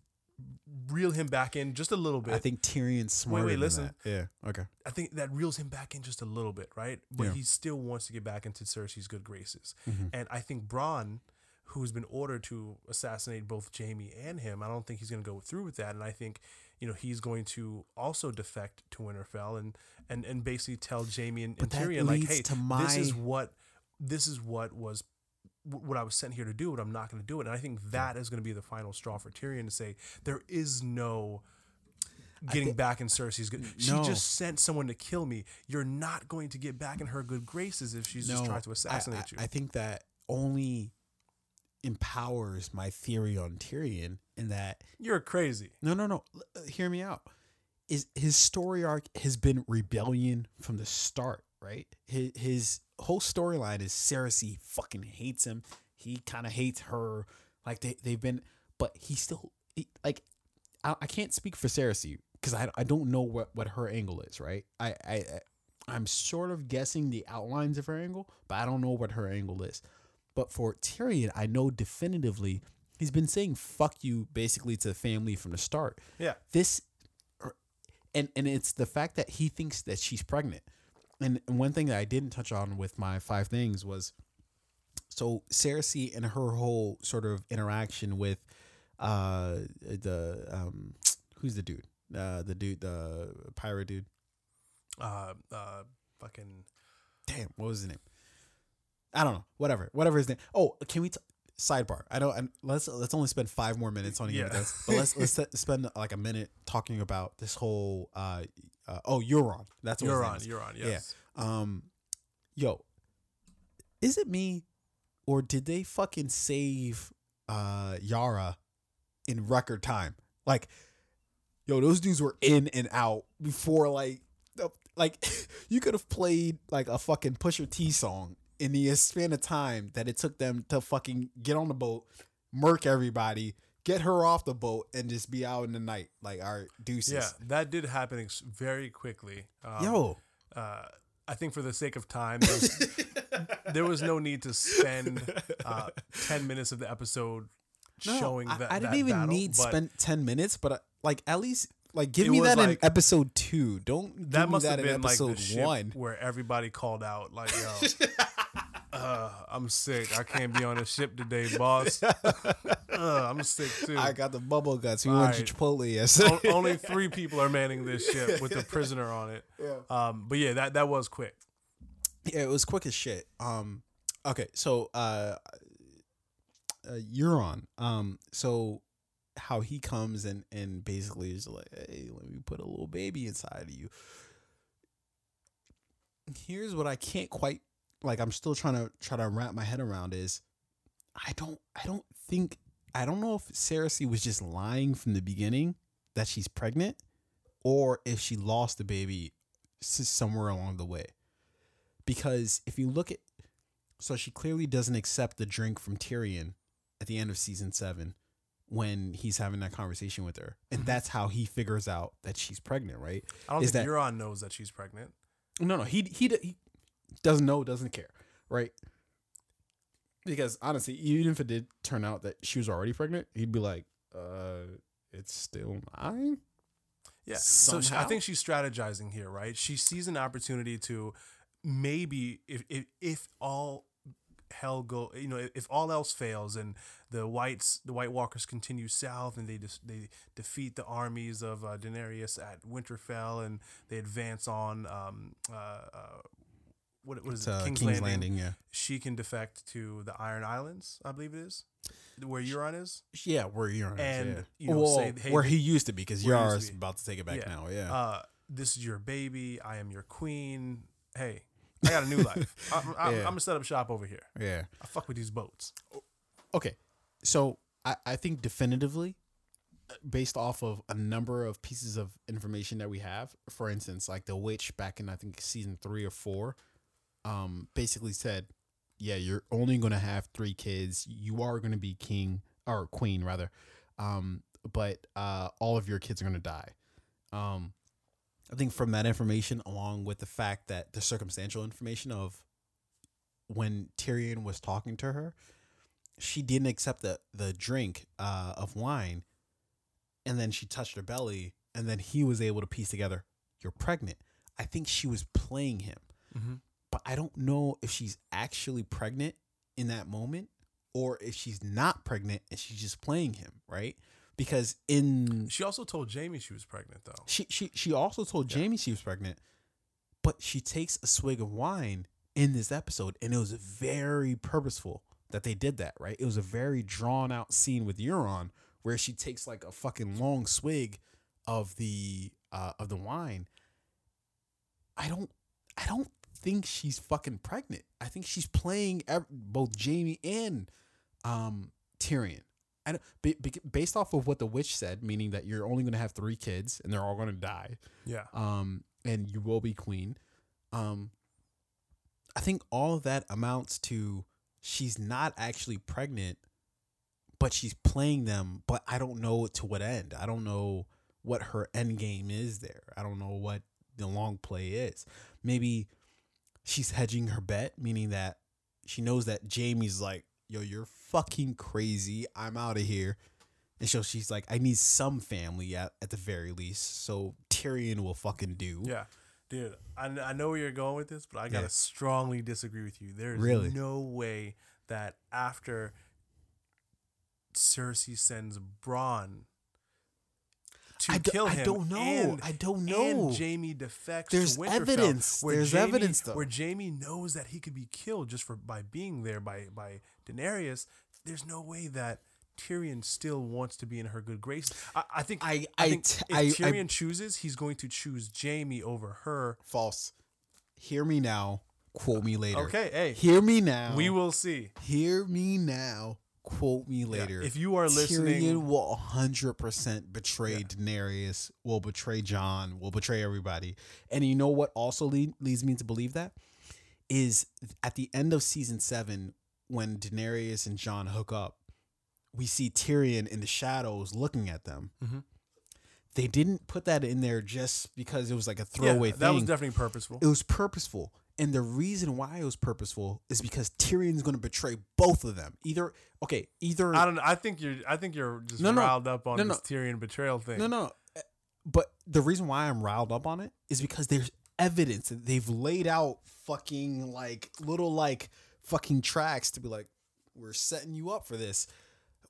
S2: reel him back in just a little bit.
S1: I think Tyrion's smarter.
S2: wait,
S1: than
S2: listen.
S1: Yeah. Okay.
S2: I think that reels him back in just a little bit, right? But
S1: Yeah.
S2: he still wants to get back into Cersei's good graces.
S1: Mhm.
S2: And I think Bronn, who's been ordered to assassinate both Jaime and him, I don't think he's going to go through with that. And I think, you know, he's going to also defect to Winterfell and and and basically tell Jaime and, and Tyrion like, hey,
S1: to
S2: this is what this is what was what I was sent here to do, but I'm not going to do it. And I think that is going to be the final straw for Tyrion to say there is no getting
S1: thi-
S2: back in Cersei's good. She
S1: No.
S2: just sent someone to kill me. You're not going to get back in her good graces if she's just trying to
S1: I-
S2: assassinate
S1: I,
S2: you.
S1: I think that only empowers my theory on Tyrion in that
S2: You're crazy.
S1: no, no, no. uh, Hear me out. Is his story arc has been rebellion from the start, right? His his whole storyline is Cersei fucking hates him. He kind of hates her. Like they they've been, but he still he, like. I, I can't speak for Cersei because I, I don't know what what her angle is, right? I I- I'm sort of guessing the outlines of her angle, but I don't know what her angle is. But for Tyrion, I know definitively he's been saying fuck you basically to the family from the start.
S2: Yeah.
S1: This er, and and it's the fact that he thinks that she's pregnant. And and one thing that I didn't touch on with my five things was so Cersei and her whole sort of interaction with uh the um who's the dude? Uh the dude the pirate dude.
S2: Uh, uh, fucking.
S1: Damn, what was his name? I don't know. Whatever. Whatever his name. Oh, can we t- sidebar? I know and let's let's only spend 5 more minutes on
S2: Yeah.
S1: this. But let's let's spend like a minute talking about this whole uh, uh oh, Euron. That's what his
S2: You're
S1: name
S2: on.
S1: is.
S2: You're on.
S1: Yeah. Um, yo, is it me, or did they fucking save uh Yara in record time? Like, yo, those dudes were in and out before like, like you could have played like a fucking Pusha T song in the span of time that it took them to fucking get on the boat, murk everybody. Get her off the boat and just be out in the night. Like, all right, deuces.
S2: Yeah, that did happen ex- very quickly. Um,
S1: Yo,
S2: uh, I think for the sake of time, there was, there was no need to spend uh, ten minutes of the episode
S1: No,
S2: showing
S1: I,
S2: that.
S1: I didn't
S2: that
S1: even
S2: battle,
S1: need spend ten minutes, but uh, like at least like give me that in episode two. Don't give
S2: That must
S1: that
S2: have
S1: in
S2: been like
S1: episode
S2: the ship
S1: one.
S2: where everybody called out, like, "Yo, uh, I'm sick. I can't be on a ship today, boss. uh, I'm sick too."
S1: I got the bubble guts. We went to Chipotle yesterday.
S2: O- Only three people are manning this ship with a prisoner on it.
S1: Yeah.
S2: Um, but yeah, that that was quick.
S1: yeah, it was quick as shit. Um, okay, so uh, uh Euron. Um, so how he comes and and basically is like, hey, let me put a little baby inside of you. Here's what I can't quite like. I'm still trying to try to wrap my head around is, I don't I don't think I don't know if Cersei was just lying from the beginning that she's pregnant, or if she lost the baby somewhere along the way because if you look at so she clearly doesn't accept the drink from Tyrion at the end of season 7 when he's having that conversation with her and
S2: Mhm.
S1: that's how he figures out that she's pregnant right
S2: I don't
S1: Is
S2: think
S1: that-
S2: Euron knows that she's pregnant.
S1: no no he he, he doesn't know doesn't care right because honestly even if it did turn out that she was already pregnant he'd be like uh it's still mine
S2: Yeah. So I think she's strategizing here, right? She sees an opportunity to maybe if if, if all hell go you know if all else fails and the whites the white walkers continue south and they just they defeat the armies of uh, Daenerys at Winterfell and they advance on um uh, uh what, what is it King's,
S1: King's,
S2: Landing.
S1: Landing. yeah
S2: she can defect to the Iron Islands I believe it is where Euron is
S1: yeah where you're
S2: And,
S1: yeah.
S2: you know,
S1: Well,
S2: say, hey,
S1: where he used to be because
S2: where he used to
S1: Yara's
S2: be.
S1: about to take it back
S2: Yeah.
S1: now yeah
S2: uh, this is your baby. I am your queen. Hey, I got a new life. I'm, I'm,
S1: Yeah.
S2: I'm gonna set up shop over here.
S1: yeah
S2: I fuck with these boats.
S1: okay so I, I think definitively uh, based off of a number of pieces of information that we have for instance like the witch back in i think season three or four um basically said yeah you're only going to have three kids you are going to be king or queen rather um but uh all of your kids are going to die um i think from that information along with the fact that the circumstantial information of when tyrion was talking to her she didn't accept the the drink uh, of wine, and then she touched her belly, and then he was able to piece together, "You're pregnant." I think she was playing him,
S2: Mm-hmm.
S1: I don't know if she's actually pregnant in that moment, or if she's not pregnant and she's just playing him, right? Because in
S2: She also told Jaime she was pregnant though.
S1: she she she also told
S2: Yeah.
S1: Jaime she was pregnant, but she takes a swig of wine in this episode, and it was very purposeful that they did that. Right? It was a very drawn out scene with Euron where she takes like a fucking long swig of the uh, of the wine. I don't I don't think she's fucking pregnant. I think she's playing ev- both Jaime and um, Tyrion. I ba- ba- based off of what the witch said, meaning that you're only going to have three kids and they're all going to die,
S2: Yeah.
S1: um, and you will be queen. Um, I think all of that amounts to she's not actually pregnant, but she's playing them. But I don't know to what end. I don't know what her end game is there. I don't know what the long play is. Maybe she's hedging her bet, meaning that she knows that Jaime's like, "Yo, you're fucking crazy. I'm out of here." And so she's like, "I need some family at, at the very least." So Tyrion will fucking do.
S2: Yeah. Dude, I, I know where you're going with this, but I gotta
S1: Yeah.
S2: strongly disagree with you. There's
S1: Really?
S2: no way that after Cersei sends Bronn to
S1: do,
S2: kill him,
S1: I don't know.
S2: and-
S1: I don't know.
S2: And Jaime defects.
S1: There's evidence.
S2: Where
S1: There's
S2: Jaime,
S1: evidence, though.
S2: Where Jaime knows that he could be killed just for by being there by by Daenerys. There's no way that Tyrion still wants to be in her good grace. I, I think.
S1: I-
S2: I,
S1: I
S2: think if
S1: I- I-
S2: Tyrion chooses, he's going to choose Jaime over her.
S1: False. Hear me now. Quote me later.
S2: Okay, hey,
S1: Hear me now.
S2: we will see.
S1: Hear me now. Quote me later.
S2: If you are listening,
S1: Tyrion will 100% betray Daenerys, will betray Jon, will betray everybody. And you know what also lead, leads me to believe that? Is at the end of season seven, when Daenerys and Jon hook up, we see Tyrion in the shadows looking at them.
S2: Mhm.
S1: They didn't put that in there just because it was like a
S2: yeah,
S1: throwaway
S2: that
S1: thing That
S2: was definitely purposeful.
S1: it was purposeful. And the reason why it was purposeful is because Tyrion's going to betray both of them. Either okay, either
S2: I don't. know. I think you're. I think you're just
S1: No, no.
S2: riled up on
S1: No,
S2: this Tyrion betrayal thing.
S1: no, no. Eh, but the reason why I'm riled up on it is because there's evidence that they've laid out fucking like little like fucking tracks to be like we're setting you up for this.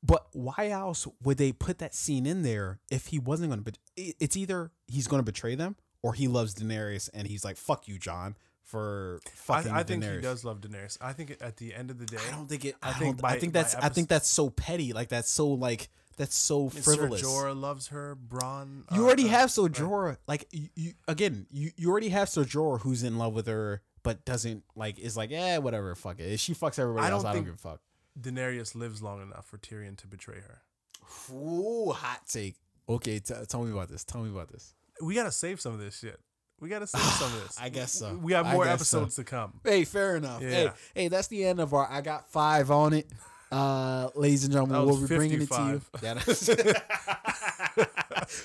S1: But why else would they put that scene in there if he wasn't going to? Bet- it's either he's going to betray them or he loves Daenerys and he's like "fuck you, Jon" for
S2: I,
S1: fucking
S2: I think
S1: Daenerys.
S2: he does love Daenerys. I think at the end of the day,
S1: I don't think it.
S2: I
S1: I,
S2: think by-
S1: I think that's. I think that's so petty. Like that's so like that's so
S2: Sir
S1: frivolous.
S2: Jorah loves her. Bronn.
S1: You
S2: uh,
S1: already
S2: uh,
S1: have Sir Jorah. Like you, you again. You you already have Sir Jorah who's in love with her, but doesn't like is like yeah whatever fuck it. If she fucks everybody
S2: I
S1: else, I don't give a fuck.
S2: Daenerys lives long enough for Tyrion to betray her.
S1: Ooh, hot take. Okay, t- tell me about this. Tell me about this.
S2: We gotta save some of this shit. We gotta save some of this.
S1: I guess so.
S2: We have more
S1: guess so.
S2: episodes to come.
S1: Hey, fair enough. Hey,
S2: Yeah.
S1: hey, that's the end of our. I got five on it. Uh, ladies and gentlemen,
S2: That
S1: we'll
S2: was
S1: be bringing it to you.
S2: 55.
S1: Yeah, that's-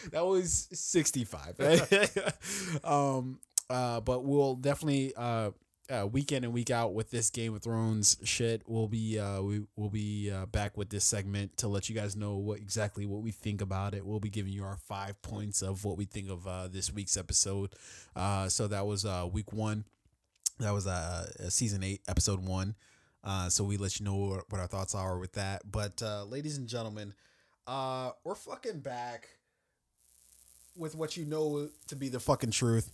S1: that was sixty-five. um, uh, but we'll definitely uh, uh, week in and week out with this Game of Thrones shit. We'll be uh, we will be uh, back with this segment to let you guys know what exactly what we think about it. We'll be giving you our five points of what we think of uh, this week's episode. Uh, so that was uh, week one. That was uh, season eight, episode one. Uh, so we let you know what, our thoughts are with that. But uh, ladies and gentlemen, uh, we're fucking back with what you know to be the fucking truth.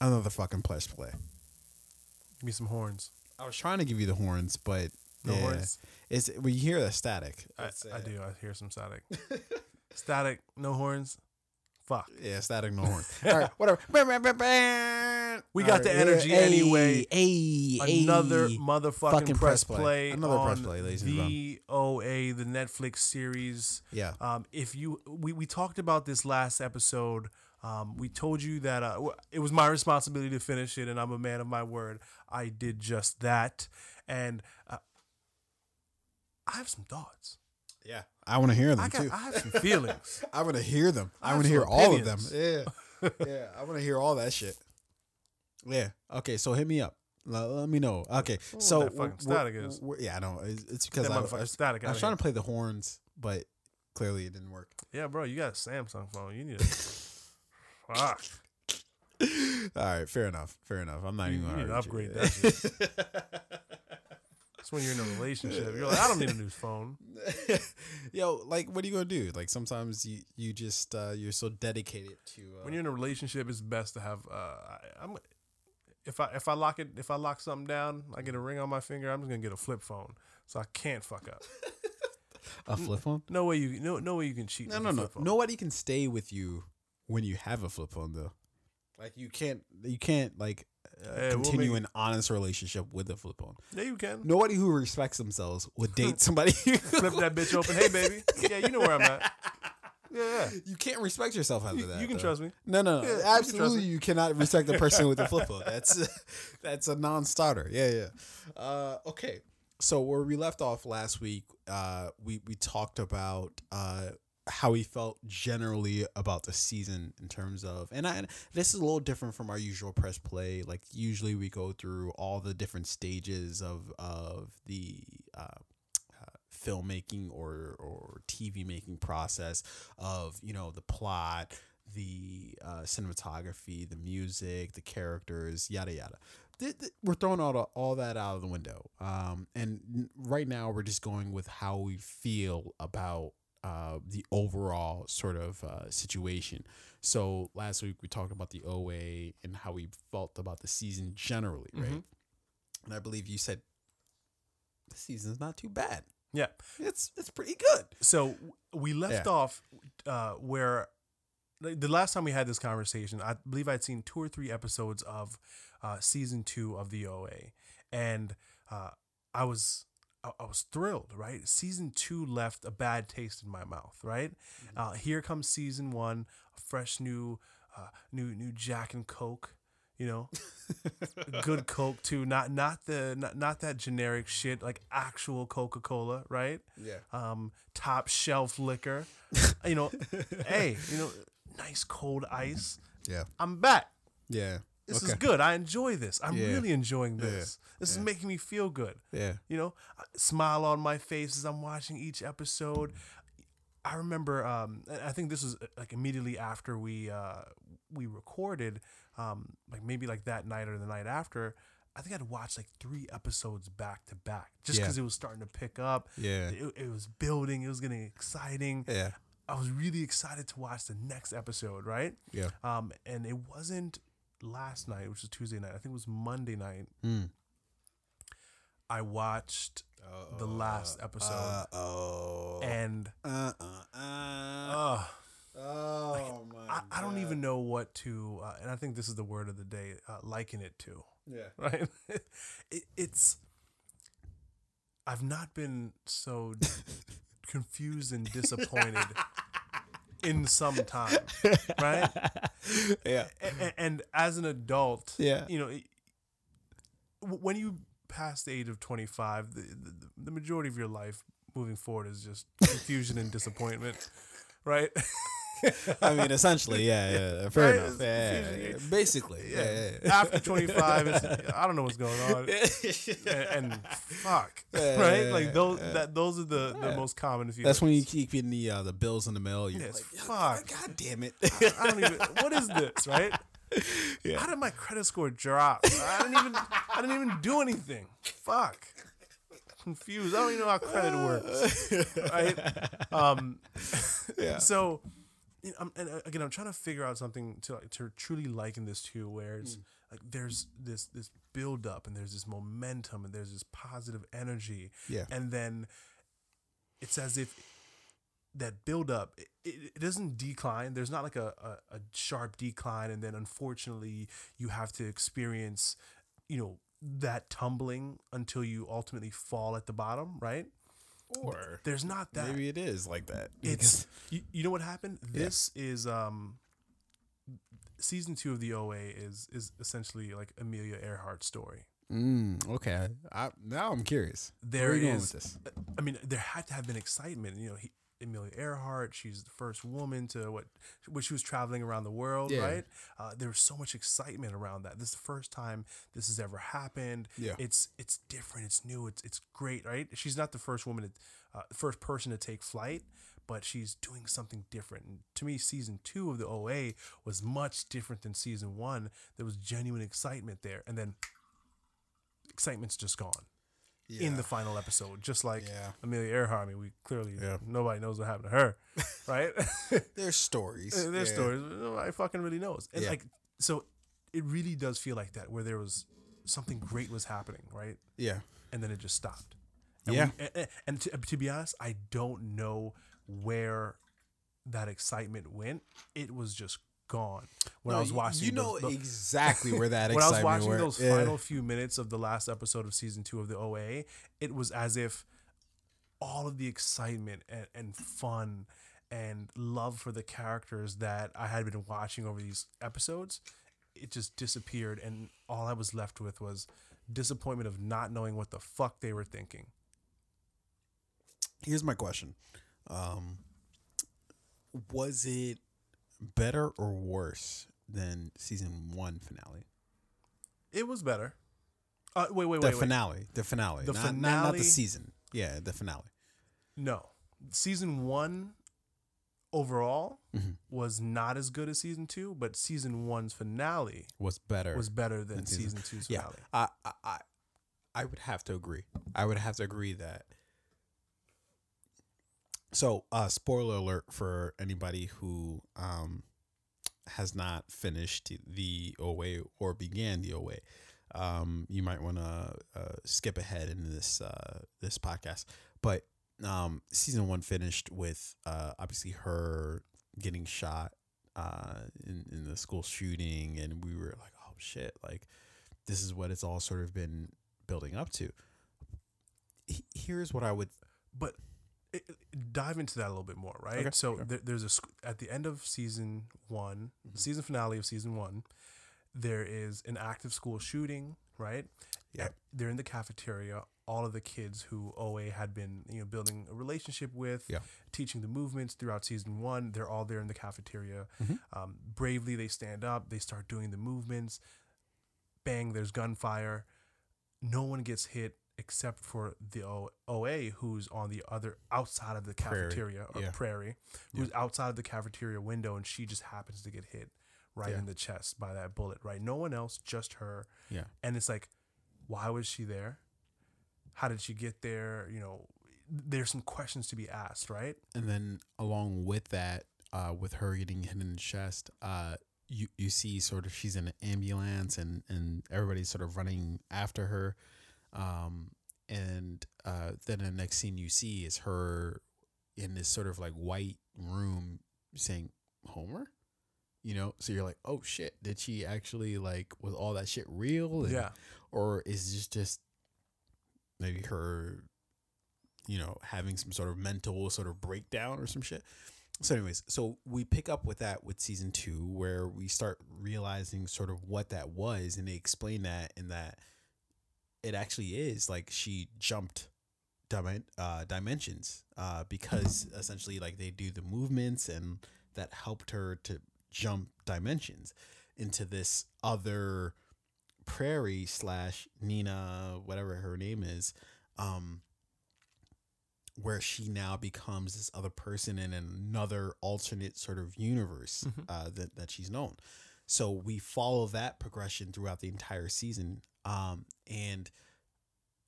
S1: Another fucking press play.
S2: Give me some horns.
S1: I was trying to give you the horns, but
S2: No
S1: yeah,
S2: horns.
S1: It's when you hear the static.
S2: I,
S1: uh,
S2: I do. I hear some static. static. No horns. Fuck.
S1: Yeah, static, no horns. All right, whatever.
S2: We got the energy anyway.
S1: Hey,
S2: Another motherfucking
S1: Fucking
S2: press,
S1: press play.
S2: play.
S1: Another press play, ladies and gentlemen.
S2: The OA, the Netflix series.
S1: Yeah.
S2: Um, if you, we, we talked about this last episode. Um, we told you that uh, it was my responsibility to finish it, and I'm a man of my word. I did just that, and uh, I have some thoughts.
S1: Yeah. I want to hear them
S2: I got,
S1: too.
S2: I have some feelings.
S1: I want to hear them.
S2: I
S1: I want to hear
S2: some
S1: all of them. Yeah. yeah. I want to hear all that shit. Yeah. Okay. So hit me up. Let, let me know. Okay. so
S2: that fucking static is.
S1: yeah, I know. It's, it's because
S2: that
S1: I, I was,
S2: static.
S1: I was trying to play the horns, but clearly it didn't work.
S2: Yeah, bro, you got a Samsung phone. You need a. Fuck.
S1: All right. Fair enough. Fair enough. I'm not
S2: You-
S1: even
S2: you
S1: going
S2: need
S1: to
S2: upgrade that That's when you're in a relationship. You're like, I don't need a new phone.
S1: Yo, like, what are you gonna do? Like, sometimes you you just uh, you're so dedicated to. Uh,
S2: When you're in a relationship, it's best to have. Uh, I, I'm. If I if I lock it if I lock something down, I get a ring on my finger. I'm just gonna get a flip phone, so I can't fuck up.
S1: a flip phone.
S2: No way you no no way you can cheat.
S1: No, no, no. Nobody can stay with you when you have a flip phone, though. Like you can't, you can't like uh,
S2: Hey, we'll
S1: continue
S2: make-
S1: an honest relationship with a flip phone.
S2: Yeah, you can.
S1: Nobody who respects themselves would date somebody.
S2: Flip that bitch open. Hey, baby. Yeah, you know where I'm at. Yeah, yeah.
S1: You can't respect yourself after
S2: You,
S1: that.
S2: you can
S1: though.
S2: trust me.
S1: No, no, no.
S2: Yeah, you
S1: absolutely,
S2: me.
S1: you cannot respect the person with a flip phone. That's that's a non-starter. Yeah, yeah. Uh, okay, so where we left off last week, uh, we we talked about uh, how he felt generally about the season in terms of and I this is a little different from our usual press play. Like usually we go through all the different stages of of the uh, uh, filmmaking or or TV making process of you know the plot, the uh, cinematography, the music, the characters, yada yada. We're throwing all all that out of the window, um, and right now we're just going with how we feel about uh, the overall sort of uh, situation. So last week we talked about the OA and how we felt about the season generally, right?
S2: Mhm.
S1: And I believe you said the season's not too bad.
S2: Yeah.
S1: It's it's pretty good.
S2: So we left
S1: Yeah.
S2: off uh, where the last time we had this conversation, I believe I'd seen two or three episodes of uh, season two of the OA, and uh, I was I, I was thrilled. Right, season two left a bad taste in my mouth. Right, uh, here comes season one, a fresh new uh, new new Jack and Coke. You know, good Coke too. Not not the not, not that generic shit like actual Coca Cola. Right
S1: Yeah.
S2: um, top shelf liquor. you know, hey, you know, nice cold ice.
S1: Yeah.
S2: I'm back.
S1: Yeah.
S2: This is good. I enjoy this. I'm
S1: Yeah.
S2: really enjoying
S1: Yeah.
S2: this. This is making me feel good.
S1: Yeah.
S2: You know, smile on my face as I'm watching each episode. I remember, um, I think this was uh, like immediately after we uh, we recorded, um, like maybe like that night or the night after. I think I'd watched like three episodes back to back just
S1: Yeah.
S2: because it was starting to pick up.
S1: Yeah.
S2: It, it was building. It was getting exciting.
S1: Yeah.
S2: I was really excited to watch the next episode, right?
S1: Yeah.
S2: Um, and it wasn't last night, which was Tuesday night. I think it was Monday night.
S1: Mm.
S2: I watched the last episode,
S1: oh.
S2: and
S1: uh, uh, uh, oh my.
S2: I, I don't even know what to. Uh, and I think this is the word of the day: uh, liken it to.
S1: Yeah.
S2: Right? it, it's. I've not been so confused and disappointed in some time, right?
S1: Yeah.
S2: and, and as an adult,
S1: Yeah.
S2: you know, when you pass the age of 25, the, the, the majority of your life moving forward is just confusion and disappointment, right?
S1: I mean, essentially, yeah, yeah. Fair
S2: Right?
S1: enough. Yeah, yeah. Basically, yeah. yeah,
S2: After 25, it's, I don't know what's going on. And, and fuck, right? Like those that those are the, the most common feelings.
S1: That's when you keep getting the uh, the bills in the mail. You're
S2: Yes,
S1: like,
S2: fuck.
S1: God damn it.
S2: I don't even. What is this, right? How did my credit score drop? I didn't even. I didn't even do anything. Fuck. Confused. I don't even know how credit works. Right. Um.
S1: Yeah.
S2: So, I'm, and uh, again, I'm trying to figure out something to like, to truly liken this to, where it's
S1: Hmm.
S2: like there's this this build up and there's this momentum and there's this positive energy,
S1: Yeah.
S2: and then it's as if that build up it, it, it doesn't decline there's not like a, a, a sharp decline and then unfortunately you have to experience you know that tumbling until you ultimately fall at the bottom right
S1: Or
S2: there's not that
S1: maybe it is like that.
S2: it's you, you know what happened this is um season two of the oa is is essentially like amelia earhart's story
S1: Mm, okay. I, now I'm curious.
S2: There
S1: Where are you going
S2: is-? I mean, there had to have been excitement. You know, he, Amelia Earhart, she's the first woman to what, when she was traveling around the world,
S1: Yeah.
S2: right? Uh, there was so much excitement around that. This is the first time this has ever happened.
S1: Yeah.
S2: It's it's different. It's new. It's it's great, right? She's not the first woman, to, uh, first person to take flight, but she's doing something different. And to me, season two of the OA was much different than season one. There was genuine excitement there, and then excitement's just gone in the final episode, just like
S1: Yeah.
S2: Amelia Earhart. I mean, we clearly
S1: Yeah.
S2: nobody knows what happened to her, right?
S1: There's stories.
S2: There's
S1: Yeah.
S2: stories, nobody fucking really knows. And
S1: Yeah.
S2: like, so it really does feel like that, where there was something great was happening, right?
S1: Yeah.
S2: And then it just stopped. And
S1: Yeah.
S2: we- and, and to, to be honest, I don't know where that excitement went. It was just gone when I was watching.
S1: You know
S2: those- those-
S1: exactly where that
S2: when I was watching
S1: went.
S2: those
S1: Yeah.
S2: final few minutes of the last episode of season two of the OA, it was as if all of the excitement and, and fun and love for the characters that I had been watching over these episodes, it just disappeared, and all I was left with was disappointment of not knowing what the fuck they were thinking.
S1: Here's my question. Um, was it better or worse than season one finale?
S2: It was better. Uh, wait, wait,
S1: the
S2: wait, wait.
S1: finale, the finale,
S2: The
S1: not, not- not the season. Yeah, the finale.
S2: No, season one overall
S1: Mhm.
S2: was not as good as season two, but season one's finale
S1: Was better.
S2: was better than
S1: Than season-
S2: season two's
S1: yeah,
S2: finale.
S1: I, I, I would have to agree. I would have to agree that. So, uh, spoiler alert for anybody who um, has not finished the OA or began the OA. Um, you might want to uh, skip ahead in this uh, this podcast, but um, season one finished with uh, obviously her getting shot uh, in in the school shooting, and we were like, oh shit, like this is what it's all sort of been building up to. Here's what I would
S2: But dive into that a little bit more, right?
S1: Okay,
S2: so
S1: sure.
S2: there, there's a sc- at the end of season one,
S1: Mm-hmm.
S2: season finale of season one, there is an active school shooting, right?
S1: Yeah.
S2: They're in the cafeteria. All of the kids who OA had been, you know, building a relationship with,
S1: Yeah.
S2: teaching the movements throughout season one. They're all there in the cafeteria.
S1: Mhm.
S2: Um, bravely, they stand up. They start doing the movements. Bang! There's gunfire. No one gets hit except for the o- OA, who's on the other outside of the
S1: Prairie.
S2: cafeteria or
S1: Yeah.
S2: prairie, who's outside of the cafeteria window, and she just happens to get hit right
S1: Yeah.
S2: in the chest by that bullet. Right? No one else, just her.
S1: yeah
S2: And it's like, why was she there? How did she get there? You know, there's some questions to be asked, right?
S1: and then along with that, uh, with her getting hit in the chest, uh, you you see sort of she's in an ambulance and and everybody's sort of running after her, um, and uh, then the next scene you see is her in this sort of like white room saying Homer, you know. So you're like, oh shit, did she actually like was all that shit real? And-
S2: yeah.
S1: or is this just maybe her you know having some sort of mental sort of breakdown or some shit so anyways so we pick up with that with season two where we start realizing sort of what that was and they explain that in that it actually is like she jumped dimen- uh, dimensions uh, because essentially like they do the movements and that helped her to jump dimensions into this other prairie slash nina whatever her name is um where she now becomes this other person in another alternate sort of universe
S2: Mhm.
S1: uh, that, that she's known so we follow that progression throughout the entire season um and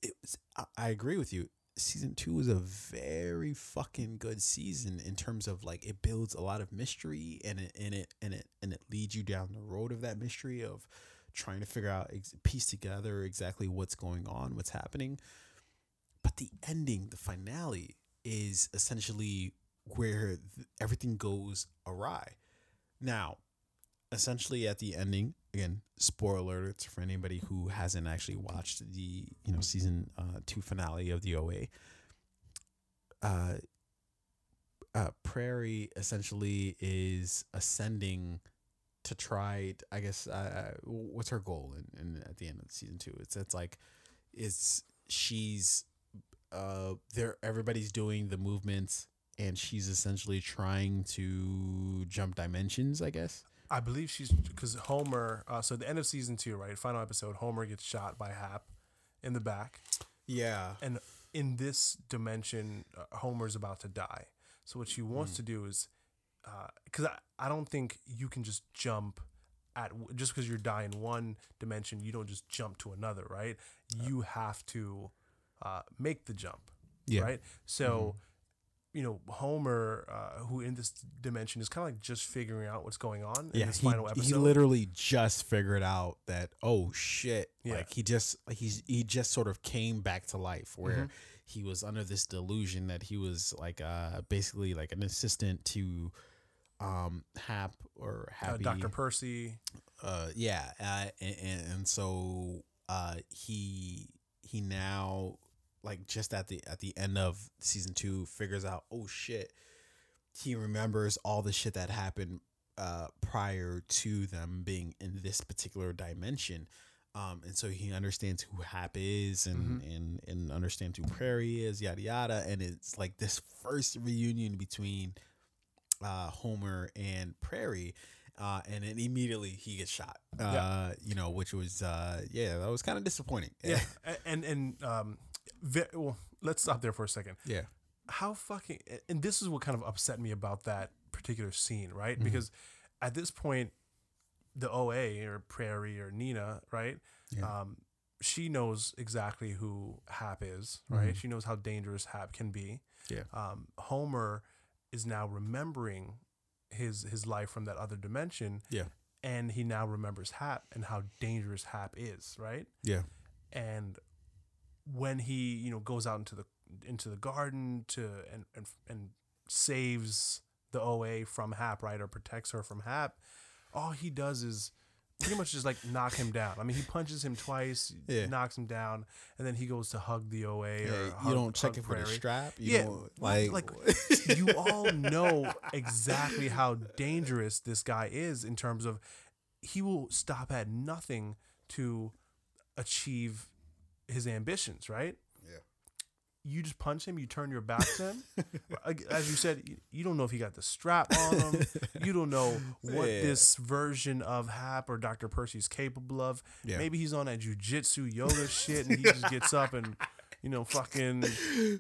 S1: it was I, agree with you. Season two was a very fucking good season in terms of like it builds a lot of mystery and it and it and it and it leads you down the road of that mystery of trying to figure out piece together exactly what's going on what's happening. But the ending the finale is essentially where th- everything goes awry. Now essentially at the ending again spoiler alert for anybody who hasn't actually watched the you know season uh, two finale of the OA uh, uh prairie essentially is ascending to try I guess uh, what's her goal in, in at the end of season two? It's it's like it's she's uh there everybody's doing the movements and she's essentially trying to jump dimensions I guess
S2: I believe she's because Homer. Uh, so the end of season two, right? Final episode. Homer gets shot by Hap in the back,
S1: yeah
S2: and in this dimension, uh, Homer's about to die. So what she wants to do is, because I, I don't think you can just jump at just because you're dying one dimension, you don't just jump to another, right? You have to uh, make the jump,
S1: Yeah.
S2: right? So. You know, Homer, uh, who in this dimension is kind of like just figuring out what's going on in
S1: yeah,
S2: this
S1: he,
S2: final episode.
S1: he literally just figured out that oh shit,
S2: Yeah.
S1: like he just he's he just sort of came back to life where
S2: Mhm.
S1: he was under this delusion that he was like uh basically like an assistant to um Hap or
S2: uh,
S1: Happy
S2: Dr. Percy.
S1: uh yeah uh, and, and, and so uh he he now like just at the at the end of season two figures out oh shit he remembers all the shit that happened uh prior to them being in this particular dimension um and so he understands who hap is and and and understands who prairie is yada yada and it's like this first reunion between uh, Homer and Prairie. Uh, and then immediately he gets shot. Uh, you know, which was uh, yeah, that was kind of disappointing.
S2: Yeah, and and um, ve- well, let's stop there for a second.
S1: yeah,
S2: How fucking and this is what kind of upset me about that particular scene, right?
S1: Mm-hmm.
S2: Because at this point, the OA or Prairie or Nina, right?
S1: Yeah.
S2: Um, she knows exactly who Hap is, right?
S1: Mhm.
S2: She knows how dangerous Hap can be.
S1: Yeah.
S2: Um, Homer is now remembering his his life from that other dimension.
S1: Yeah.
S2: And he now remembers Hap and how dangerous Hap is, right?
S1: yeah,
S2: and when he you know goes out into the into the garden to and and, and saves the OA from Hap right or protects her from Hap all he does is pretty much just like knock him down I mean he punches him twice
S1: Yeah.
S2: knocks him down and then he goes to hug the OA
S1: Yeah,
S2: or
S1: you don't check
S2: hug
S1: it for the strap. You
S2: Yeah, like,
S1: like,
S2: you all know exactly how dangerous this guy is in terms of he will stop at nothing to achieve his ambitions, right?
S1: Yeah.
S2: You just punch him, you turn your back to him. As you said, you- you don't know if he got the strap on him. You don't know what
S1: Yeah.
S2: this version of Hap or Dr. Percy is capable of.
S1: Yeah.
S2: Maybe he's on that jujitsu yoga shit and he just gets up and, you know, fucking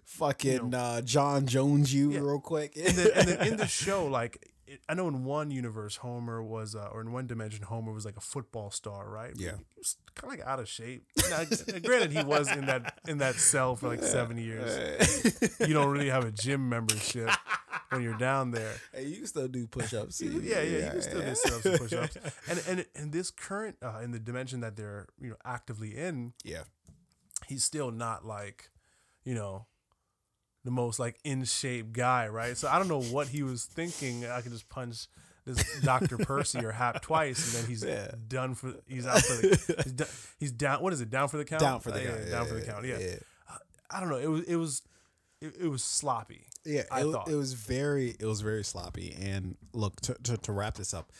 S1: fucking uh, Jon Jones you
S2: Yeah.
S1: real quick.
S2: and then, and then in the show, like it, I know in one universe, Homer was, uh, or in one dimension, Homer was like a football star, right?
S1: Yeah.
S2: he was kind of like out of shape. Now, granted, he was in that in that cell for like seven years. You don't really have a gym membership when you're down there.
S1: hey, you can still do push ups.
S2: Yeah, yeah, you can still do sit-ups and push-ups. And and in this current uh, in the dimension that they're you know actively in,
S1: Yeah,
S2: he's still not like, you know, the most like in shape guy, right? So I don't know what he was thinking. I could just punch this Dr. Percy or Hap twice, and then he's
S1: Yeah.
S2: done for. He's out for the. He's, he's down. What is it? Down for the count.
S1: down for the
S2: Uh, yeah,
S1: count.
S2: down for the count. Yeah. I don't know. It was. It was. It, it was sloppy.
S1: Yeah,
S2: I
S1: it,
S2: thought.
S1: it was very it was very sloppy. And look to, to to wrap this up,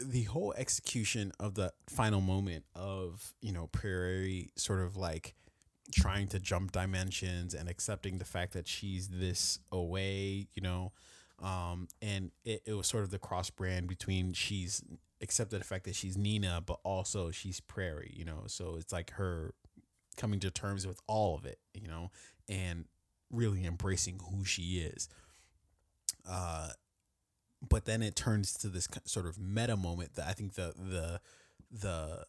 S1: the whole execution of the final moment of you know Prairie sort of like trying to jump dimensions and accepting the fact that she's this away, you know, um, and it, it was sort of the cross brand between she's accepted the fact that she's Nina, but also she's Prairie, you know, so it's like her coming to terms with all of it, you know, and really embracing who she is. Uh, but then it turns to this sort of meta moment that I think the the the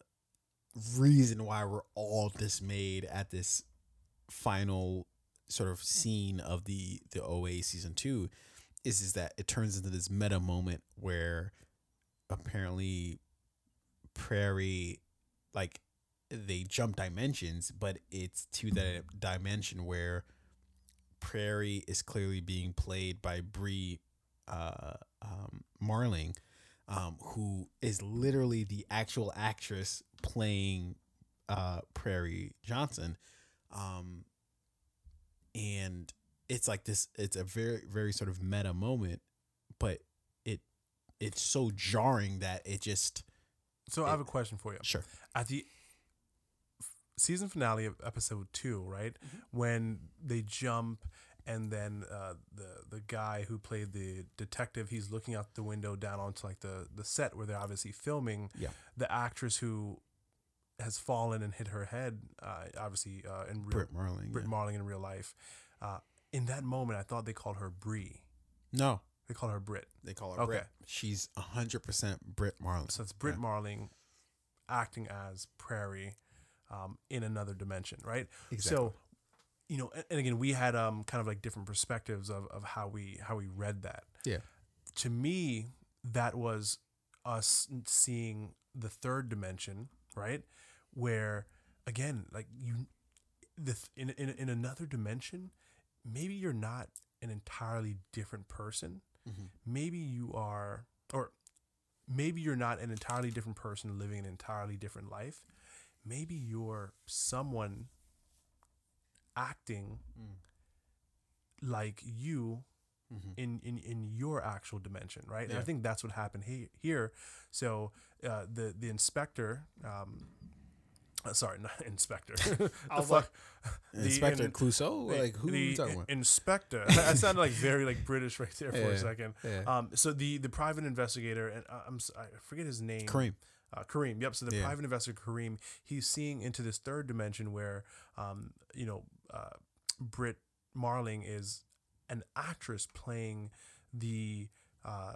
S1: reason why we're all dismayed at this final sort of scene of the the OA season two is is that it turns into this meta moment where apparently Prairie like they jump dimensions, but it's to that dimension where Prairie is clearly being played by Brie uh, um, Marling, um, who is literally the actual actress playing uh, Prairie Johnson. Um, and it's like this, it's a very, very sort of meta moment, but it it's so jarring that it just,
S2: So I have a question for you.
S1: sure.
S2: At the season finale of episode two, right when they jump. And then uh, the the guy who played the detective, he's looking out the window down onto like the, the set where they're obviously filming.
S1: Yeah.
S2: The actress who has fallen and hit her head, uh, obviously uh, in real,
S1: Brit Marling.
S2: Brit
S1: yeah.
S2: Marling in real life. Uh, in that moment, I thought they called her Brie.
S1: No,
S2: They call her Brit.
S1: they call her
S2: Okay.
S1: Brit. She's 100% Brit Marling.
S2: So it's Brit
S1: Yeah.
S2: Marling acting as Prairie um, in another dimension, right?
S1: Exactly.
S2: So, you know, and, again, we had um, kind of like different perspectives of, of how we how we read that.
S1: Yeah.
S2: To me, that was us seeing the third dimension, right? Where again, like you, the th- in in in another dimension, maybe you're not an entirely different person.
S1: Mhm.
S2: Maybe you are, or maybe you're not an entirely different person living an entirely different life. Maybe you're someone acting
S1: Mm.
S2: like you
S1: Mhm.
S2: in, in, in your actual dimension, right? And I think that's what happened he- here. So uh, the the inspector, um, Uh, sorry, not inspector. the fuck?
S1: Inspector
S2: in-
S1: Clouseau?
S2: the-
S1: Like who
S2: the
S1: talking
S2: in- inspector. I sounded like very like British right there for
S1: Yeah,
S2: a second.
S1: yeah.
S2: Um, so the the private investigator and uh, I'm I forget his name.
S1: Karim.
S2: Uh, Karim. Yep. So the
S1: Yeah.
S2: private investigator Karim, he's seeing into this third dimension where, um, you know, uh, Brit Marling is an actress playing the uh,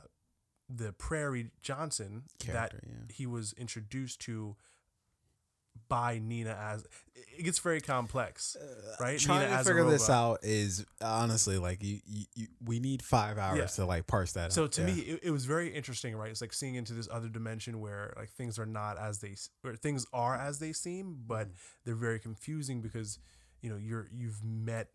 S2: the Prairie Johnson
S1: Character,
S2: that
S1: yeah.
S2: he was introduced to by Nina as. It gets very complex, right?
S1: Uh, Trying
S2: Nina
S1: to figure this out is honestly like you, you, you we need five hours
S2: Yeah.
S1: to like parse that.
S2: So
S1: out.
S2: to
S1: Yeah.
S2: me, it, it was very interesting, right? It's like seeing into this other dimension where like things are not as they or things are as they seem, but
S1: Mm.
S2: they're very confusing because you know you're you've met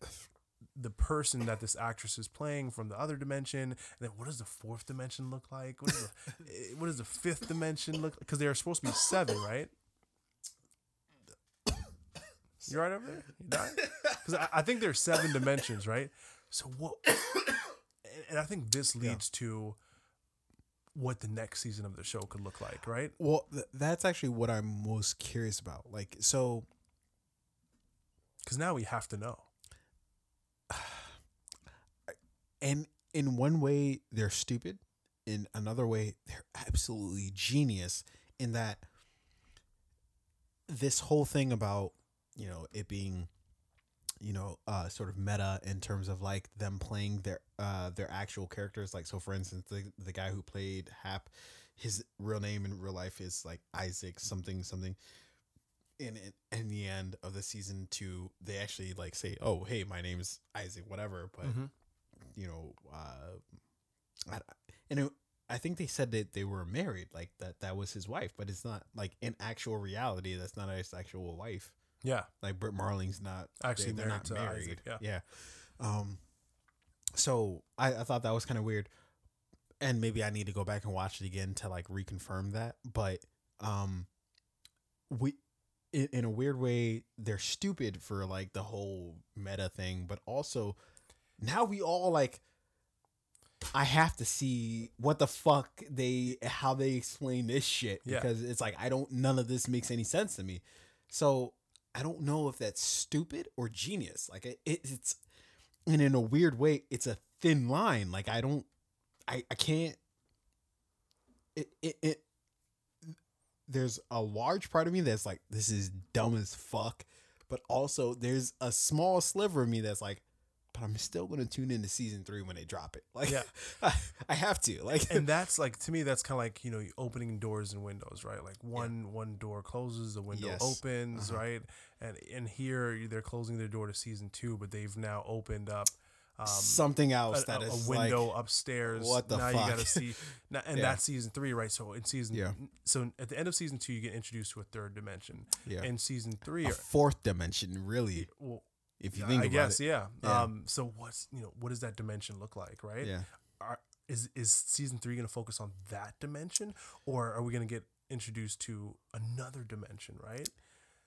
S2: the person that this actress is playing from the other dimension, and then what does the fourth dimension look like? What, is the, what does the fifth dimension look? like Because they are supposed to be seven, right? You right over there? You dying? Because I, I think there's seven dimensions, right? So what? and, and I think this leads to what the next season of the show could look like, right?
S1: well, th- that's actually what I'm most curious about. Like, so
S2: Because now we have to know.
S1: and in one way they're stupid. In another way they're absolutely genius in that this whole thing about you know it being you know uh sort of meta in terms of like them playing their uh their actual characters. Like so for instance the the guy who played hap his real name in real life is like isaac something something in in, in the end of the season two they actually like say oh hey my name is isaac whatever but
S2: Mhm.
S1: you know, uh, I, and it, I think they said that they were married, like that that was his wife, but it's not like in actual reality, that's not his actual wife.
S2: Yeah.
S1: Like Brit Marling's not
S2: Actually
S1: they, are not married.
S2: Isaac, yeah.
S1: yeah. Um, so I, I thought that was kind of weird, and maybe I need to go back and watch it again to like reconfirm that. But um, we in, in a weird way they're stupid for like the whole meta thing, but also now we all like I have to see what the fuck they how they explain this shit
S2: Yeah.
S1: because it's like I don't none of this makes any sense to me. So I don't know if that's stupid or genius. Like it, it it's and in a weird way it's a thin line. Like I don't I I can't it it, it there's a large part of me that's like this is dumb as fuck, but also there's a small sliver of me that's like but I'm still going to tune into season 3 when they drop it. Like
S2: Yeah.
S1: I, I have to. Like
S2: and that's like to me that's kind of like you know opening doors and windows right like one one door closes the window
S1: Yes.
S2: opens
S1: Uh-huh.
S2: right and and here they're closing their door to season two but they've now opened up um
S1: something else
S2: a-
S1: that
S2: a
S1: is
S2: window
S1: like,
S2: upstairs
S1: what the
S2: now you gotta
S1: fuck?
S2: see now, and
S1: Yeah.
S2: that's season three right so in season
S1: Yeah.
S2: so at the end of season two you get introduced to a third dimension
S1: yeah.
S2: in season three
S1: a fourth dimension really
S2: well
S1: if you think
S2: I
S1: about
S2: guess yeah.
S1: Yeah.
S2: um so what's you know what does that dimension look like right
S1: Yeah.
S2: are is is season three going to focus on that dimension, or are we going to get introduced to another dimension? Right?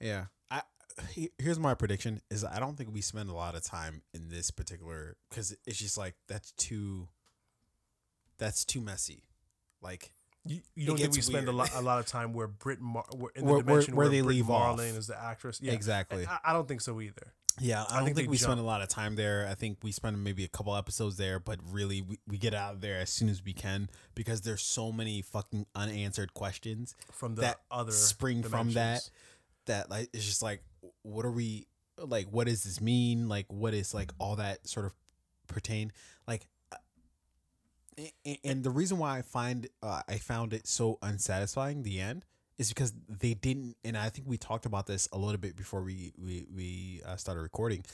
S1: Yeah. I here's my prediction is I don't think we spend a lot of time in this particular cuz it's just like that's too that's too messy. Like
S2: You, you don't think we spend a lot a lot of time where Brit Mar- where, in the
S1: Where-
S2: dimension
S1: where
S2: where,
S1: they
S2: Brit
S1: leave off.
S2: Marlene is the actress? Yeah,
S1: exactly.
S2: I, I don't think so either.
S1: Yeah, I,
S2: I
S1: don't
S2: think
S1: think, we spend a lot of time there. I think we spend maybe a couple episodes there, but really we, we get out of there as soon as we can because there's so many fucking unanswered questions
S2: From the
S1: that
S2: other
S1: spring from that that like it's just like what are we like what does this mean? Like what is like all that sort of pertain? Like and the reason why I find uh, I found it so unsatisfying the end is because they didn't and I think we talked about this a little bit before we we we uh, started recording.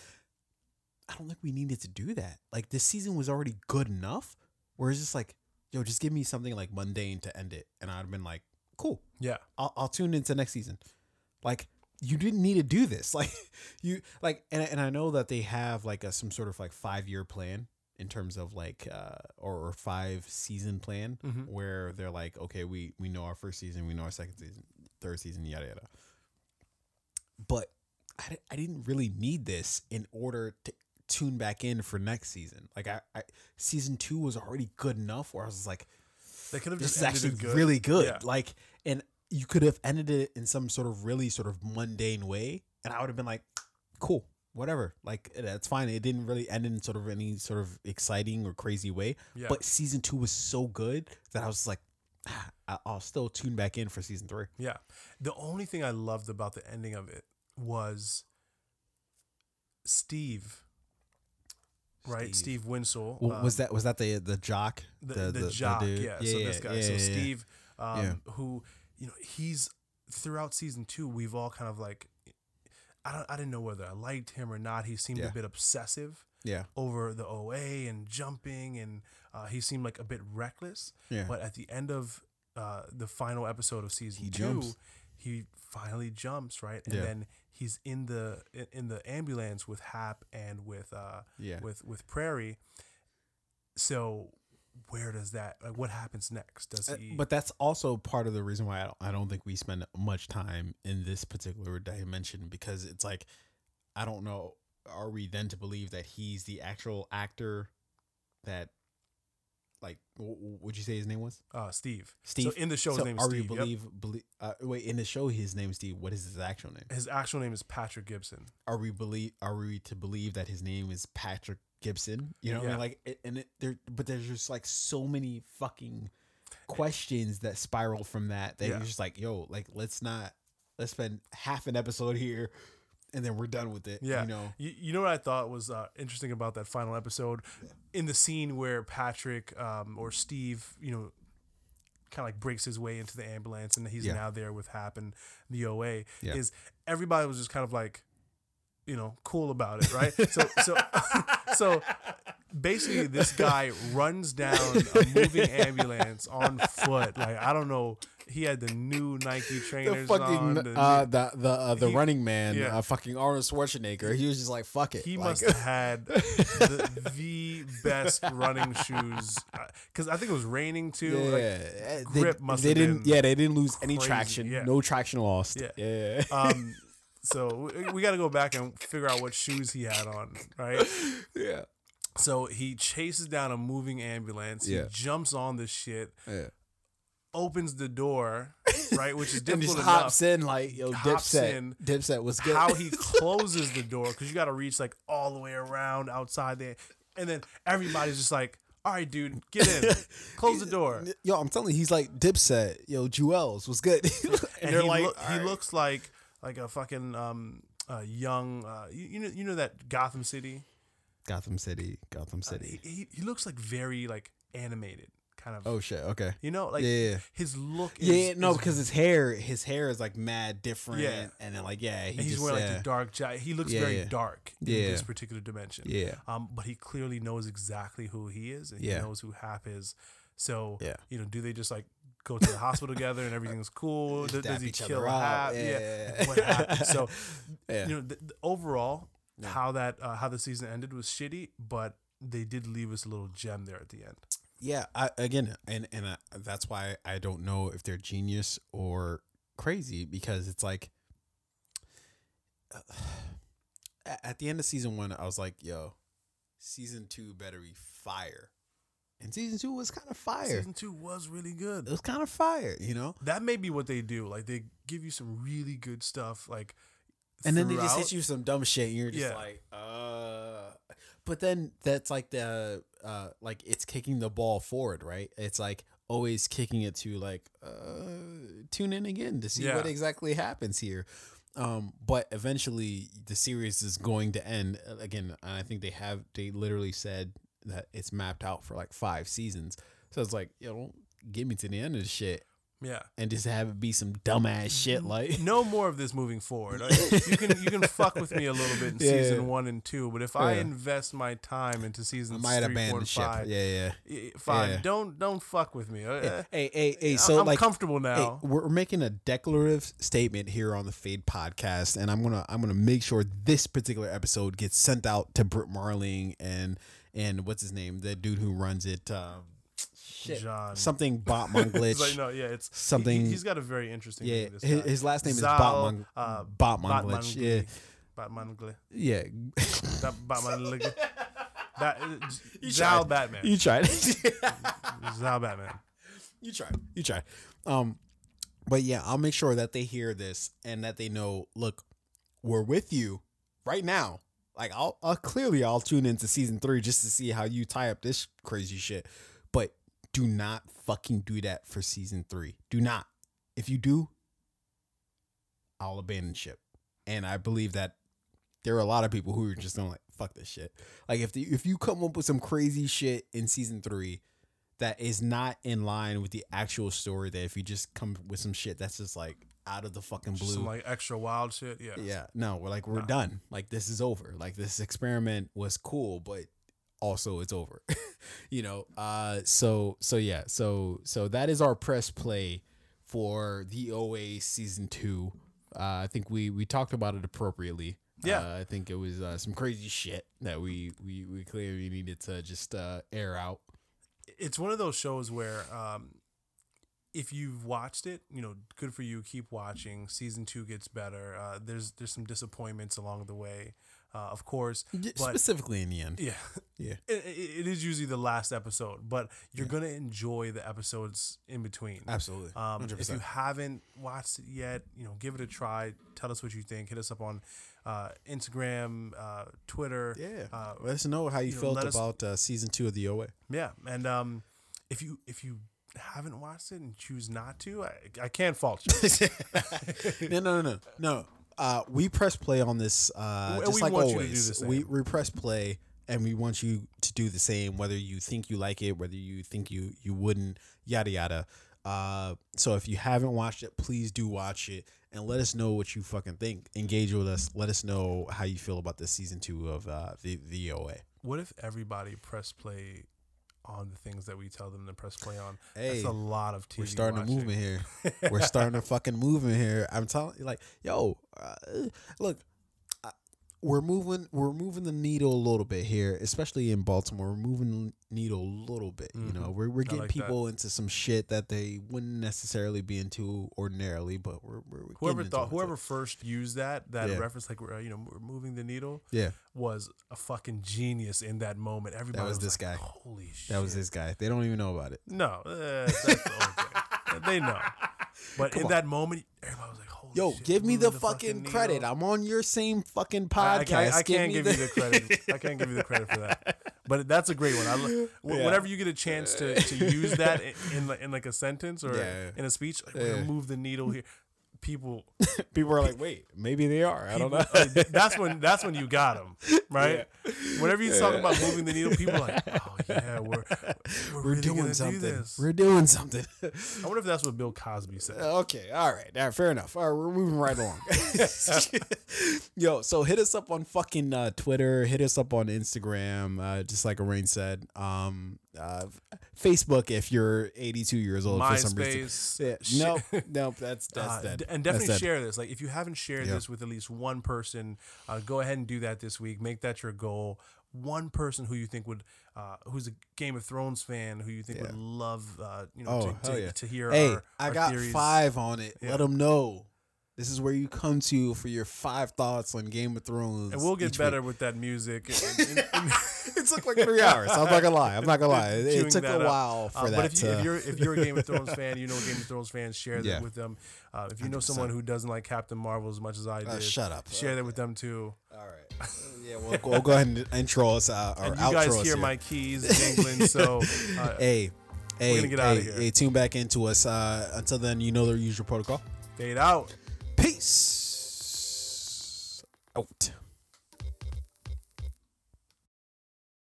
S1: I don't think we needed to do that. Like this season was already good enough where it's just like yo just give me something like mundane to end it. And I'd have been like cool.
S2: Yeah,
S1: I'll, I'll tune into next season. Like you didn't need to do this. Like you like and, and I know that they have like a some sort of like five year plan in terms of like uh or, or five season plan
S2: Mhm.
S1: where they're like okay we we know our first season we know our second season third season yada yada. But I, I didn't really need this in order to tune back in for next season. Like I, I season two was already good enough where I was like
S2: they could have
S1: this
S2: just
S1: is
S2: ended
S1: actually
S2: it good.
S1: really good.
S2: Yeah.
S1: Like, you could have ended it in some sort of really sort of mundane way, and I would have been like, cool, whatever, like that's fine. It didn't really end in sort of any sort of exciting or crazy way,
S2: Yeah.
S1: but season two was so good that I was like, ah, I'll still tune back in for season three.
S2: Yeah. The only thing I loved about the ending of it was Steve, right?
S1: Steve.
S2: Steve Winslow.
S1: W-
S2: um,
S1: was that was that the the jock?
S2: the, the, jock?
S1: dude?
S2: yeah, So this guy. so
S1: yeah, yeah.
S2: Steve, um,
S1: Yeah.
S2: who you know, he's throughout season two. We've all kind of like, I don't, I didn't know whether I liked him or not. He seemed
S1: Yeah.
S2: a bit obsessive
S1: Yeah,
S2: over the OA and jumping, and uh, he seemed like a bit reckless.
S1: yeah,
S2: But at the end of uh, the final episode of season
S1: He
S2: two,
S1: jumps.
S2: he finally jumps right, and
S1: Yeah.
S2: then he's in the in- the ambulance with Hap and with uh
S1: yeah.
S2: with with Prairie. So where does that like what happens next? Does
S1: Uh,
S2: he?
S1: But that's also part of the reason why I don't, I don't think we spend much time in this particular dimension because it's like I don't know. Are we then to believe that he's the actual actor that, like, would you say his name was
S2: uh, Steve.
S1: Steve?
S2: So in the show, his
S1: So
S2: name is
S1: are
S2: Steve.
S1: we
S2: yep.
S1: believe believe? Uh, wait, in the show, his name is Steve. What is his actual name?
S2: His actual name is Patrick Gibson.
S1: Are we believe? Are we to believe that his name is Patrick Gibson? You know, what I mean? like, it, and it, there, but there's just like so many fucking questions that spiral from that that
S2: Yeah.
S1: you're just like, yo, like let's not let's spend half an episode here, and then we're done with it.
S2: Yeah.
S1: you know,
S2: You, you know what I thought was uh, interesting about that final episode? In the scene where Patrick um, or Steve, you know, kind of like breaks his way into the ambulance and he's
S1: Yeah.
S2: now there with Hap and the OA,
S1: Yeah.
S2: is everybody was just kind of like, you know, cool about it, right? so, so, so basically, this guy runs down a moving ambulance on foot. Like, I don't know. He had the new Nike
S1: the
S2: trainers on.
S1: fucking
S2: the
S1: uh, the the uh, the
S2: He-
S1: running man,
S2: yeah.
S1: uh, fucking Arnold Schwarzenegger. He was just like, fuck it.
S2: He
S1: like,
S2: must have had the, the best running shoes because I think it was raining too.
S1: Yeah,
S2: Like,
S1: they,
S2: grip must
S1: they
S2: have
S1: didn't. Yeah, they didn't lose any traction.
S2: yeah.
S1: No traction lost.
S2: Yeah.
S1: Yeah,
S2: um, so we, we got to go back and figure out what shoes he had on, right?
S1: yeah,
S2: So he chases down a moving ambulance.
S1: Yeah.
S2: He jumps on this shit,
S1: yeah.
S2: opens the door, right, which is
S1: and just
S2: difficult
S1: hops
S2: enough.
S1: in like yo,
S2: Hops
S1: Dipset.
S2: in.
S1: Dipset was good.
S2: How he closes the door because you got to reach like all the way around outside there, and then everybody's just like, "All right, dude, get in, close the door."
S1: Yo, I'm telling you, he's like Dipset. Yo, Juelz was good. and,
S2: he,
S1: like,
S2: he looks like like a fucking um uh, young uh you, you know you know that Gotham City.
S1: Gotham City, Gotham
S2: Uh,
S1: City.
S2: he, he he looks like very like animated kind of.
S1: oh shit. Okay.
S2: You know, like
S1: yeah,
S2: his look. Is,
S1: yeah. no,
S2: is-
S1: because his hair, his hair is like mad different.
S2: Yeah.
S1: and then like yeah, he
S2: he's
S1: just,
S2: wearing
S1: yeah,
S2: like the dark jacket. He looks
S1: Yeah,
S2: very
S1: yeah.
S2: dark in this particular dimension.
S1: yeah,
S2: Um, but he clearly knows exactly who he is, and he knows who Hap is. So
S1: Yeah.
S2: you know, do they just like go to the hospital together and everything's cool? Does, does he kill
S1: up.
S2: Hap?
S1: Yeah.
S2: What happened? So
S1: yeah.
S2: you know, th- th- overall,
S1: Yeah.
S2: how that uh, how the season ended was shitty, but they did leave us a little gem there at the end.
S1: yeah. I, again, and and uh, that's why I don't know if they're genius or crazy because it's like at- at the end of season one, I was like, yo, season two better be fire, and season two was kind of fire.
S2: Season two was really good.
S1: It was kind of fire, you know.
S2: That may be what they do. Like they give you some really good stuff. Like,
S1: and then they just hit you some dumb shit, and you're just
S2: Yeah.
S1: like, uh. But then that's like the uh, like it's kicking the ball forward, right? It's like always kicking it to like uh, tune in again to see
S2: Yeah.
S1: what exactly happens here. Um, but eventually the series is going to end again. and I think they have they literally said that it's mapped out for like five seasons. So it's like, yo, don't get me to the end of the shit
S2: Yeah.
S1: and just have it be some dumbass shit like
S2: No more of this moving forward. Uh, you can you can fuck with me a little bit in
S1: Yeah,
S2: season
S1: yeah.
S2: one and two, but if I invest my time into
S1: I might
S2: three, four,
S1: abandon ship.
S2: five,
S1: Yeah, yeah.
S2: five,
S1: Yeah.
S2: don't don't fuck with me. Uh,
S1: Hey,
S2: eh,
S1: hey, hey, hey, so
S2: I'm
S1: like
S2: comfortable
S1: hey,
S2: now.
S1: we're making a declarative statement here on the Fade podcast, and I'm gonna I'm gonna make sure this particular episode gets sent out to Brit Marling and and what's his name, the dude who runs it, um, shit,
S2: John.
S1: something Botman
S2: It's
S1: glitch.
S2: like, no, yeah, it's
S1: Something-
S2: He, has got a very interesting.
S1: yeah,
S2: name, this
S1: his,
S2: guy.
S1: his last name is
S2: Zal,
S1: Botman
S2: uh,
S1: Botman
S2: Batman
S1: glitch. Yeah,
S2: Batman Gle-
S1: yeah.
S2: That Batman Gle- Bat,
S1: You
S2: Zal
S1: tried.
S2: Batman.
S1: you tried.
S2: Zal Batman.
S1: you tried. You tried. Um, but yeah, I'll make sure that they hear this and that they know. Look, we're with you right now. Like I'll, I'll clearly I'll tune into season three just to see how you tie up this crazy shit. But do not fucking do that for season three. Do not. If you do, I'll abandon ship. And I believe that there are a lot of people who are just going like fuck this shit. Like if the, if you come up with some crazy shit in season three that is not in line with the actual story, that if you just come with some shit that's just like out of the fucking blue,
S2: Some like extra wild shit. Yeah.
S1: yeah, no, we're like we're
S2: Nah.
S1: done. Like this is over. Like this experiment was cool, but also it's over. you know. Uh so so yeah, so so that is our press play for the OA season 2. Uh I think we we talked about it appropriately.
S2: Yeah.
S1: Uh, I think it was uh, some crazy shit that we we we clearly needed to just uh air out.
S2: it's one of those shows where um, if you've watched it, you know, good for you. Keep watching. Season two gets better. Uh, there's there's some disappointments along the way, uh, of course. But
S1: Specifically in the end.
S2: yeah,
S1: Yeah.
S2: it, it- is usually the last episode, but you're gonna enjoy the episodes in between.
S1: Absolutely.
S2: Um, if
S1: 100%.
S2: you haven't watched it yet, you know, give it a try. Tell us what you think. Hit us up on uh, Instagram, uh, Twitter.
S1: yeah.
S2: Uh,
S1: let us know how you,
S2: you know,
S1: felt
S2: us-
S1: about uh, season 2 of the OA.
S2: Yeah, and um, if you if you haven't watched it and choose not to, I, I can't fault you.
S1: no, no, no, no, no. Uh, we press play on this, uh, just
S2: we
S1: like
S2: want you to
S1: always. We we press play, and we want you to do the same. Whether you think you like it, whether you think you you wouldn't, yada yada. Uh, so if you haven't watched it, please do watch it and let us know what you fucking think. Engage with us. Let us know how you feel about this season two of uh, the the OA.
S2: what if everybody press play on the things that we tell them to press play on?
S1: Hey,
S2: That's a lot of TV.
S1: We're starting
S2: watching.
S1: a movement here. We're starting a fucking movement here. I'm telling you, like, yo, uh, look, we're moving, we're moving the needle a little bit here, especially in Baltimore. We're moving the needle a little bit. You know,
S2: Mhm.
S1: we're we're getting
S2: like that.
S1: people into some shit that they wouldn't necessarily be into ordinarily, but we're, we're we're
S2: Whoever
S1: getting
S2: thought,
S1: into it.
S2: whoever first used that that
S1: Yeah.
S2: reference, like uh, you know, we're moving the needle,
S1: yeah,
S2: was a fucking genius in that moment. Everybody
S1: was
S2: was,
S1: this
S2: like,
S1: guy.
S2: Holy shit!
S1: that was this guy. They don't even know about it.
S2: No, uh, that's the. They know, but
S1: Come
S2: in
S1: on.
S2: that moment, everybody was like, "Holy
S1: Yo,
S2: shit,
S1: give me
S2: moving
S1: the, fucking
S2: needle."
S1: credit. I'm on your same fucking
S2: I- I,
S1: podcast.
S2: can't- I, can't give you the credit. I can't give you the credit for that. But that's a great one. I, lo-
S1: Yeah.
S2: Whenever you get a chance to, to use that in, in like in like a sentence or
S1: Yeah.
S2: in a speech, like, we're gonna move the needle here. People,
S1: People are like, wait, maybe they are. I don't know.
S2: like, that's when that's when you got them, right? Whenever you talk about moving the needle, people are like, oh yeah, we're we're,
S1: We're
S2: really
S1: doing something.
S2: Do.
S1: We're doing something.
S2: I wonder if that's what Bill Cosby said.
S1: okay, all right, all right, fair enough. All right, we're moving right along. Yo, so hit us up on fucking uh, Twitter. Hit us up on Instagram. Uh, just like Arain said. Um, uh, Facebook if you're 82 years old for some reason.
S2: MySpace.
S1: Yeah, nope, nope. That's that's
S2: Uh,
S1: dead.
S2: and
S1: That's
S2: definitely
S1: dead.
S2: share this. Like, if you haven't shared
S1: Yeah.
S2: this with at least one person, uh, go ahead and do that this week. Make that your goal. One person who you think would, uh, who's a Game of Thrones fan, who you think would love, uh, you know,
S1: Oh,
S2: to, to,
S1: yeah.
S2: to hear.
S1: Hey,
S2: our,
S1: I
S2: our
S1: got
S2: theories.
S1: five on it.
S2: Yeah.
S1: Let them know. This is where you come to for your five thoughts on Game of Thrones.
S2: and we'll get better
S1: week.
S2: with that music. And- and- and-
S1: it took like three hours. I'm not gonna lie. I'm not gonna lie. It, it took a
S2: that up.
S1: while for
S2: Uh,
S1: that.
S2: but if, you,
S1: to,
S2: if you're if you're a Game of Thrones fan, you know Game of Thrones fans, share that
S1: Yeah.
S2: with them. Uh, if you know someone who doesn't like Captain Marvel as much as I did,
S1: Uh, shut up.
S2: share that with them too.
S1: All right. yeah, we'll, go- we'll go ahead and intro us out or
S2: And you
S1: outro
S2: guys hear
S1: here.
S2: my keys jingling, so uh,
S1: hey, hey,
S2: gonna get
S1: hey, hey, tune back into us. Uh, until then, you know the usual protocol.
S2: fade out.
S1: Peace out.